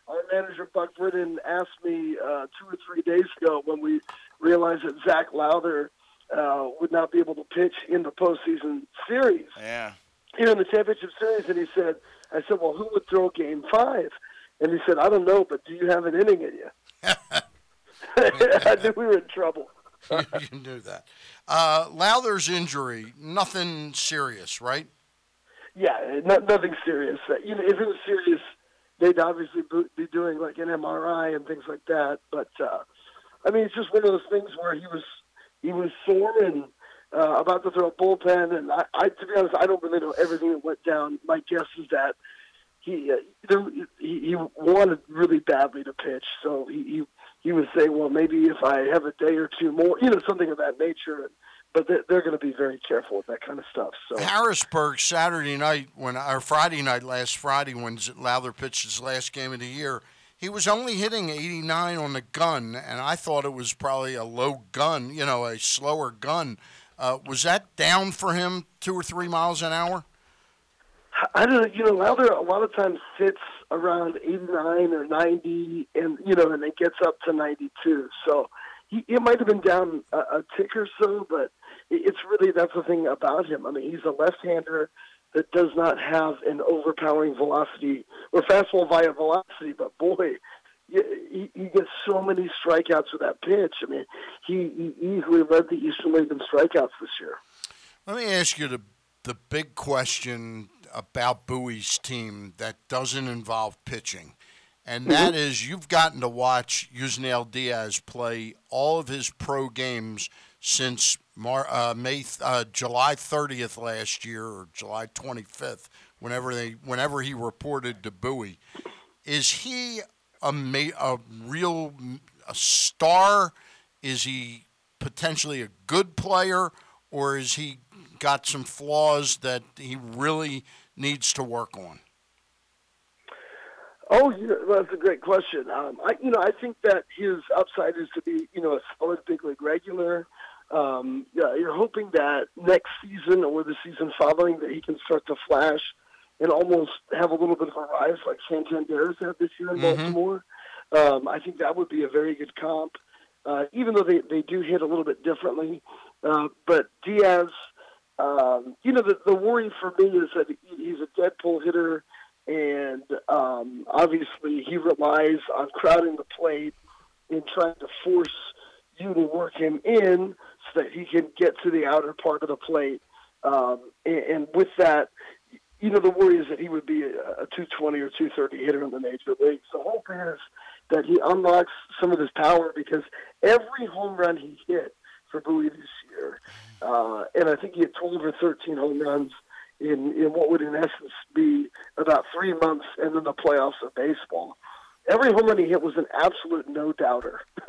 [SPEAKER 19] our manager Buck Britton asked me uh, two or three days ago when we realized that Zach Lowther uh, would not be able to pitch in the postseason series.
[SPEAKER 15] Yeah.
[SPEAKER 19] Here in the championship series, and he said, "I said, well, who would throw Game Five? And he said, "I don't know, but do you have an inning in you?" I knew we were in trouble.
[SPEAKER 2] you can do that. Uh, Lowther's injury, nothing serious, right?
[SPEAKER 19] Yeah, no, nothing serious. Uh, You know, if it was serious, they'd obviously be doing like an MRI and things like that. But uh, I mean, it's just one of those things where he was he was sore and uh, about to throw a bullpen, and I, I, to be honest, I don't really know everything that went down. My guess is that he uh, there, he, he wanted really badly to pitch, so he, he he was saying, well, maybe if I have a day or two more, you know, something of that nature. But they're, they're going to be very careful with that kind of stuff. So
[SPEAKER 2] Harrisburg Saturday night when or Friday night last Friday when Lowther pitched his last game of the year, he was only hitting 89 on the gun, and I thought it was probably a low gun, you know, a slower gun. Uh, was that down for him two or three miles an hour?
[SPEAKER 19] I don't know. You know, Lowther a lot of times sits around 89 or 90, and you know, and it gets up to 92. So he it might have been down a, a tick or so, but it's really that's the thing about him. I mean, he's a left-hander that does not have an overpowering velocity or fastball via velocity, but boy. He, he gets so many strikeouts with that pitch. I mean, he, he easily led the Eastern League in strikeouts this year.
[SPEAKER 2] Let me ask you the the big question about Bowie's team that doesn't involve pitching, and mm-hmm. that is you've gotten to watch Yusniel Diaz play all of his pro games since Mar- uh, May uh, July 30th last year or July 25th, whenever they whenever he reported to Bowie. Is he a ma- a real a star? Is he potentially a good player, or is he got some flaws that he really needs to work on?
[SPEAKER 19] Oh, that's a great question. Um, I, you know, I think that his upside is to be, you know, a solid big league regular. Um, yeah, you're hoping that next season or the season following that he can start to flash and almost have a little bit of a rise like Santander's had this year in
[SPEAKER 2] Mhm.
[SPEAKER 19] Baltimore. Um, I think that would be a very good comp, uh, even though they, they do hit a little bit differently. Uh, but Diaz, um, you know, the, the worry for me is that he- he's a dead pull hitter, and um, obviously he relies on crowding the plate and trying to force you to work him in that he can get to the outer part of the plate. Um, and, and with that, you know, the worry is that he would be a, a 220 or 230 hitter in the major leagues. The hope is that he unlocks some of his power because every home run he hit for Bowie this year, uh, and I think he had 12 or 13 home runs in, in what would in essence be about three months and then the playoffs of baseball. Every home run he hit was an absolute no doubter.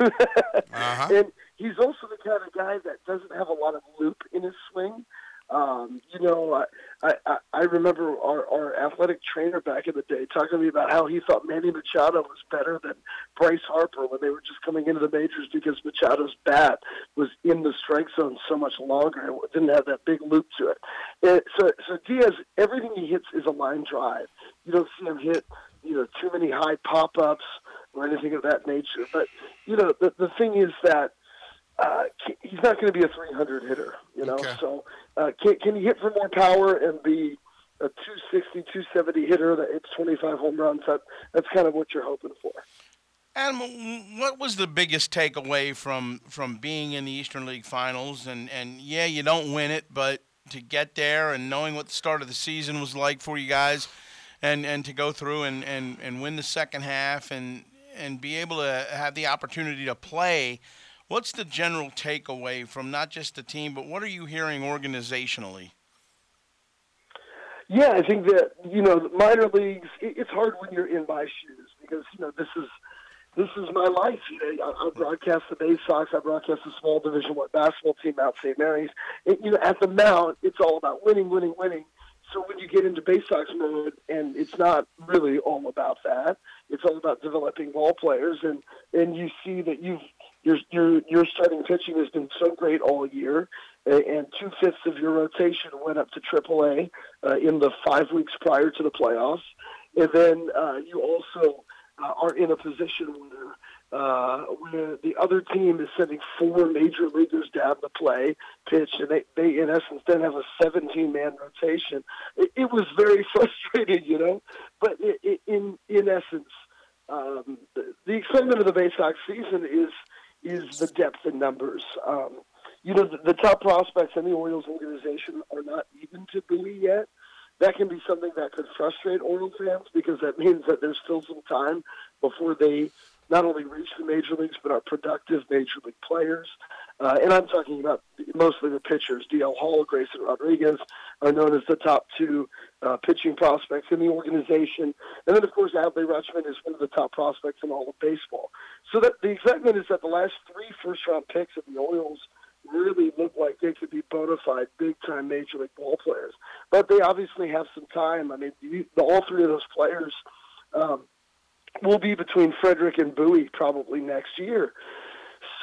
[SPEAKER 19] And he's also the kind of guy that doesn't have a lot of loop in his swing. Um, you know, I, I, I remember our, our athletic trainer back in the day talking to me about how he thought Manny Machado was better than Bryce Harper when they were just coming into the majors because Machado's bat was in the strike zone so much longer. It didn't have that big loop to it. And so, so Diaz, everything he hits is a line drive. You don't see him hit, you know, too many high pop-ups or anything of that nature. But, you know, the, the thing is that uh, he's not going to be a 300 hitter, you know. So uh, can can he hit for more power and be a 260, 270 hitter that hits 25 home runs? That that's kind of what you're hoping for.
[SPEAKER 15] Adam, what was the biggest takeaway from from being in the Eastern League Finals? And and yeah, you don't win it, but to get there and knowing what the start of the season was like for you guys, and and to go through and and and win the second half and and be able to have the opportunity to play. What's the general takeaway from not just the team, but what are you hearing organizationally?
[SPEAKER 19] Yeah, I think that you know minor leagues. It's hard when you're in my shoes because you know this is this is my life. You know, I, I broadcast the Bay Sox. I broadcast the small Division One basketball team out St. Mary's. It, you know, at the Mount, it's all about winning, winning, winning. So when you get into Bay Sox mode, and it's not really all about that. It's all about developing ball players, and and you see that you've your your your starting pitching has been so great all year, and two fifths of your rotation went up to AAA uh, in the five weeks prior to the playoffs, and then uh, you also uh, are in a position where uh, where the other team is sending four major leaguers down to play pitch, and they, they in essence then have a 17 man rotation. It, it was very frustrating, you know, but it, it, in in essence, um, the, the excitement of the Bay Sox season is is the depth in numbers. Um, you know, the, the top prospects in the Orioles organization are not even to Bowie yet. That can be something that could frustrate Orioles fans because that means that there's still some time before they not only reach the major leagues but are productive major league players. Uh, and I'm talking about mostly the pitchers. DL Hall, Grayson Rodriguez are known as the top two uh, pitching prospects in the organization. And then, of course, Adley Rutschman is one of the top prospects in all of baseball. So that the excitement is that the last three first-round picks of the Orioles really look like they could be bona fide big-time major league ball players. But they obviously have some time. I mean, the, all three of those players um, will be between Frederick and Bowie probably next year.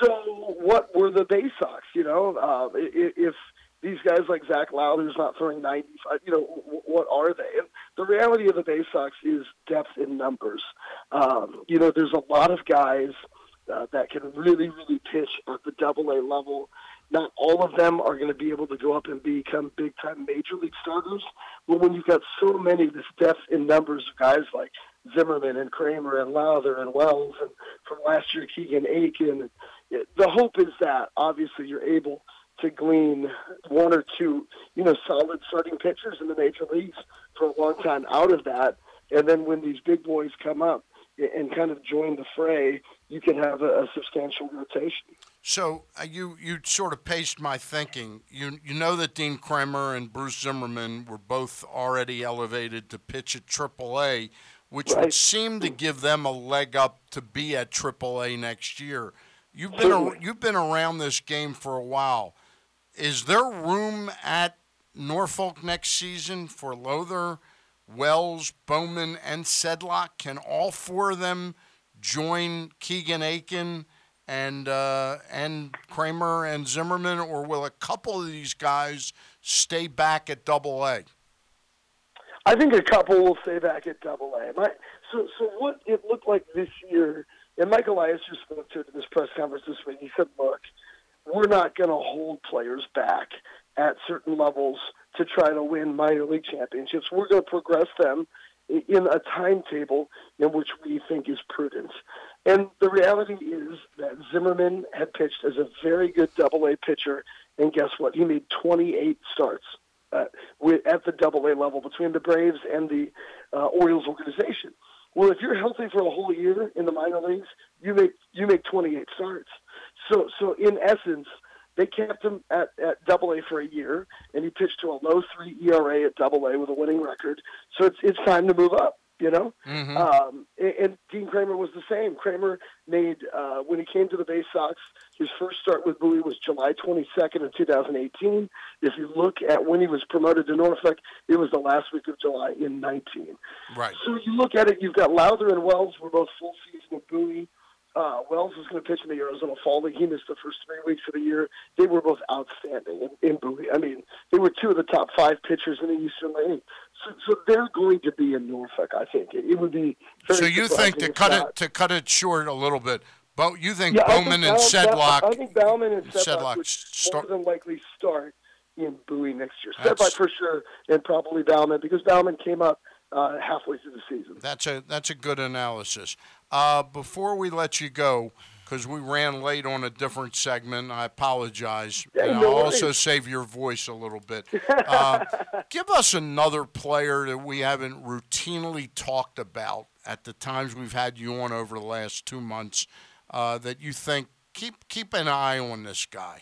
[SPEAKER 19] So, what were the Bay Sox? You know, uh, if these guys like Zach Lowther's not throwing 95, you know, what are they? And the reality of the Bay Sox is depth in numbers. Um, you know, there's a lot of guys uh, that can really, really pitch at the double A level. Not all of them are going to be able to go up and become big time major league starters. But when you've got so many, this depth in numbers of guys like Zimmermann and Kremer and Lowther and Wells and from last year Keegan Akin, the hope is that obviously you're able to glean one or two, you know, solid starting pitchers in the major leagues for a long time out of that. And then when these big boys come up and kind of join the fray, you can have a, a substantial rotation.
[SPEAKER 2] So uh, you you sort of paced my thinking. You you know that Dean Kremer and Bruce Zimmermann were both already elevated to pitch at AAA, which would seem to give them a leg up to be at AAA next year. You've been a, you've been around this game for a while. Is there room at Norfolk next season for Lowther, Wells, Baumann, and Sedlock? Can all four of them join Keegan Akin and uh, and Kremer and Zimmermann, or will a couple of these guys stay back at Double A?
[SPEAKER 19] I think a couple will stay back at Double A. My, so, so what it looked like this year, and Mike Elias just spoke to it in this press conference this week. He said, "Look, we're not going to hold players back at certain levels to try to win minor league championships. We're going to progress them in a timetable in which we think is prudent." And the reality is that Zimmermann had pitched as a very good Double A pitcher, and guess what? He made 28 starts uh, at the Double A level between the Braves and the uh, Orioles organization. Well, if you're healthy for a whole year in the minor leagues, you make you make 28 starts. So, so in essence, they kept him at, at Double A for a year, and he pitched to a low three ERA at Double A with a winning record. So it's it's time to move up. You know,
[SPEAKER 2] Mhm.
[SPEAKER 19] um, and, and Dean Kremer was the same. Kremer made uh, when he came to the Bay Sox, his first start with Bowie was July 22nd of 2018. If you look at when he was promoted to Norfolk, it was the last week of July in 19.
[SPEAKER 2] Right.
[SPEAKER 19] So you look at it, you've got Lowther and Wells were both full season with Bowie. Uh, Wells was going to pitch in the Arizona Fall League. He missed the first three weeks of the year. They were both outstanding in, in Bowie. I mean, they were two of the top five pitchers in the Eastern League. So, so they're going to be in Norfolk. I think it, it would be. Very
[SPEAKER 2] So you think to cut
[SPEAKER 19] not.
[SPEAKER 2] it to cut it short a little bit, Bo, you think
[SPEAKER 19] Yeah,
[SPEAKER 2] Baumann
[SPEAKER 19] think
[SPEAKER 2] and Sedlock?
[SPEAKER 19] I think Baumann and Sedlock, would
[SPEAKER 2] start-
[SPEAKER 19] more than likely start in Bowie next year. Sedlock for sure, and probably Baumann because Baumann came up uh, halfway through the season.
[SPEAKER 2] That's a that's a good analysis. Uh, before we let you go, because we ran late on a different segment, I apologize, and
[SPEAKER 19] no
[SPEAKER 2] I'll also save your voice a little bit. Uh, give us another player that we haven't routinely talked about at the times we've had you on over the last two months uh, that you think keep keep an eye on this guy.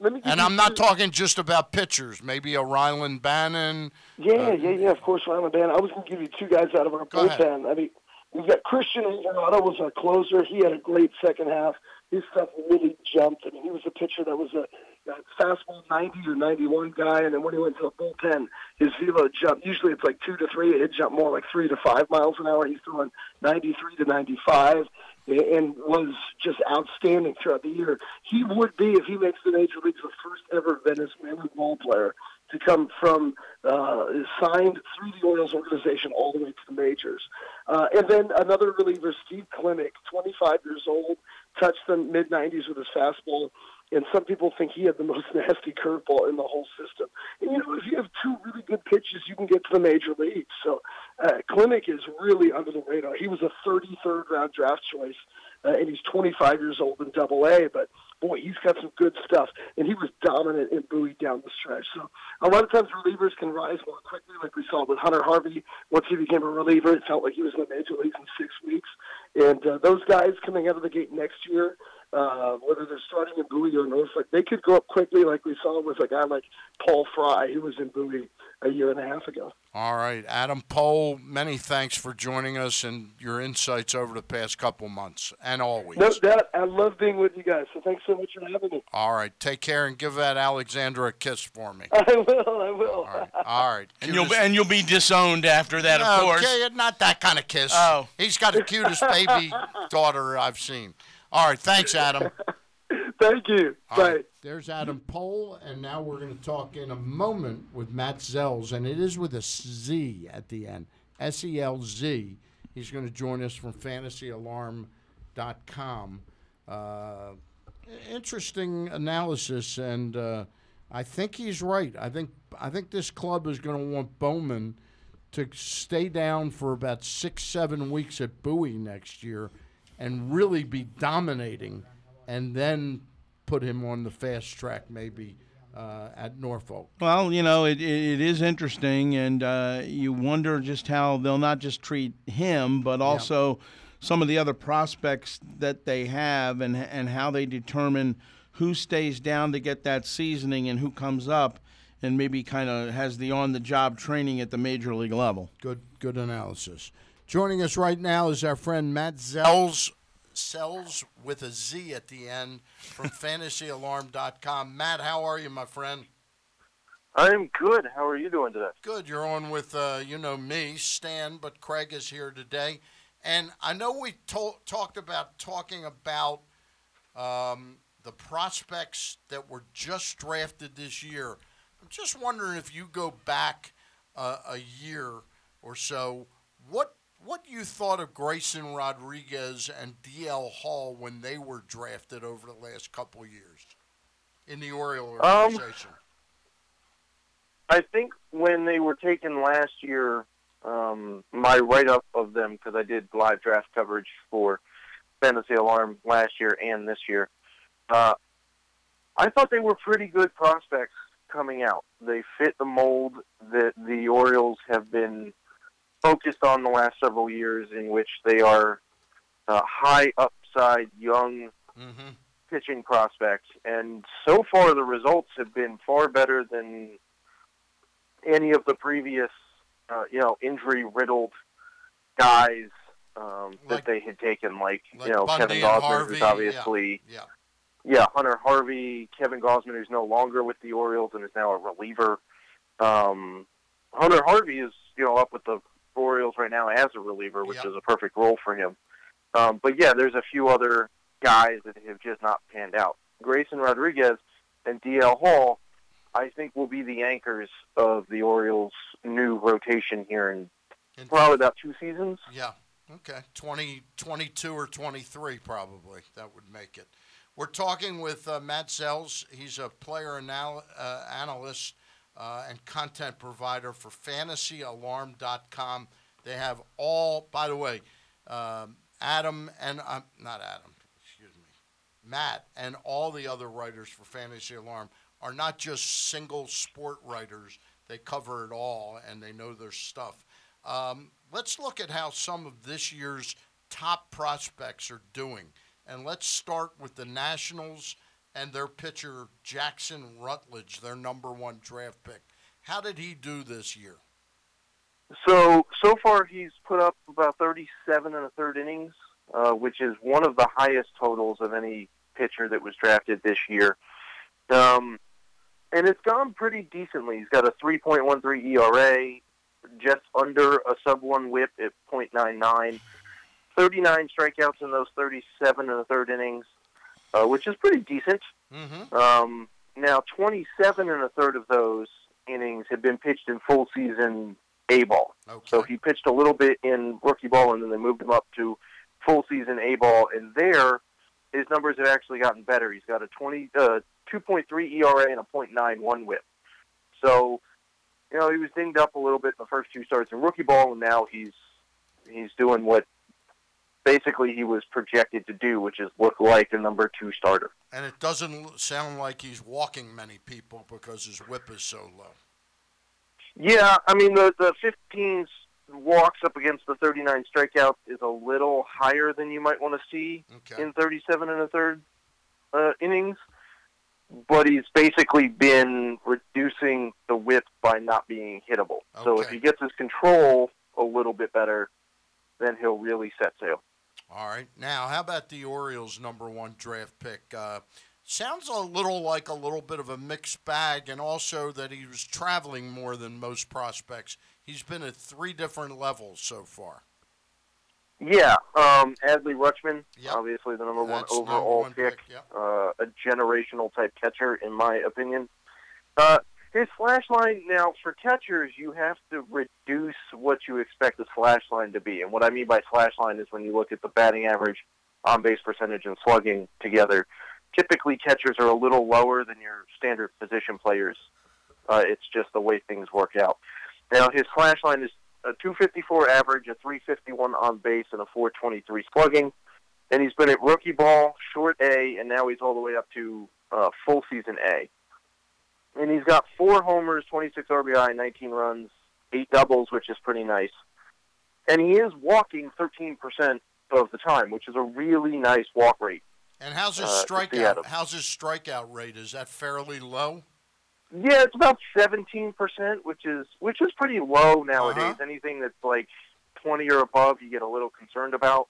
[SPEAKER 19] Let me
[SPEAKER 2] And I'm not
[SPEAKER 19] two-
[SPEAKER 2] talking just about pitchers. Maybe a Rylan Bannon.
[SPEAKER 19] Yeah,
[SPEAKER 2] Uh,
[SPEAKER 19] yeah, yeah. Of course, Ryan Band. I was going to give you two guys out of our bullpen. I mean, we've got Christian Alvarado was our closer. He had a great second half his stuff really jumped. I mean, he was a pitcher that was a, a fastball 90 or 91 guy, and then when he went to the bullpen, his velo jumped. Usually it's like two to three. It jumped more like three to five miles an hour. He's throwing 93 to 95 and was just outstanding throughout the year. He would be, if he makes the major leagues, the first ever Venezuelan ball player to come from uh, signed through the Orioles organization all the way to the majors. Uh, and then another reliever, Steve Klimek, 25 years old, touched the mid 90s with his fastball. And some people think he had the most nasty curveball in the whole system. And you know, if you have two really good pitches, you can get to the major leagues. So, uh, Klimek is really under the radar. He was a 33rd round draft choice, uh, and he's 25 years old in Double A. But boy, he's got some good stuff, and he was dominant in Bowie down the stretch. So a lot of times relievers can rise more quickly, like we saw with Hunter Harvey. Once he became a reliever, it felt like he was in the major leagues in six weeks. And uh, those guys coming out of the gate next year, uh, whether they're starting in Bowie or Norfolk, they could go up quickly, like we saw with a guy like Paul Fry, who was in Bowie a year and a half ago.
[SPEAKER 2] All right, Adam Pohl, many thanks for joining us and your insights over the past couple months, and always.
[SPEAKER 19] No doubt. I love being with you guys, so thanks so much for having me.
[SPEAKER 2] All right, take care and give that Alexandra a kiss for me.
[SPEAKER 19] I will, I will.
[SPEAKER 2] All right, all right.
[SPEAKER 15] And you'll and you'll be disowned after that, of course.
[SPEAKER 2] Okay, not that kind of kiss.
[SPEAKER 15] Oh.
[SPEAKER 2] He's got the cutest baby daughter I've seen. All right, thanks, Adam.
[SPEAKER 19] Thank you.
[SPEAKER 2] All right, There's Adam Pohl, and now we're going to talk in a moment with Matt Selz, and it is with a Z at the end, S E L Z. He's going to join us from FantasyAlarm.com. Uh, interesting analysis, and uh, I think he's right. I think I think this club is going to want Baumann to stay down for about six, seven weeks at Bowie next year, and really be dominating, and then put him on the fast track maybe uh, at Norfolk.
[SPEAKER 3] Well, you know, it, it, it is interesting, and uh, you wonder just how they'll not just treat him, but also some of the other prospects that they have, and and how they determine who stays down to get that seasoning and who comes up, and maybe kind of has the on-the-job training at the major league level.
[SPEAKER 2] Good, good analysis. Joining us right now is our friend Matt Selz, Sells with a Z at the end from FantasyAlarm.com. Matt, how are you, my friend?
[SPEAKER 20] I'm good. How are you doing today?
[SPEAKER 2] Good. You're on with, uh, you know, me, Stan, but Craig is here today. And I know we to- talked about talking about um, the prospects that were just drafted this year. I'm just wondering if you go back uh, a year or so, what what you thought of Grayson Rodriguez and DL Hall when they were drafted over the last couple of years in the Oriole
[SPEAKER 20] Um. I think when they were taken last year, um, my write up of them, because I did live draft coverage for Fantasy Alarm last year and this year, uh, I thought they were pretty good prospects coming out. They fit the mold that the Orioles have been focused on the last several years, in which they are uh, high upside, young pitching prospects. And so far, the results have been far better than any of the previous, uh, you know, injury riddled guys um, that they had taken, like,
[SPEAKER 2] like
[SPEAKER 20] you know
[SPEAKER 2] Bundy
[SPEAKER 20] Kevin
[SPEAKER 2] Gausman,
[SPEAKER 20] who's
[SPEAKER 2] yeah,
[SPEAKER 20] obviously
[SPEAKER 2] yeah.
[SPEAKER 20] yeah, Hunter Harvey, Kevin Gausman, who's no longer with the Orioles and is now a reliever. Um, Hunter Harvey is, you know, up with the Orioles right now as a reliever, which is a perfect role for him. Um, but yeah, there's a few other guys that have just not panned out. Grayson Rodriguez and DL Hall, I think, will be the anchors of the Orioles' new rotation here in probably about two seasons.
[SPEAKER 2] Yeah. Okay. 20, 22 or 23 probably. That would make it. We're talking with uh, Matt Selz. He's a player anal- uh, analyst uh, and content provider for fantasyalarm.com. They have all, by the way, um, Adam and, uh, not Adam, excuse me, Matt and all the other writers for Fantasy Alarm are not just single sport writers. They cover it all and they know their stuff. Um, let's look at how some of this year's top prospects are doing. And let's start with the Nationals and their pitcher, Jackson Rutledge, their number one draft pick. How did he do this year?
[SPEAKER 20] So so far, he's put up about 37 and a third innings, uh, which is one of the highest totals of any pitcher that was drafted this year. Um, and it's gone pretty decently. He's got a 3.13 ERA, just under a sub one WHIP at .99, 39 strikeouts in those 37 and a third innings, uh, which is pretty decent.
[SPEAKER 2] Mm-hmm.
[SPEAKER 20] Um, now, 27 and a third of those innings had been pitched in full season A ball. So he pitched a little bit in rookie ball, and then they moved him up to full season A ball. And there, his numbers have actually gotten better. He's got a 20, uh, 2.3 ERA and a .91 WHIP. So, you know, he was dinged up a little bit in the first two starts in rookie ball, and now he's he's doing what basically he was projected to do, which is look like a number two starter.
[SPEAKER 2] And it doesn't sound like he's walking many people because his whip is so low.
[SPEAKER 20] Yeah, I mean the the 15 walks up against the 39 strikeouts is a little higher than you might want to see in 37 and a third uh, innings, but he's basically been reducing the whip by not being hittable. So if he gets his control a little bit better, then he'll really set sail.
[SPEAKER 2] All right. Now, how about the Orioles' number one draft pick? Uh, sounds a little like a little bit of a mixed bag, and also that he was traveling more than most prospects. He's been at three different levels so far.
[SPEAKER 20] Yeah, um, Adley Rutschman, obviously the number one
[SPEAKER 2] That's number
[SPEAKER 20] overall
[SPEAKER 2] one
[SPEAKER 20] pick, uh, a generational type catcher, in my opinion. Uh, his slash line now for catchers, you have to reduce what you expect the slash line to be, and what I mean by slash line is when you look at the batting average, on base percentage, and slugging together. Typically, catchers are a little lower than your standard position players. Uh, it's just the way things work out. Now, his slash line is a 254 average, a 351 on base, and a 423 slugging. And he's been at rookie ball, short A, and now he's all the way up to uh, full season A. And he's got four homers, 26 RBI, 19 runs, eight doubles, which is pretty nice. And he is walking 13% of the time, which is a really nice walk rate.
[SPEAKER 2] And how's his
[SPEAKER 20] Uh, to see out
[SPEAKER 2] strikeout? How's his strikeout rate? Is that fairly low?
[SPEAKER 20] Yeah, it's about seventeen percent, which is which is pretty low nowadays.
[SPEAKER 2] Uh-huh.
[SPEAKER 20] Anything that's like twenty or above, you get a little concerned about.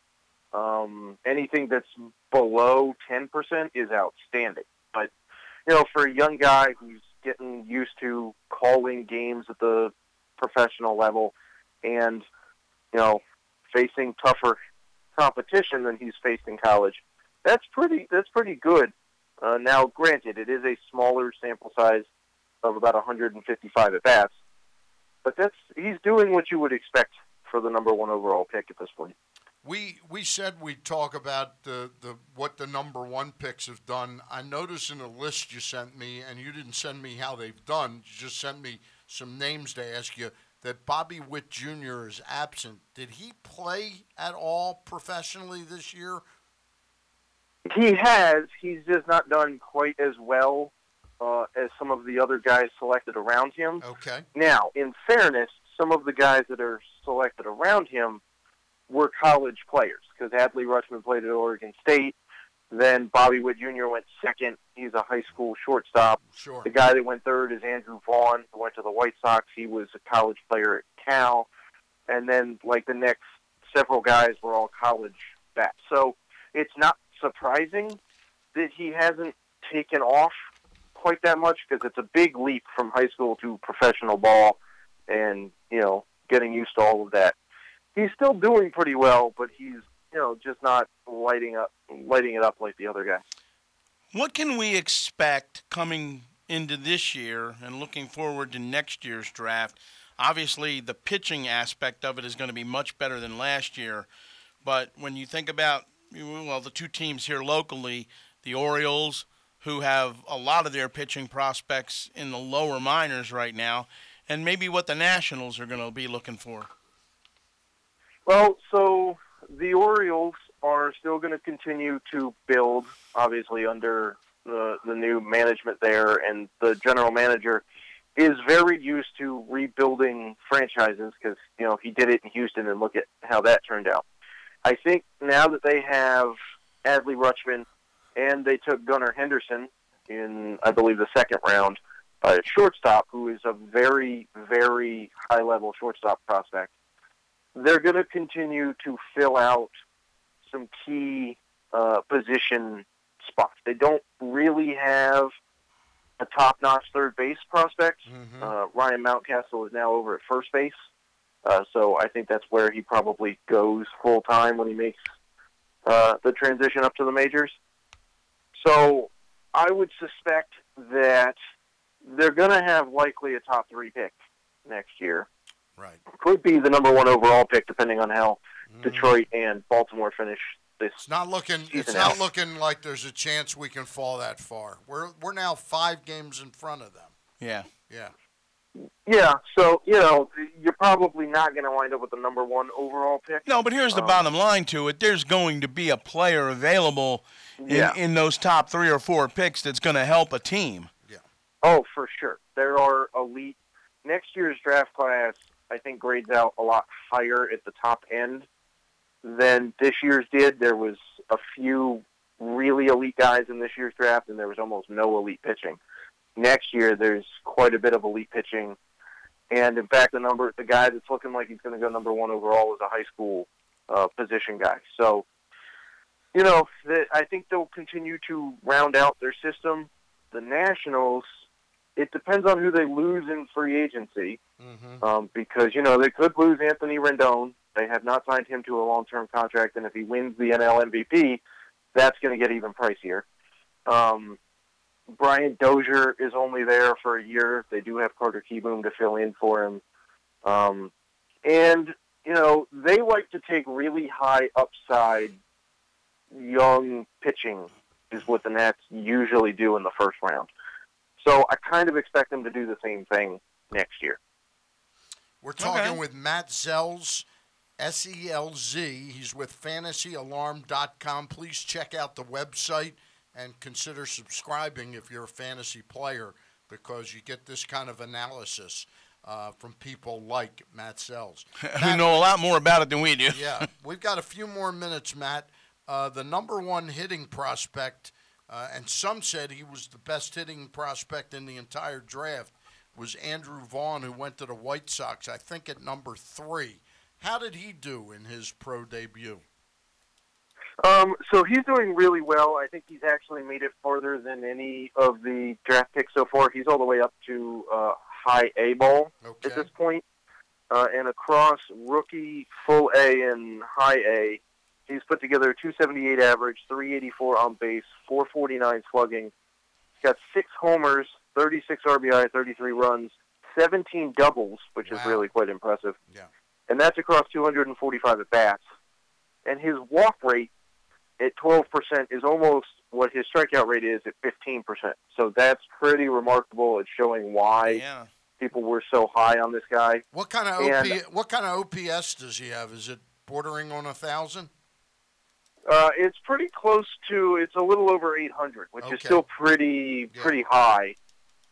[SPEAKER 20] Um, anything that's below ten percent is outstanding. But you know, for a young guy who's getting used to calling games at the professional level, and you know, facing tougher competition than he's faced in college, that's pretty that's pretty good. Uh, now, granted, it is a smaller sample size of about 155 at bats, but that's he's doing what you would expect for the number one overall pick at this point.
[SPEAKER 2] We we said we'd talk about the, the what the number one picks have done. I noticed in the list you sent me, and you didn't send me how they've done. You just sent me some names to ask you. That Bobby Witt Jr. is absent. Did he play at all professionally this year?
[SPEAKER 20] He has. He's just not done quite as well uh, as some of the other guys selected around him.
[SPEAKER 2] Okay.
[SPEAKER 20] Now, in fairness, some of the guys that are selected around him were college players because Adley Rutschman played at Oregon State. Then Bobby Witt Jr. went second. He's a high school shortstop.
[SPEAKER 2] Sure.
[SPEAKER 20] The guy that went third is Andrew Vaughn, who went to the White Sox. He was a college player at Cal. And then, like, the next several guys were all college bats. So it's not surprising that he hasn't taken off quite that much because it's a big leap from high school to professional ball and, you know, getting used to all of that. He's still doing pretty well, but he's, you know, just not lighting up lighting it up like the other guy.
[SPEAKER 15] What can we expect coming into this year and looking forward to next year's draft? Obviously, the pitching aspect of it is going to be much better than last year. But when you think about, well, the two teams here locally, the Orioles, who have a lot of their pitching prospects in the lower minors right now, and maybe what the Nationals are going to be looking for.
[SPEAKER 20] Well, so the Orioles are still going to continue to build, obviously under the the new management there, and the general manager is very used to rebuilding franchises because you know he did it in Houston, and look at how that turned out. I think now that they have Adley Rutschman and they took Gunnar Henderson in, I believe, the second round, uh, shortstop, who is a very, very high level shortstop prospect they're going to continue to fill out some key uh, position spots. They don't really have a top-notch third base prospect. Uh, Ryan Mountcastle is now over at first base, uh, so I think that's where he probably goes full time when he makes uh, the transition up to the majors. So I would suspect that they're going to have likely a top three pick next year.
[SPEAKER 2] Right.
[SPEAKER 20] Could be the number one overall pick, depending on how Detroit and Baltimore finish this.
[SPEAKER 2] It's not looking. It's
[SPEAKER 20] season
[SPEAKER 2] not
[SPEAKER 20] out.
[SPEAKER 2] looking like there's a chance we can fall that far. We're we're now five games in front of them.
[SPEAKER 15] Yeah.
[SPEAKER 2] Yeah.
[SPEAKER 20] Yeah, so you know you're probably not going to wind up with the number one overall pick.
[SPEAKER 15] No, but here's the
[SPEAKER 20] Um,
[SPEAKER 15] bottom line to it. There's going to be a player available in,
[SPEAKER 20] Yeah.
[SPEAKER 15] in those top three or four picks that's going to help a team. Yeah.
[SPEAKER 20] Oh, for sure. There are elite. Next year's draft class, I think, grades out a lot higher at the top end than this year's did. There was a few really elite guys in this year's draft, and there was almost no elite pitching. Next year, there's quite a bit of elite pitching, and in fact, the number the guy that's looking like he's going to go number one overall is a high school uh, position guy. So, you know, the, I think they'll continue to round out their system. The Nationals, it depends on who they lose in free agency, um, because you know they could lose Anthony Rendon. They have not signed him to a long-term contract, and if he wins the NL MVP, that's going to get even pricier. Um, Brian Dozier is only there for a year. They do have Carter Kieboom to fill in for him, um, and you know they like to take really high upside young pitching is what the Nats usually do in the first round. So I kind of expect them to do the same thing next year.
[SPEAKER 2] We're talking with Matt Selz, S E L Z. He's with fantasyalarm.com. Please check out the website and consider subscribing if you're a fantasy player because you get this kind of analysis uh, from people like Matt Selz.
[SPEAKER 15] Who know a lot more about it than we do.
[SPEAKER 2] yeah, we've got a few more minutes, Matt. Uh, the number one hitting prospect, uh, and some said he was the best hitting prospect in the entire draft, was Andrew Vaughn, who went to the White Sox, I think at number three. How did he do in his pro debut?
[SPEAKER 20] Um, so he's doing really well. I think he's actually made it farther than any of the draft picks so far. He's all the way up to uh, high A ball at this point. Uh, and across rookie, full A, and high A, he's put together a 278 average, 384 on base, 449 slugging. He's got six homers, 36 RBI, 33 runs, 17 doubles, which is really quite impressive.
[SPEAKER 2] Yeah.
[SPEAKER 20] And that's across 245 at bats. And his walk rate at 12% is almost what his strikeout rate is at 15%. So that's pretty remarkable. It's showing why people were so high on this guy.
[SPEAKER 2] What kind of
[SPEAKER 20] And-
[SPEAKER 2] what kind of OPS does he have? Is it bordering on a thousand?
[SPEAKER 20] Uh, it's pretty close to. It's a little over 800, which is still pretty pretty high.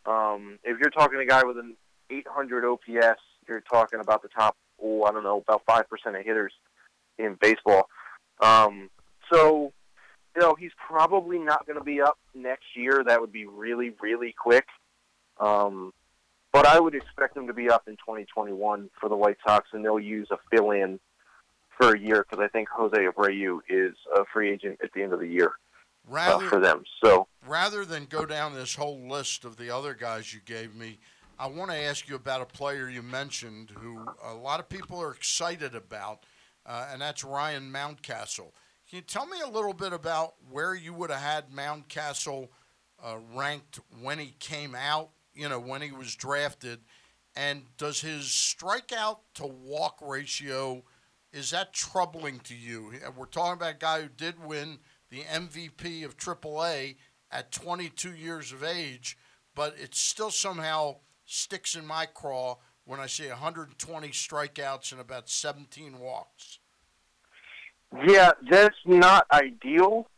[SPEAKER 20] Um, if you're talking a guy with an 800 OPS, you're talking about the top. Oh, I don't know, about five percent of hitters in baseball. Um, so, you know, he's probably not going to be up next year. That would be really really quick. Um, but I would expect him to be up in 2021 for the White Sox, and they'll use a fill-in for a year because I think Jose Abreu is a free agent at the end of the year uh, for them. So
[SPEAKER 2] rather than go down this whole list of the other guys you gave me, I want to ask you about a player you mentioned who a lot of people are excited about, uh, and that's Ryan Mountcastle. Can you tell me a little bit about where you would have had Mountcastle uh, ranked when he came out? You know, when he was drafted, and does his strikeout to walk ratio is that troubling to you? We're talking about a guy who did win the MVP of AAA at 22 years of age, but it still somehow sticks in my craw when I see 120 strikeouts and about 17 walks.
[SPEAKER 20] yeah, that's not ideal.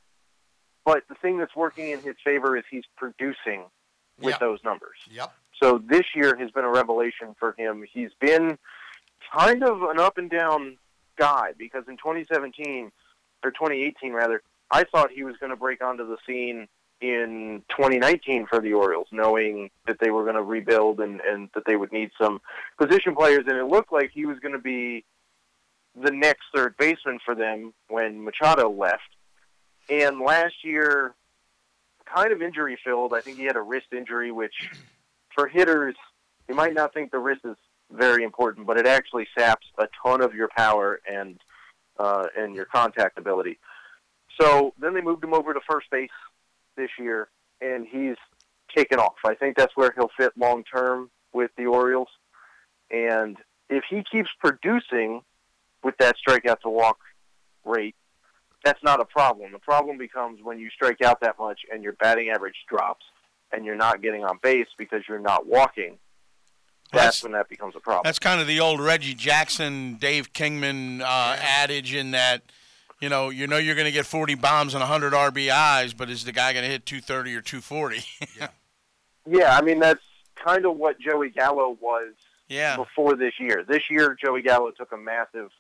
[SPEAKER 20] But the thing that's working in his favor is he's producing with
[SPEAKER 2] Yeah.
[SPEAKER 20] those numbers.
[SPEAKER 2] Yep.
[SPEAKER 20] So this year has been a revelation for him. He's been kind of an up and down guy because in 2017 or 2018 rather, I thought he was going to break onto the scene in 2019 for the Orioles, knowing that they were going to rebuild and, and that they would need some position players, and it looked like he was going to be the next third baseman for them when Machado left. And last year, kind of injury filled. I think he had a wrist injury, which for hitters, you might not think the wrist is very important, but it actually saps a ton of your power and uh, and your contact ability. So then they moved him over to first base this year, and he's taken off. I think that's where he'll fit long term with the Orioles. And if he keeps producing with that strikeout to walk rate, that's not a problem. The problem becomes when you strike out that much and your batting average drops and you're not getting on base because you're not walking. That's,
[SPEAKER 15] That's-
[SPEAKER 20] when that becomes a problem.
[SPEAKER 15] That's kind of the old Reggie Jackson, Dave Kingman uh, adage in that, you know, you know you're going to get 40 bombs and 100 RBIs, but is the guy going to hit 230 or 240?
[SPEAKER 20] Yeah, Yeah, I mean that's kind of what Joey Gallo was
[SPEAKER 15] Yeah.
[SPEAKER 20] before this year. This year, Joey Gallo took a massive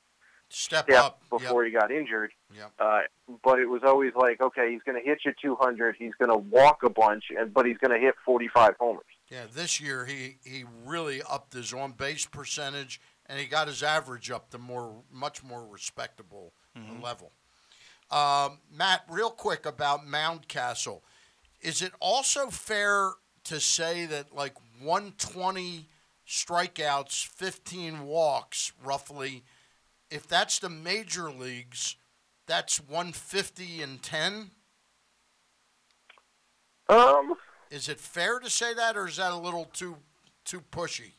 [SPEAKER 2] step,
[SPEAKER 20] up before he got injured.
[SPEAKER 2] Yep.
[SPEAKER 20] Uh, but it was always like, okay, he's going to hit you 200, he's going to walk a bunch, and but he's going to hit 45 homers.
[SPEAKER 2] Yeah, this year he, he really upped his on base percentage and he got his average up to more much more respectable
[SPEAKER 15] Mm-hmm.
[SPEAKER 2] level. Um, Matt, real quick about Mountcastle, is it also fair to say that like 120 strikeouts, 15 walks, roughly, if that's the major leagues, that's 150 and 10?
[SPEAKER 20] Um,
[SPEAKER 2] is it fair to say that, or is that a little too too pushy?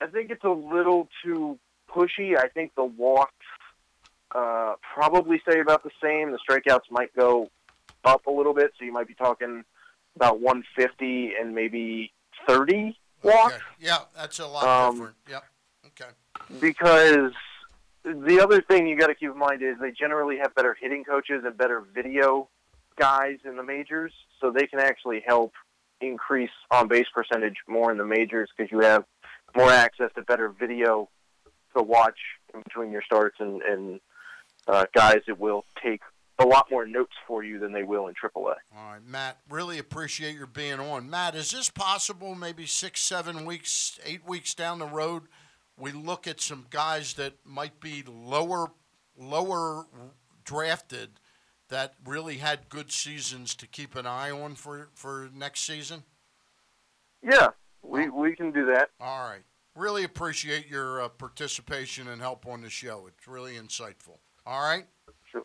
[SPEAKER 20] I think it's a little too pushy. I think the walks uh, probably stay about the same. The strikeouts might go up a little bit, so you might be talking about 150 and maybe 30 walks.
[SPEAKER 2] Okay. Yeah, that's a lot
[SPEAKER 20] Um,
[SPEAKER 2] different. Yep. Okay.
[SPEAKER 20] because the other thing you got to keep in mind is they generally have better hitting coaches and better video guys in the majors, so they can actually help increase on base percentage more in the majors because you have more access to better video to watch in between your starts and, and uh, guys that will take a lot more notes for you than they will in AAA.
[SPEAKER 2] All right, Matt. Really appreciate your being on. Matt, is this possible? Maybe six, seven weeks, eight weeks down the road, we look at some guys that might be lower, lower drafted, that really had good seasons to keep an eye on for for next season.
[SPEAKER 20] Yeah, we, we can do that.
[SPEAKER 2] All right. Really appreciate your uh, participation and help on the show. It's really insightful. All right.
[SPEAKER 20] Sure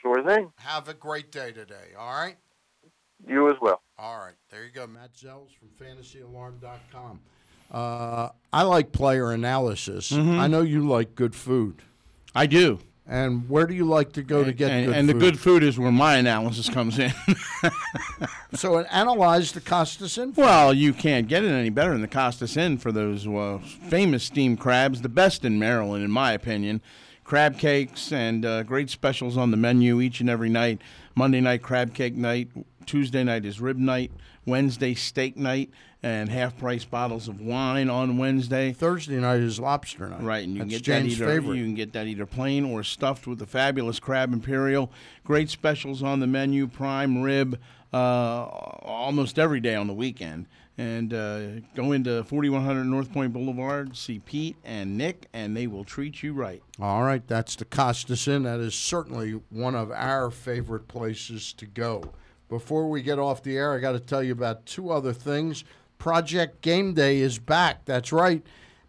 [SPEAKER 20] sure thing.
[SPEAKER 2] Have a great day today. All right.
[SPEAKER 20] You as well.
[SPEAKER 2] All right. There you go. Matt Selz from fantasyalarm.com. Uh, I like player analysis.
[SPEAKER 3] Mhm.
[SPEAKER 2] I know you like good food.
[SPEAKER 3] I do.
[SPEAKER 2] And where do you like to go to get
[SPEAKER 3] and,
[SPEAKER 2] good
[SPEAKER 3] and
[SPEAKER 2] food?
[SPEAKER 3] the good food is where my analysis comes in.
[SPEAKER 2] so analyze the Costas Inn.
[SPEAKER 3] Well, you can't get it any better than the Costas Inn for those uh, famous steamed crabs, the best in Maryland, in my opinion. Crab cakes and uh, great specials on the menu each and every night. Monday night crab cake night. Tuesday night is rib night. Wednesday steak night and half price bottles of wine on Wednesday.
[SPEAKER 2] Thursday night is lobster night.
[SPEAKER 3] Right, and you can
[SPEAKER 2] That's
[SPEAKER 3] get that either
[SPEAKER 2] favorite.
[SPEAKER 3] you can get that either plain or stuffed with the fabulous crab imperial. Great specials on the menu: prime rib, uh, almost every day on the weekend. And uh, go into 4100 North Point Boulevard, see Pete and Nick, and they will treat you right.
[SPEAKER 2] All right, that's the Costas Inn. That is certainly one of our favorite places to go. Before we get off the air, I got to tell you about two other things. Project Game Day is back. That's right.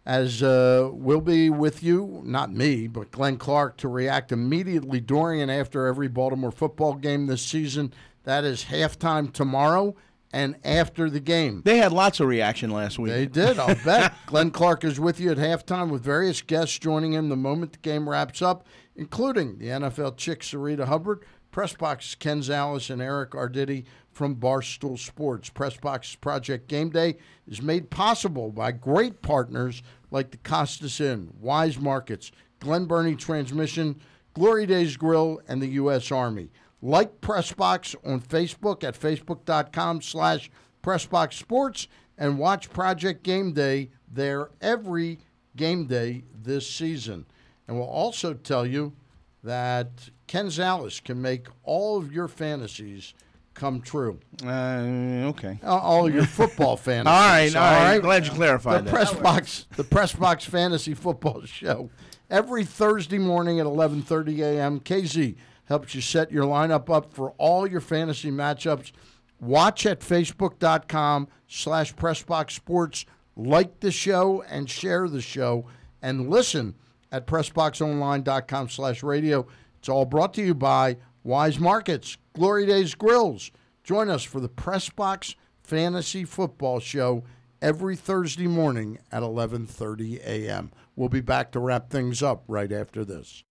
[SPEAKER 2] As uh, we'll be with you, not me, but Glenn Clark, to react immediately during and after every Baltimore football game this season. That is halftime tomorrow and after the game.
[SPEAKER 3] They had lots of reaction last week.
[SPEAKER 2] They did, I'll bet. Glenn Clark is with you at halftime with various guests joining him the moment the game wraps up, including the NFL chick Sarita Hubbard, Pressbox Ken Zales, and Eric Arditi from Barstool Sports. Pressbox's Project Game Day is made possible by great partners like the Costas Inn, Wise Markets, Glen Burnie Transmission, Glory Days Grill, and the U.S. Army. Like Pressbox on Facebook at facebook.com slash Pressbox Sports and watch Project Game Day there every game day this season. And we'll also tell you that Ken Zales can make all of your fantasies come true.
[SPEAKER 3] Uh, okay.
[SPEAKER 2] All- your football fantasies.
[SPEAKER 3] All right, all right. Glad you clarified
[SPEAKER 2] the
[SPEAKER 3] that.
[SPEAKER 2] Press box, the Press Box Fantasy Football Show, every Thursday morning at 11:30 a.m. KZ helps you set your lineup up for all your fantasy matchups. Watch at facebook.com slash pressboxsports. Like the show and share the show. And listen at pressboxonline.com slash radio. It's all brought to you by Wise Markets, Glory Days Grills. Join us for the Press Box Fantasy Football Show every Thursday morning at 11:30 a.m. We'll be back to wrap things up right after this.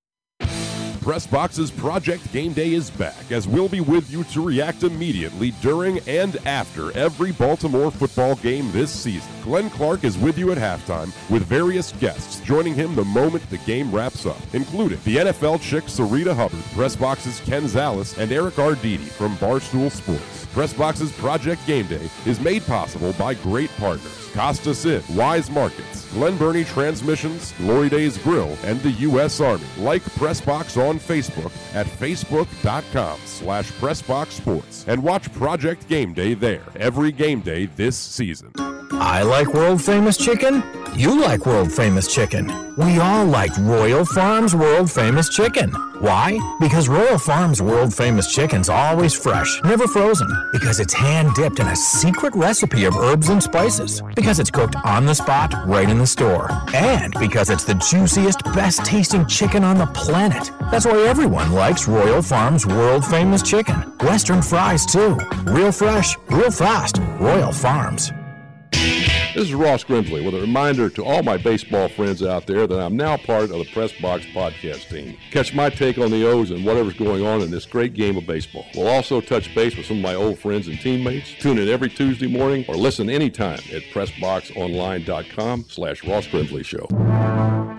[SPEAKER 16] Pressbox's Project Game Day is back as we'll be with you to react immediately during and after every Baltimore football game this season. Glenn Clark is with you at halftime with various guests joining him the moment the game wraps up, including the NFL chick Sarita Hubbard, Pressbox's Ken Zales, and Eric Arditi from Barstool Sports. Pressbox's Project Game Day is made possible by great partners. Costas Inn, Wise Markets, Glen Burnie Transmissions, Glory Days Grill, and the U.S. Army. Like Pressbox on Facebook at facebook.com slash pressboxsports and watch Project Game Day there every game day this season.
[SPEAKER 21] I like world famous chicken. You like world famous chicken. We all like Royal Farms world famous chicken. Why? Because Royal Farms world famous chicken's always fresh, never frozen. Because it's hand dipped in a secret recipe of herbs and spices. Because it's cooked on the spot, right in the store. And because it's the juiciest, best tasting chicken on the planet. That's why everyone likes Royal Farms world famous chicken. Western fries, too. Real fresh, real fast. Royal Farms.
[SPEAKER 9] This is Ross Grimsley with a reminder to all my baseball friends out there that I'm now part of the Press Box podcast team. Catch my take on the O's and whatever's going on in this great game of baseball. We'll also touch base with some of my old friends and teammates. Tune in every Tuesday morning or listen anytime at PressBoxOnline.com slash Ross Grimsley Show.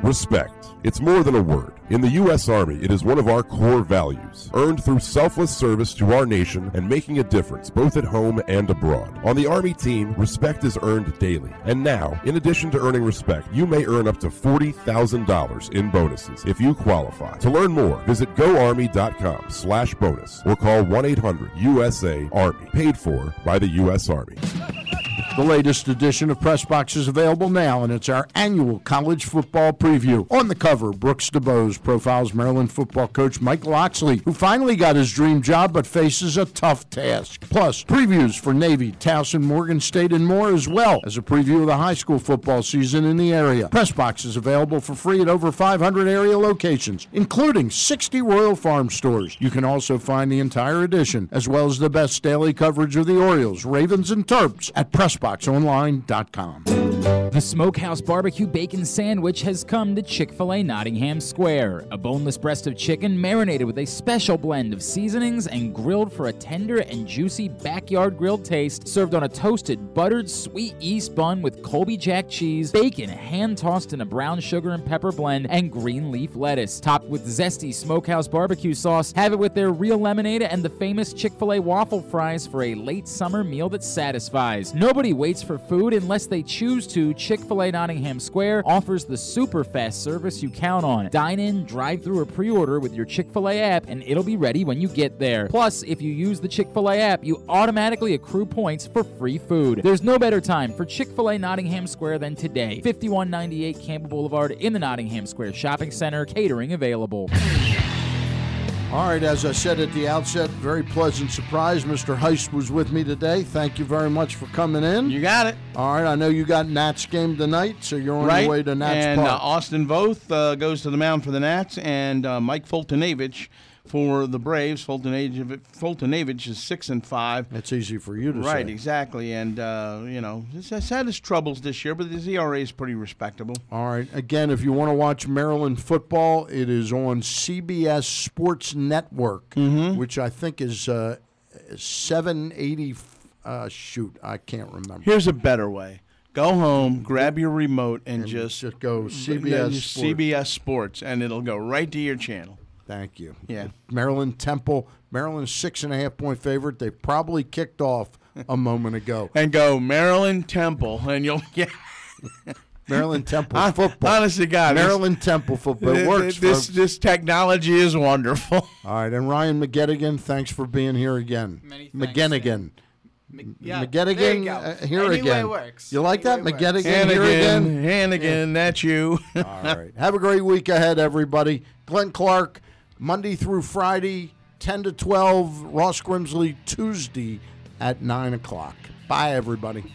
[SPEAKER 16] Respect. It's more than a word. In the U.S. Army, it is one of our core values, earned through selfless service to our nation and making a difference both at home and abroad. On the Army team, respect is earned daily. And now, in addition to earning respect, you may earn up to $40,000 in bonuses if you qualify. To learn more, visit goarmy.com slash bonus or call 1-800-USA-ARMY, paid for by the U.S. Army.
[SPEAKER 2] The latest edition of Press Box is available now, and it's our annual college football preview. On the cover, Brooks DuBose profiles Maryland football coach Mike Locksley, who finally got his dream job but faces a tough task. Plus, previews for Navy, Towson, Morgan State, and more, as well as a preview of the high school football season in the area. Press Box is available for free at over 500 area locations, including 60 Royal Farm stores. You can also find the entire edition, as well as the best daily coverage of the Orioles, Ravens, and Terps at PressBoxOnline.com.
[SPEAKER 7] The Smokehouse Barbecue Bacon Sandwich has come to Chick fil A Nottingham Square. A boneless breast of chicken marinated with a special blend of seasonings and grilled for a tender and juicy backyard grilled taste, served on a toasted, buttered, sweet yeast bun with Colby Jack cheese, bacon hand tossed in a brown sugar and pepper blend, and green leaf lettuce. Topped with zesty Smokehouse barbecue sauce, have it with their real lemonade and the famous Chick fil A waffle fries for a late summer meal that satisfies. Nobody waits for food unless they choose to. Chick fil A Nottingham Square offers the super fast service you count on. Dine in, drive through, or pre order with your Chick fil A app, and it'll be ready when you get there. Plus, if you use the Chick fil A app, you automatically accrue points for free food. There's no better time for Chick fil A Nottingham Square than today. 5198 Campbell Boulevard in the Nottingham Square Shopping Center, catering available.
[SPEAKER 2] All right, as I said at the outset, very pleasant surprise. Mr. Heist was with me today. Thank you very much for coming in.
[SPEAKER 3] You got it.
[SPEAKER 2] All right, I know you got Nats game tonight, so you're on
[SPEAKER 3] right.
[SPEAKER 2] your way to Nats
[SPEAKER 3] and uh,
[SPEAKER 2] Park.
[SPEAKER 3] Austin Voth uh, goes to the mound for the Nats, and uh, Mike Foltynewicz for the Braves. Fulton Age Foltynewicz, Foltynewicz is six and five.
[SPEAKER 2] That's easy for you to
[SPEAKER 3] right,
[SPEAKER 2] say.
[SPEAKER 3] exactly. And uh, you know, he's had his troubles this year, but his ERA is pretty respectable.
[SPEAKER 2] All right. Again, if you want to watch Maryland football, it is on CBS Sports Network,
[SPEAKER 3] Mm-hmm.
[SPEAKER 2] which I think is uh, 780. Uh, shoot, I can't remember.
[SPEAKER 3] Here's a better way. Go home, grab your remote, and, just,
[SPEAKER 2] go CBS Sports.
[SPEAKER 3] CBS Sports, and it'll go right to your channel.
[SPEAKER 2] Thank you.
[SPEAKER 3] Yeah.
[SPEAKER 2] Maryland Temple. Maryland's six and a half point favorite. They probably kicked off a moment ago.
[SPEAKER 3] And go Maryland Temple, and you'll get
[SPEAKER 2] Maryland Temple
[SPEAKER 3] Hon-
[SPEAKER 2] football.
[SPEAKER 3] Honest to God, this-
[SPEAKER 2] Maryland Temple football. It works.
[SPEAKER 3] This
[SPEAKER 2] folks.
[SPEAKER 3] this technology is wonderful.
[SPEAKER 2] All right, and Ryan McGettigan, thanks for being here again.
[SPEAKER 4] Many
[SPEAKER 2] McGettigan.
[SPEAKER 4] yeah,
[SPEAKER 2] McGettigan,
[SPEAKER 4] there you go.
[SPEAKER 2] uh, here
[SPEAKER 4] Any way
[SPEAKER 2] again.
[SPEAKER 4] works.
[SPEAKER 2] You like that,
[SPEAKER 4] Any way works.
[SPEAKER 2] McGettigan? Here again.
[SPEAKER 3] Hannigan, Hannigan, that's you.
[SPEAKER 2] All right. Have a great week ahead, everybody. Glenn Clark, Monday through Friday, 10 to 12. Ross Grimsley, Tuesday at 9 o'clock. Bye, everybody.